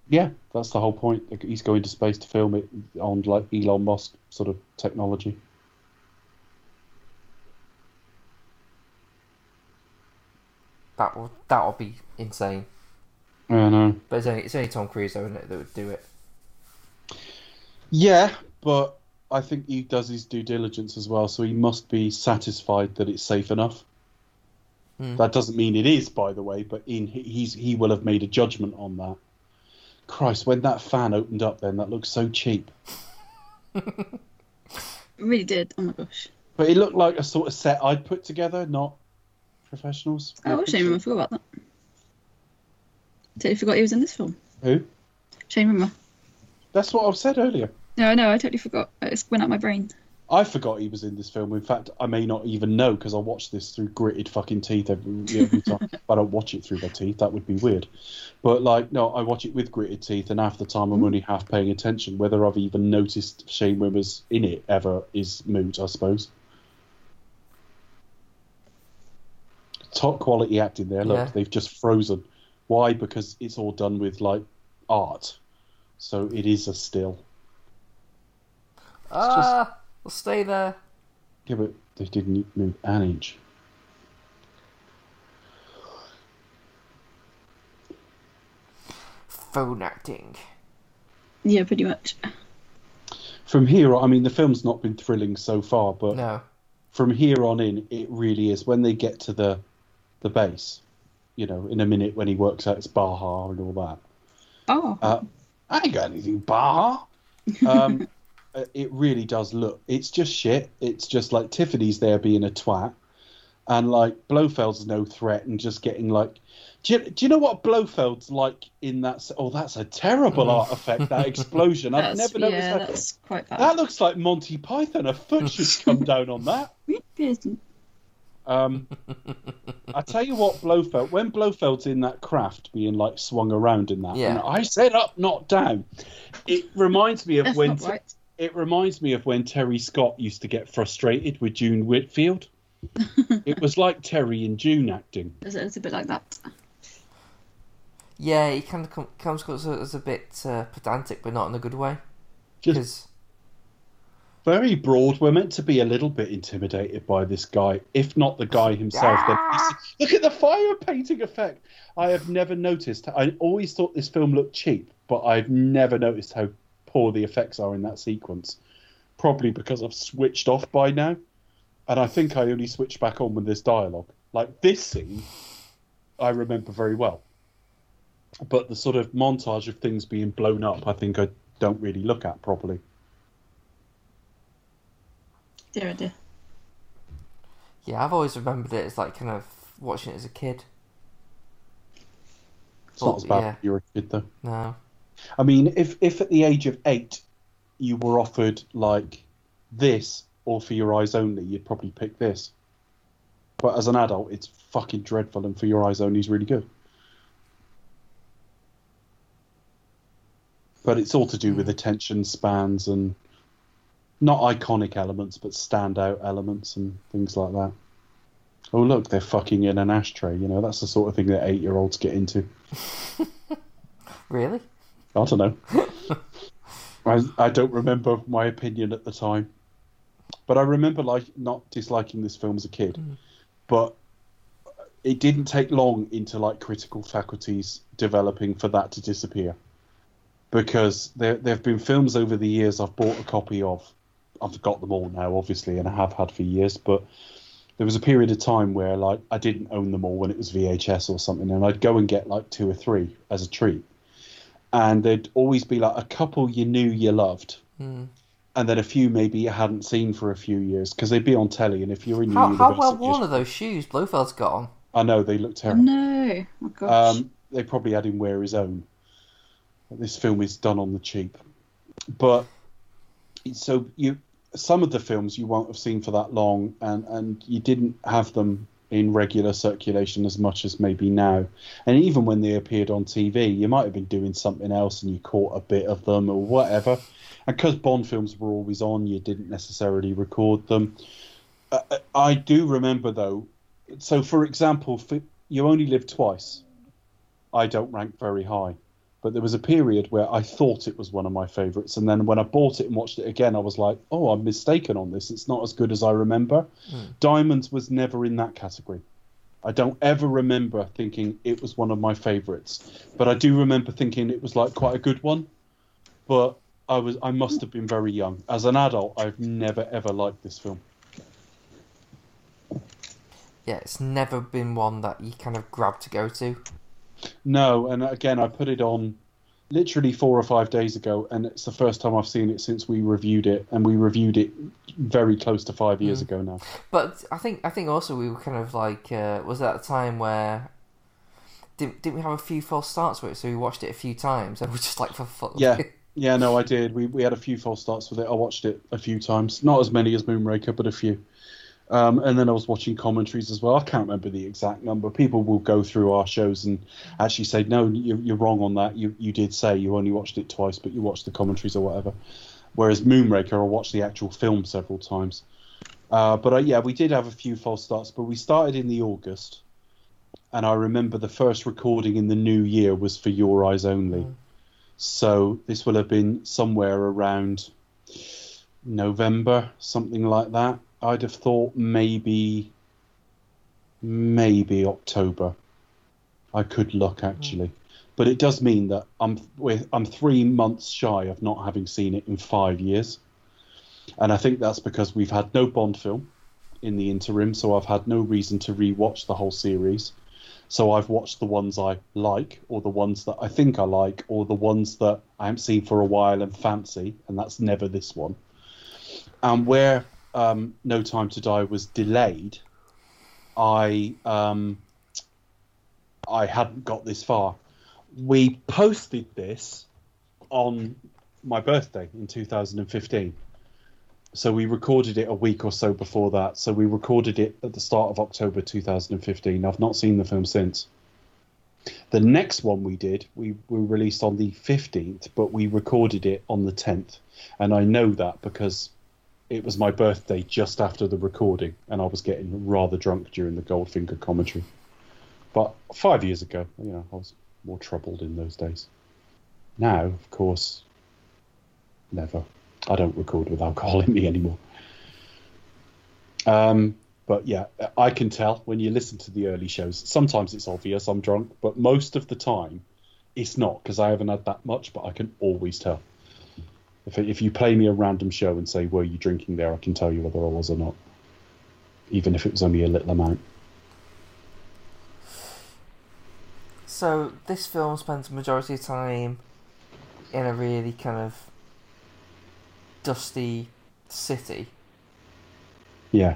yeah, that's the whole point. He's going to space to film it on like Elon Musk sort of technology. That will that will be insane. I know. But it's only it's only Tom Cruise though, isn't it, that would do it. Yeah, but I think he does his due diligence as well, so he must be satisfied that it's safe enough. Hmm. That doesn't mean it is, by the way, but in he's he will have made a judgment on that. Christ, when that fan opened up, then that looked so cheap. It really did. Oh my gosh. But it looked like a sort of set I'd put together, not professionals. Oh, Shane Rimmer, I forgot about that. Totally forgot he was in this film. Who? Shane Rimmer. That's what I've said earlier. No, I know, I totally forgot. Uh, it went out my brain. I forgot he was in this film. In fact, I may not even know because I watch this through gritted fucking teeth every, every time. I don't watch it through my teeth. That would be weird. But like, no, I watch it with gritted teeth, and half the time I'm mm. only half paying attention. Whether I've even noticed Shane Rimmer's in it ever is moot, I suppose. Top quality acting there. Look, Yeah. they've just frozen. Why? Because it's all done with like art, so it is a still. Ah, we'll stay there. Yeah, but they didn't move an inch. Phone acting. Yeah, pretty much. From here, on, I mean, the film's not been thrilling so far, but No. from here on in, it really is. When they get to the the base, you know, in a minute when he works out it's Baja and all that. Oh, Uh, I ain't got anything Baja. Um, uh, it really does look. It's just shit. It's just like Tiffany's there being a twat, and like Blofeld's no threat and just getting like. Do you, do you know what Blofeld's like in that? Oh, that's a terrible art effect. That explosion. I've never noticed yeah, that. that's quite bad. That looks like Monty Python. A foot should come down on that. Um, I tell you what, Blofeld. When Blofeld's in that craft, being like swung around in that, Yeah. and I said up, not down. It reminds me of That's when not right. it reminds me of when Terry Scott used to get frustrated with June Whitfield. it was like Terry and June acting. It's, it's a bit like that. Yeah, he kind of com- comes across as a bit uh, pedantic, but not in a good way. Just Because very broad. We're meant to be a little bit intimidated by this guy, if not the guy himself. Look at the fire painting effect. I have never noticed. I always thought this film looked cheap, but I've never noticed how poor the effects are in that sequence. Probably because I've switched off by now, and I think I only switched back on when there's dialogue. Like this scene, I remember very well, but the sort of montage of things being blown up, I think I don't really look at properly. Dear, dear. yeah, I've always remembered it as like kind of watching it as a kid. It's not Oh, as bad yeah. when you were a kid, though. No, I mean, if if at the age of eight you were offered like this or for your eyes only, you'd probably pick this. But as an adult, it's fucking dreadful, and for your eyes only is really good. But it's all to do with hmm. attention spans and not iconic elements, but standout elements and things like that. Oh look, they're fucking in an ashtray. You know, that's the sort of thing that eight-year-olds get into. Really? I don't know. I I don't remember my opinion at the time, but I remember like not disliking this film as a kid. Mm. But it didn't take long into like critical faculties developing for that to disappear, because there there have been films over the years I've bought a copy of. I've got them all now, obviously, and I have had for years. But there was a period of time where like I didn't own them all when it was VHS or something, and I'd go and get like two or three as a treat and there'd always be like a couple you knew you loved, Hmm. and then a few maybe you hadn't seen for a few years because they'd be on telly. And if you're in How, how well university, worn are those shoes Blofeld's got on? I know they look Oh, terrible. no. Oh, gosh. Um, they probably had him wear his own. This film is done on the cheap, but so you some of the films you won't have seen for that long, and and you didn't have them in regular circulation as much as maybe now. And even when they appeared on TV, you might have been doing something else and you caught a bit of them or whatever. And because Bond films were always on, you didn't necessarily record them. Uh, I do remember though. So, for example, fi- you only live twice. I don't rank very high. But there was a period where I thought it was one of my favourites, and then when I bought it and watched it again, I was like, "Oh, I'm mistaken on this. It's not as good as I remember." Hmm. Diamonds was never in that category. I don't ever remember thinking it was one of my favourites, but I do remember thinking it was like quite a good one. But I was I must have been very young. As an adult, I've never ever liked this film. Yeah, it's never been one that you kind of grab to go to. No, and again, I put it on literally four or five days ago, and it's the first time I've seen it since we reviewed it, and we reviewed it very close to five years ago now. But I think I think also we were kind of like uh, was that a time where didn't didn't we have a few false starts with it? So we watched it a few times and we're just like for fun. Yeah, yeah, no, I did. We we had a few false starts with it. I watched it a few times, not as many as Moonraker, but a few. Um, and then I was watching commentaries as well. I can't remember the exact number. People will go through our shows and actually say, "No, you're, you're wrong on that. You you did say you only watched it twice, but you watched the commentaries or whatever." Whereas Moonraker, I watched the actual film several times. Uh, but uh, yeah, we did have a few false starts, but we started in the August, and I remember the first recording in the new year was for Your Eyes Only. So this will have been somewhere around November, something like that. I'd have thought maybe, maybe October. I could look hmm. actually, but it does mean that I'm I'm three months shy of not having seen it in five years, and I think that's because we've had no Bond film in the interim, so I've had no reason to re-watch the whole series. So I've watched the ones I like, or the ones that I think I like, or the ones that I haven't seen for a while and fancy, and that's never this one. And where um, No Time to Die was delayed, I um, I hadn't got this far. We posted this on my birthday in 2015. So we recorded it a week or so before that. So we recorded it at the start of October 2015. I've not seen the film since. The next one we did, we, we released on the 15th, but we recorded it on the 10th. And I know that because it was my birthday just after the recording, and I was getting rather drunk during the Goldfinger commentary. But five years ago, you know, I was more troubled in those days. Now, of course, never. I don't record with alcohol in me anymore. Um, but yeah, I can tell when you listen to the early shows. Sometimes it's obvious I'm drunk, but most of the time it's not because I haven't had that much. But I can always tell. If if you play me a random show and say, "Were you drinking there?" I can tell you whether I was or not, even if it was only a little amount. So this film spends the majority of time in a really kind of dusty city, Yeah,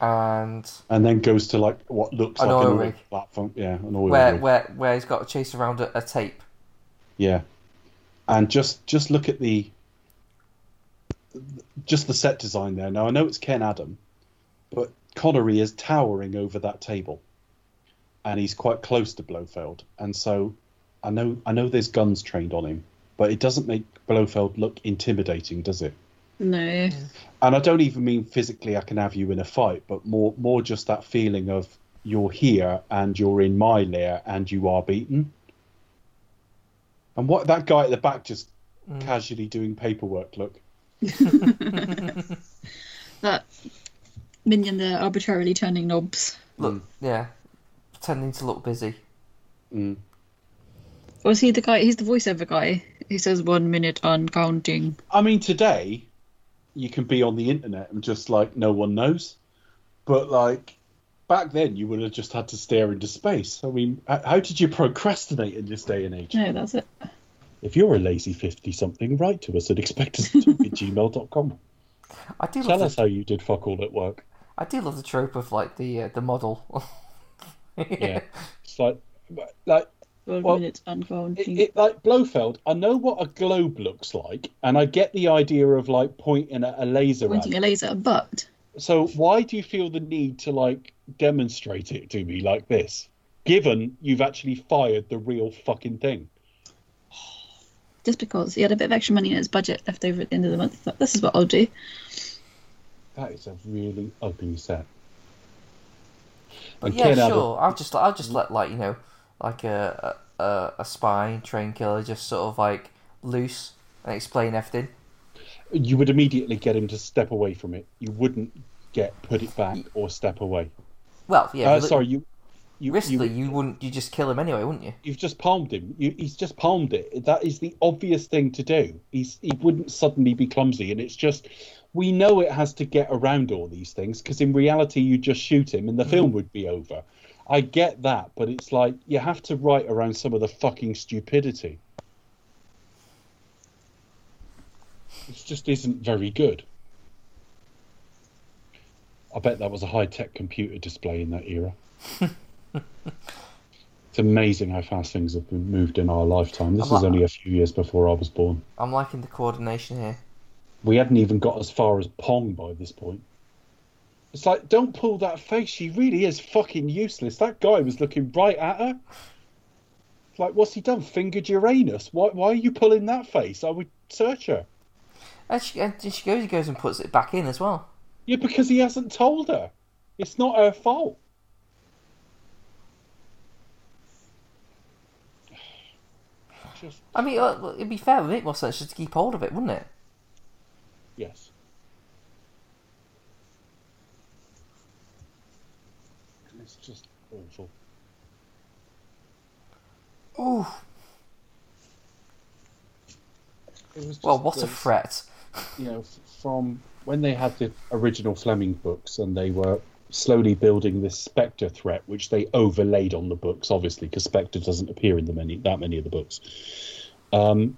and and then goes to like what looks An like oil an oil rig. platform. Yeah, an oil where rig. where where he's got to chase around a, a tape. Yeah, and just just look at the just the set design there. Now I know it's Ken Adam, but Connery is towering over that table, and he's quite close to Blofeld, and so I know I know there's guns trained on him, but it doesn't make Blofeld look intimidating, does it? No. And I don't even mean physically I can have you in a fight, but more more just that feeling of you're here and you're in my lair and you are beaten. And what that guy at the back just mm. casually doing paperwork, look. That minion there arbitrarily turning knobs. Look, yeah, pretending to look busy. Mm. Was he the guy? He's the voiceover guy. He says one minute on counting. I mean, today you can be on the internet and just like no one knows, but like back then you would have just had to stare into space. I mean, how did you procrastinate in this day and age? No, that's it. If you're a lazy fifty something, write to us at expectancy at gmail.com. I do Tell love us the, how you did fuck all at work. I do love the trope of like the uh, the model. Yeah, it's like like One Well, minute on it, it like Blofeld. I know what a globe looks like, and I get the idea of like pointing at a laser. pointing at a laser, but So why do you feel the need to like demonstrate it to me like this? Given you've actually fired the real fucking thing. Just because he had a bit of extra money in his budget left over at the end of the month, thought, this is what I'll do. That is a really ugly set. But And yeah, Ken sure. I'll just I'll just let like you know like a a, a spy train killer just sort of like loose and explain everything. you would immediately get him to step away from it. You wouldn't get put it back or step away. Well, yeah. uh, but sorry, you. You, Riskily, you, you wouldn't. You just kill him anyway, wouldn't you? you've just palmed him. You, he's just palmed it. That is the obvious thing to do. He's he wouldn't suddenly be clumsy, and it's just we know it has to get around all these things because in reality you just shoot him and the film mm-hmm. would be over. I get that, but it's like you have to write around some of the fucking stupidity. It just isn't very good. I bet that was a high tech computer display in that era. it's amazing how fast things have been moved in our lifetime. This I'm is like- only a few years before I was born. I'm liking the coordination here. We hadn't even got as far as Pong by this point. It's like, don't pull that face. She really is fucking useless. That guy was looking right at her. It's like, what's he done? Fingered Uranus? Why, why are you pulling that face? I would search her. And she, and she goes, goes and puts it back in as well. Yeah, because he hasn't told her. It's not her fault. Just, I mean, uh, it'd be fair. It'd make more sense just to keep hold of it, wouldn't it? yes. It's just awful. Ooh. It was just, Well, what a uh, threat. you know, from when they had the original Fleming books and they were slowly building this Spectre threat, which they overlaid on the books, obviously, because Spectre doesn't appear in the many that many of the books. Um,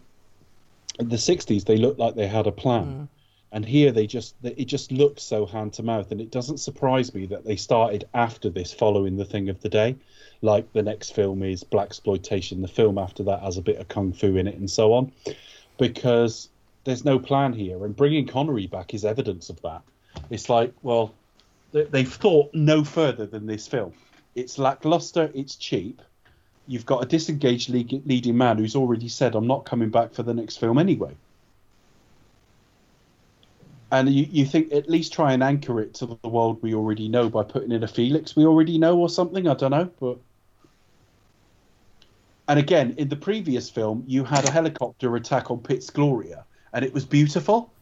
in the '60s, they looked like they had a plan, and here they just it just looks so hand to mouth, and it doesn't surprise me that they started after this, following the thing of the day. Like the next film is blaxploitation. The film after that has a bit of kung fu in it, and so on, because there's no plan here, and bringing Connery back is evidence of that. It's like, well, they've thought no further than this film. It's lackluster, it's cheap. You've got a disengaged leading man who's already said, "I'm not coming back for the next film anyway." And you, you think at least try and anchor it to the world we already know by putting in a Felix we already know or something. I don't know, but and again, in the previous film, you had a helicopter attack on Piz Gloria, and it was beautiful.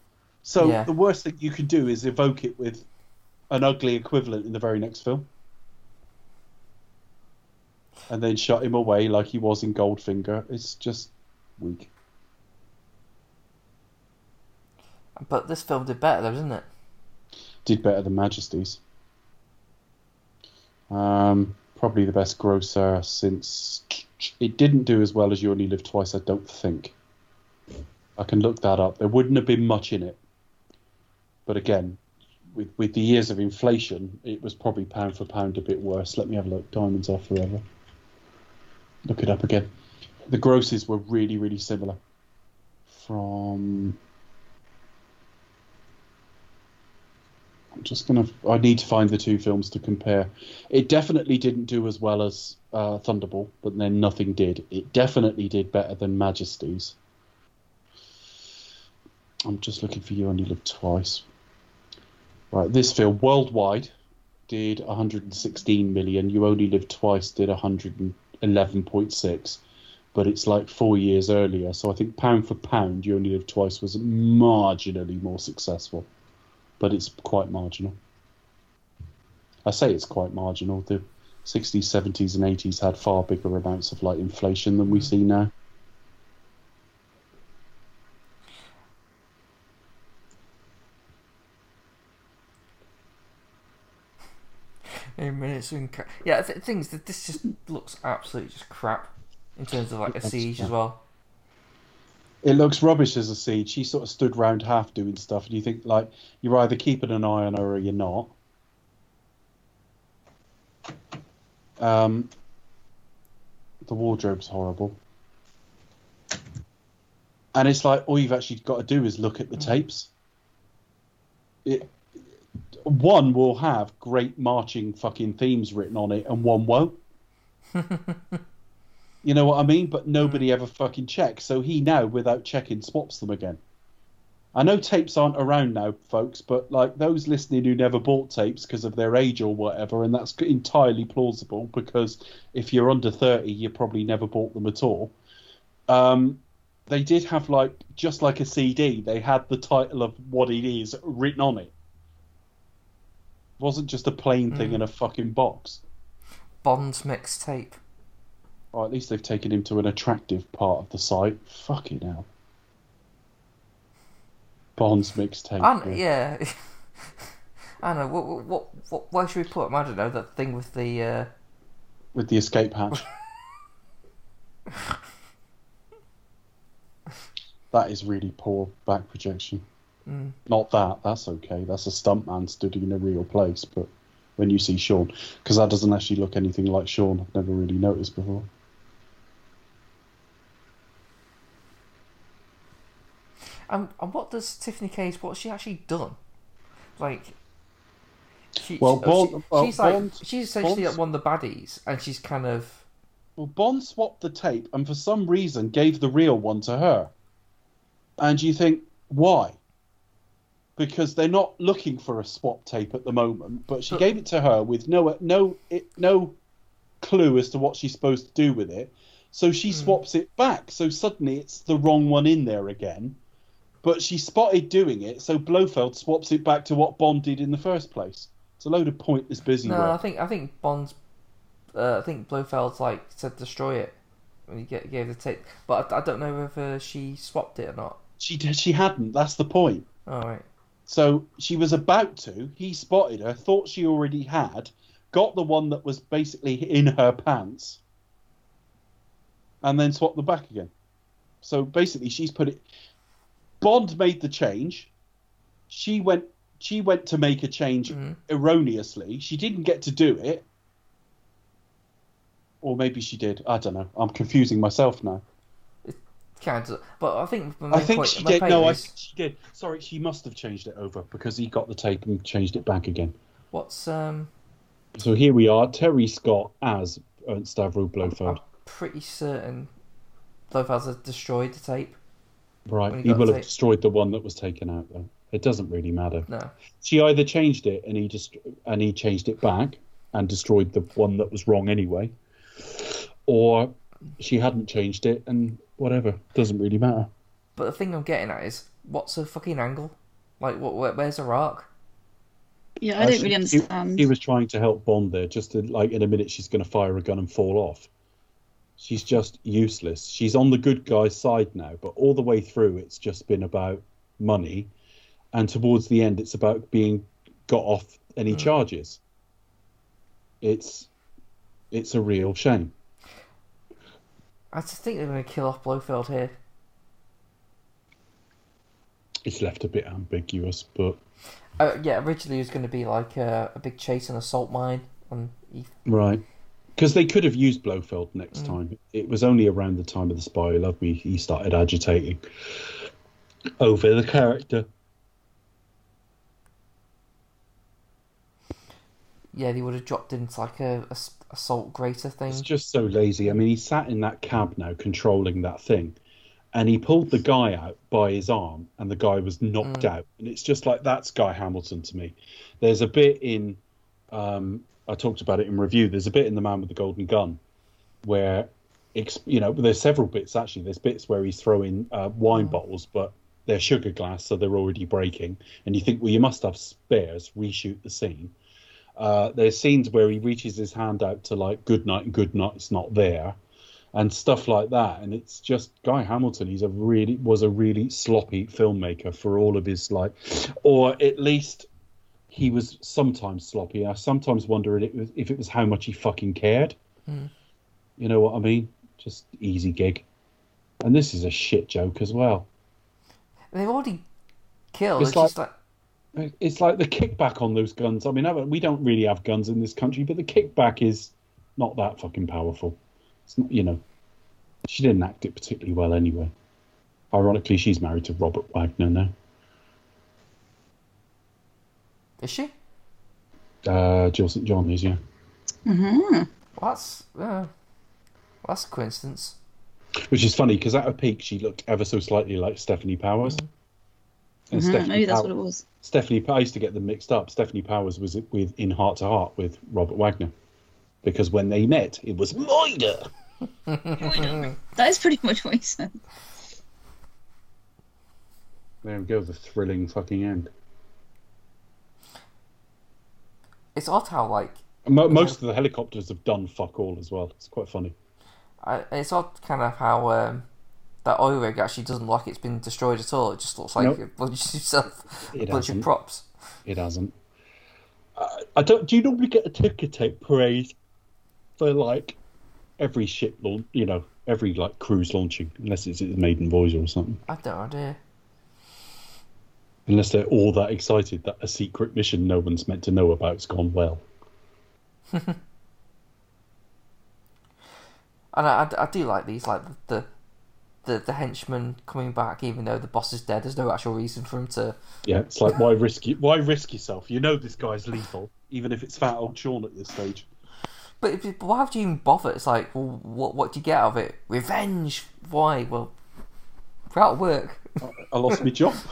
So Yeah. the worst thing you can do is evoke it with an ugly equivalent in the very next film. And then shut him away like he was in Goldfinger. It's just weak. But this film did better, though, didn't it? Did better than Majesty's. Um, probably the best grosser since. It didn't do as well as You Only Live Twice, I don't think. I can look that up. There wouldn't have been much in it. But again, with, with the years of inflation, it was probably pound for pound a bit worse. Let me have a look. Diamonds Are Forever. Look it up again. The grosses were really, really similar. From I'm just gonna. I need to find the two films to compare. It definitely didn't do as well as uh, Thunderball, but then nothing did. It definitely did better than Majesty's. I'm just looking for You Only Live Twice. Right, this film worldwide did 116 million. You Only Live Twice did 111.6, but it's like four years earlier. So I think pound for pound, You Only Live Twice was marginally more successful, but it's quite marginal. I say it's quite marginal. The 60s, 70s, and 80s had far bigger amounts of like inflation than we see now. Eight minutes in ca- yeah, th- things that this just looks absolutely just crap in terms of like a siege yeah. as well. It looks rubbish as a siege. She sort of stood round half doing stuff, and you think like you're either keeping an eye on her or you're not. Um, the wardrobe's horrible, and it's like all you've actually got to do is look at the tapes. It one will have great marching fucking themes written on it, and one won't. You know what I mean? But nobody ever fucking checks. So he now, without checking, swaps them again. I know tapes aren't around now, folks, but like those listening who never bought tapes because of their age or whatever, and that's entirely plausible because if you're under 30, you probably never bought them at all. Um, they did have like just like a CD, they had the title of what it is written on it. It wasn't just a plain thing in a fucking box. Bond's mixtape. Or at least they've taken him to an attractive part of the site. Fucking hell. Bond's mixtape. And yeah, I don't know what, what what what where should we put him? I don't know that thing with the uh, With the escape hatch. that is really poor back projection. Mm. Not that, that's okay. That's a stuntman stood in a real place, but when you see Sean, because that doesn't actually look anything like Sean, I've never really noticed before. and, and what does Tiffany Case? What's she actually done? Like, she, Well, she- Bond- she- well, she's like Bond- she's essentially like one of the baddies, and she's kind of Well, Bond swapped the tape and for some reason gave the real one to her. And you think, why? Because they're not looking for a swap tape at the moment, but she gave it to her with no no it, no clue as to what she's supposed to do with it. So she swaps it back. So suddenly it's the wrong one in there again. But she spotted doing it, so Blofeld swaps it back to what Bond did in the first place. It's a load of pointless busy no. I think I think Bond's. Uh, I think Blofeld's like said destroy it when he gave the tape, but I, I don't know whether she swapped it or not. She she hadn't. That's the point. All right. So she was about to. He spotted her, thought she already had, got the one that was basically in her pants, and then swapped them back again. So basically, she's put it. Bond made the change. She went. She went to make a change Mhm. erroneously. She didn't get to do it, or maybe she did. I don't know. I'm confusing myself now. But I think I think point, she did. No, I is, think she did. Sorry, she must have changed it over because he got the tape and changed it back again. what's um. So here we are, Terry Scott as Ernst Stavro I'm pretty certain Blofeld has destroyed the tape. Right, he he will have tape. destroyed the one that was taken out, though. It doesn't really matter. No. She either changed it and he just and he changed it back and destroyed the one that was wrong anyway, or she hadn't changed it and whatever. Doesn't really matter. But the thing I'm getting at is, what's her fucking angle? Like, what? Where, where's her arc? Yeah, I Uh, don't she- really understand. He was trying to help Bond there, just to like in a minute she's going to fire a gun and fall off. She's just useless. She's on the good guy's side now, but all the way through it's just been about money, and towards the end it's about being got off any charges. It's it's a real shame. I just think they're going to kill off Blofeld here. It's left a bit ambiguous, but Uh, yeah, originally it was going to be like a, a big chase and assault mine right. Because they could have used Blofeld next time. It was only around the time of the Spy Who Loved Me he started agitating over the character. Yeah, they would have dropped into like a, a assault greater thing. It's just so lazy. I mean, he sat in that cab now, controlling that thing, and he pulled the guy out by his arm, and the guy was knocked out. And it's just like that's Guy Hamilton to me. There's a bit in, um, I talked about it in review. There's a bit in The Man with the Golden Gun where, you know, there's several bits actually. There's bits where he's throwing uh, wine bottles, but they're sugar glass, so they're already breaking. And you think, well, you must have spares. Reshoot the scene. Uh, there's scenes where he reaches his hand out to like good night and good night, it's not there, and stuff like that. And it's just Guy Hamilton. He's a really was a really sloppy filmmaker for all of his like, or at least he was sometimes sloppy. I sometimes wonder if it was, if it was how much he fucking cared. You know what I mean? Just easy gig. And this is a shit joke as well. They've already killed. It's It's, like- just like It's like the kickback on those guns. I mean, we don't really have guns in this country, but the kickback is not that fucking powerful. It's not, you know, she didn't act it particularly well anyway. Ironically, she's married to Robert Wagner now. is she? Uh, Jill St. John is, yeah. Mm-hmm. Well, that's uh, well, that's a coincidence. Which is funny because at her peak, she looked ever so slightly like Stefanie Powers. And Mhm, Stefanie Maybe that's Pow- what it was. Stefanie, I used to get them mixed up. Stefanie Powers was with in Hart to Hart with Robert Wagner, because when they met, it was Moida. That is pretty much what he said. There we go, the thrilling fucking end. It's odd how like Mo- most of the helicopters have done fuck all as well. It's quite funny. I, it's odd kind of how um, that oil rig actually doesn't look like it's been destroyed at all. It just looks like Nope. a bunch of It bunch of props. It hasn't. Uh, I don't. Do you normally get a ticker tape parade for like every ship launch? You know, every like cruise launching, unless it's its maiden voyage or something. I have no idea. Unless they're all that excited that a secret mission no one's meant to know about's gone well. And I, I, I do like these, like the, the the henchman coming back, even though the boss is dead. There's no actual reason for him to. Yeah, it's like why risk it? Why risk yourself? You know this guy's lethal, even if it's fat old Sean at this stage. But, if, but why would you even bother? It's like, well, what what do you get out of it? Revenge? Why? Well, we're out of work. I, I lost my job.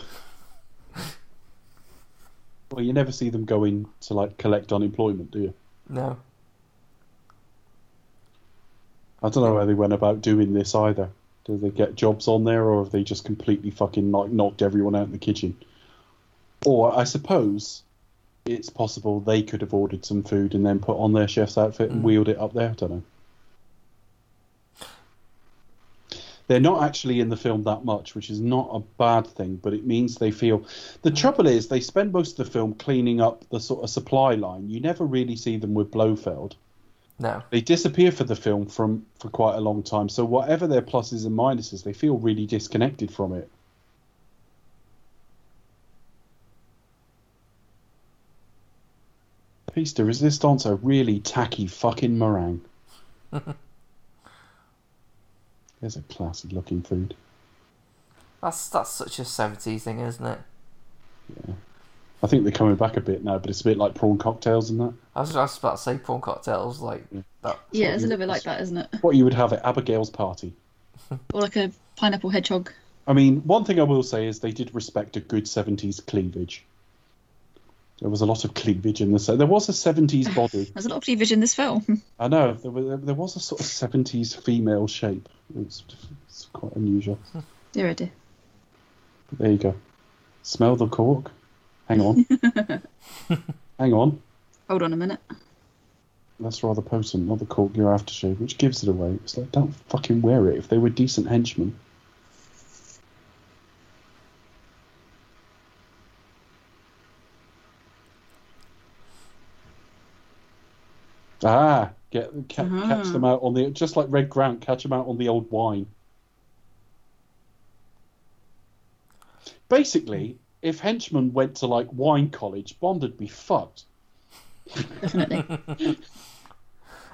Well, you never see them going to like collect unemployment, do you? No. I don't know how they went about doing this either. Did they get jobs on there, or have they just completely fucking like knocked everyone out in the kitchen? Or I suppose it's possible they could have ordered some food and then put on their chef's outfit and Mm. wheeled it up there. I don't know. They're not actually in the film that much, which is not a bad thing, but it means they feel. The trouble is, they spend most of the film cleaning up the sort of supply line. You never really see them with Blofeld No. they disappear for the film from for quite a long time. So whatever their pluses and minuses, they feel really disconnected from it. Piste de resistance a really tacky fucking meringue. There's a classy looking food. That's that's such a 70s thing, isn't it? I think they're coming back a bit now, but it's a bit like prawn cocktails and that. I was just about to say prawn cocktails, like that. Yeah, it's a little bit like that, isn't it? What you would have at Abigail's party. Or like a pineapple hedgehog. I mean, one thing I will say is they did respect a good 70s cleavage. There was a lot of cleavage in the set. There was a 70s body. There's a lot of cleavage in this film. I know there was, there was a sort of 70s female shape. It's, it's quite unusual. Dear, oh dear. But there you go. Smell the cork. Hang on. Hang on. Hold on a minute. That's rather potent. Not the cork your aftershave, which gives it away. It's like, don't fucking wear it if they were decent henchmen. Ah, get ca- catch Ah. them out on the just like Red Grant, catch them out on the old wine. Basically, if henchmen went to like wine college, Bond would be fucked. Definitely.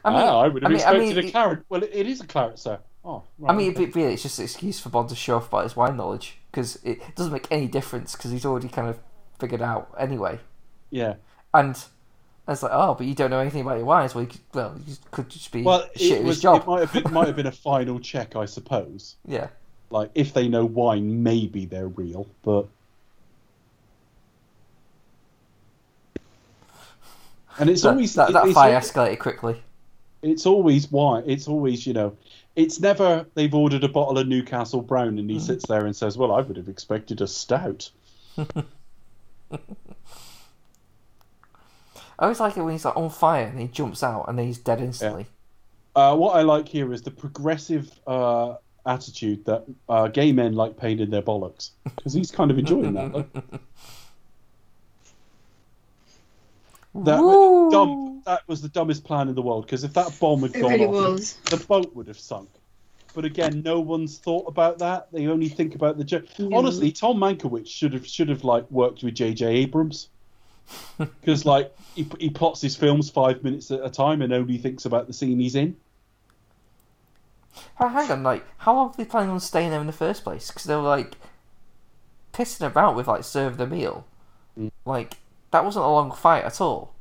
I mean, ah, I would have I mean, I expected mean, a claret. Well, it, it is a claret, sir. Oh, right, I mean, okay. but really, it's just an excuse for Bond to show off about his wine knowledge because it doesn't make any difference because he's already kind of figured out anyway. yeah. And it's like, oh, but you don't know anything about your wines. Well, you could, well, you could just be Well, shit it at was. his job. It might have been, might have been a final check, I suppose. Yeah, Like if they know wine, maybe they're real, but. And it's That, always that, that it's fire al- escalated quickly. it's always wine. It's always you know, it's never they've ordered a bottle of Newcastle Brown and he sits there and says, "Well, I would have expected a stout." I always like it when he's like on fire and he jumps out and then he's dead instantly. Uh, what I like here is the progressive uh, attitude that uh, gay men like pain in their bollocks because he's kind of enjoying that. Like, that, Woo! dumb, that was the dumbest plan in the world because if that bomb had It gone really off, was. the boat would have sunk. But again, no one's thought about that. They only think about the. jo- No. Honestly, Tom Mankiewicz should have should have like worked with J.J. Abrams because like he, he plots his films five minutes at a time and only thinks about the scene he's in. Oh, hang on, like, how long were they planning on staying there in the first place? Because they were like pissing about with like serve the meal. Mm. Like that wasn't a long fight at all.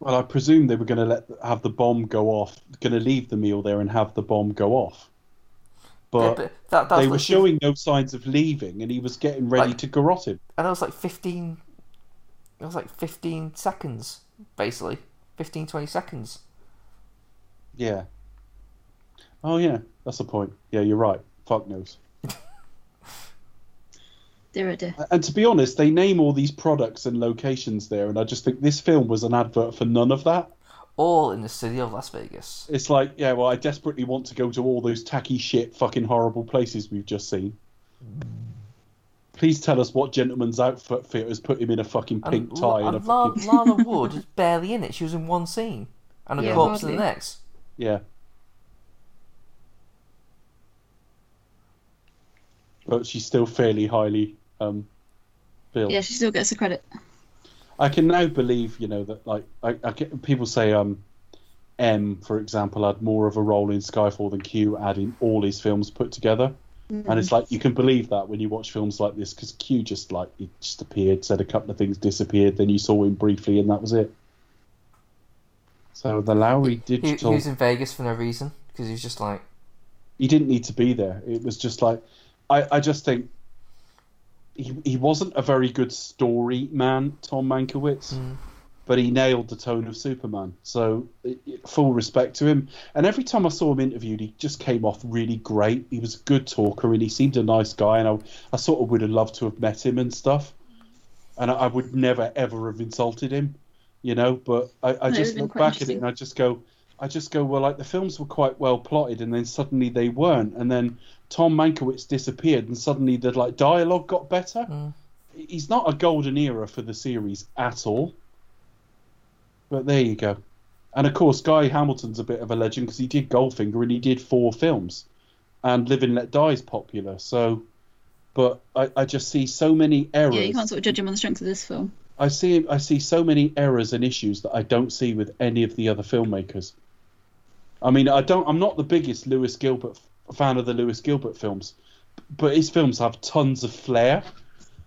Well, I presume they were going to let have the bomb go off, going to leave the meal there and have the bomb go off. But, but that, they were showing no signs of leaving, and he was getting ready Like- to garrot him. and that was like fifteen. It was like fifteen seconds, basically 15, 20 seconds. Yeah. Oh yeah, that's the point. Yeah, you're right. Fuck knows. Dear dear. And to be honest, they name all these products and locations there, and I just think this film was an advert for none of that. All in the city of Las Vegas. It's like, yeah, well, I desperately want to go to all those tacky shit, fucking horrible places we've just seen. Please tell us what gentleman's outfit fit has put him in a fucking pink And, tie La- and a and La- fucking Lana Wood is barely in it. She was in one scene, and a Yeah, corpse in the next. yeah. But she's still fairly highly um, billed. Yeah, she still gets the credit. I can now believe, you know, that like I, I get, people say um, M, for example, had more of a role in Skyfall than Q had in all his films put together. And it's like you can believe that when you watch films like this because Q just like he just appeared, said a couple of things, disappeared, then you saw him briefly, and that was it. So the Lowry He, he was in Vegas for no reason because he was just like, he didn't need to be there. It was just like I, I just think he he wasn't a very good story man, Tom Mankiewicz, Mm. but he nailed the tone of Superman. So i- i- full respect to him. And every time I saw him interviewed, he just came off really great. He was a good talker and he seemed a nice guy. And I, I sort of would have loved to have met him and stuff. And I, I would never ever have insulted him, you know. But I, I just look back at it and I just go, I just go, well, like the films were quite well plotted, and then suddenly they weren't, and then Tom Mankiewicz disappeared, and suddenly the like dialogue got better. Mm. He's not a golden era for the series at all. But there you go. And of course, Guy Hamilton's a bit of a legend because he did Goldfinger and he did four films, and Live and Let Die is popular. So, but I, I just see so many errors. Yeah, you can't sort of judge him on the strength of this film. I see I see so many errors and issues that I don't see with any of the other filmmakers. I mean, I don't. I'm not the biggest Lewis Gilbert fan of the Lewis Gilbert films, but his films have tons of flair,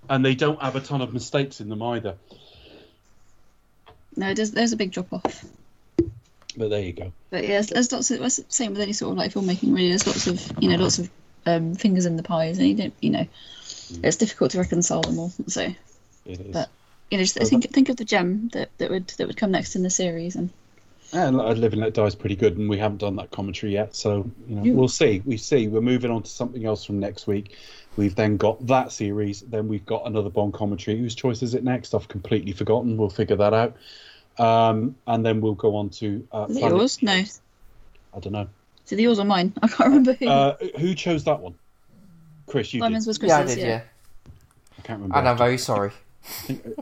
and they don't have a ton of mistakes in them either. No, there's, there's a big drop off. But there you go. But yeah, there's, there's lots of that's the same with any sort of like filmmaking. Really, there's lots of you know lots of um, fingers in the pies, and you don't you know it's difficult to reconcile them all. So It is. But- you know, just think think of the gem that, that would that would come next in the series, and And uh, Live and Let Die is pretty good, and we haven't done that commentary yet, so you know Yeah. we'll see. We see. We're moving on to something else from next week. We've then got that series. Then we've got another Bond commentary. Whose choice is it next? I've completely forgotten. We'll figure that out. Um, and then we'll go on to. Uh, is it Planet- yours? No, I don't know. Is it yours or mine? I can't remember who. Uh, who chose that one? Chris, you Simon's did. was yeah, I Chris's. did, yeah. I can't remember. And I'm very sorry.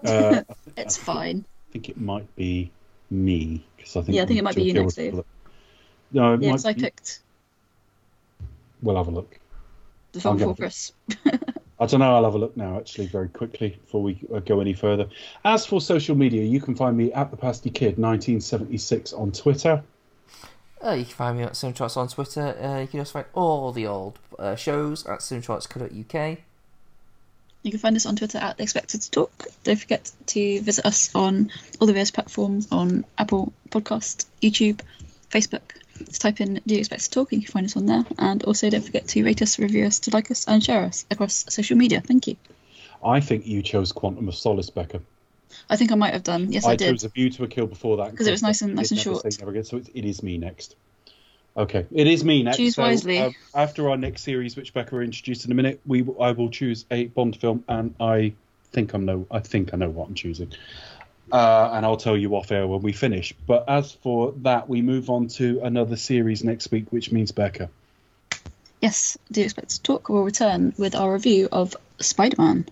uh, It's fine. I think it might be me because I think. Yeah, I think it might be you next, Gilbert- Dave. No, it Yeah, might because I picked We'll have a look. the film I'm gonna before Chris. I don't know. I'll have a look now, actually, very quickly before we uh, go any further. As for social media, you can find me at the Pasty Kid 1976 on Twitter. Uh, you can find me at Cinetrots on Twitter. Uh, you can also find all the old uh, shows at cinetrots.co.uk. You can find us on Twitter at The Expected to Talk. Don't forget to visit us on all the various platforms on Apple Podcast, YouTube, Facebook, Just type in Do You Expect to Talk and you can find us on there. And also don't forget to rate us, review us, to like us, and share us across social media. Thank you. I think you chose Quantum of Solace, Becca. I think I might have done. Yes, I, I did. chose A View to a Kill before that because it was nice and- nice and short. Say Never Again, so it, it is me next. Okay, it is me next. Choose so, wisely. uh, after our next series, which Becca will introduce in a minute, we I will choose a Bond film, and I think I know. I think I know what I'm choosing. Uh, and I'll tell you off air when we finish. But as for that, we move on to another series next week, which means Becca. Yes, Do You Expect to Talk will return with our review of Spider Man.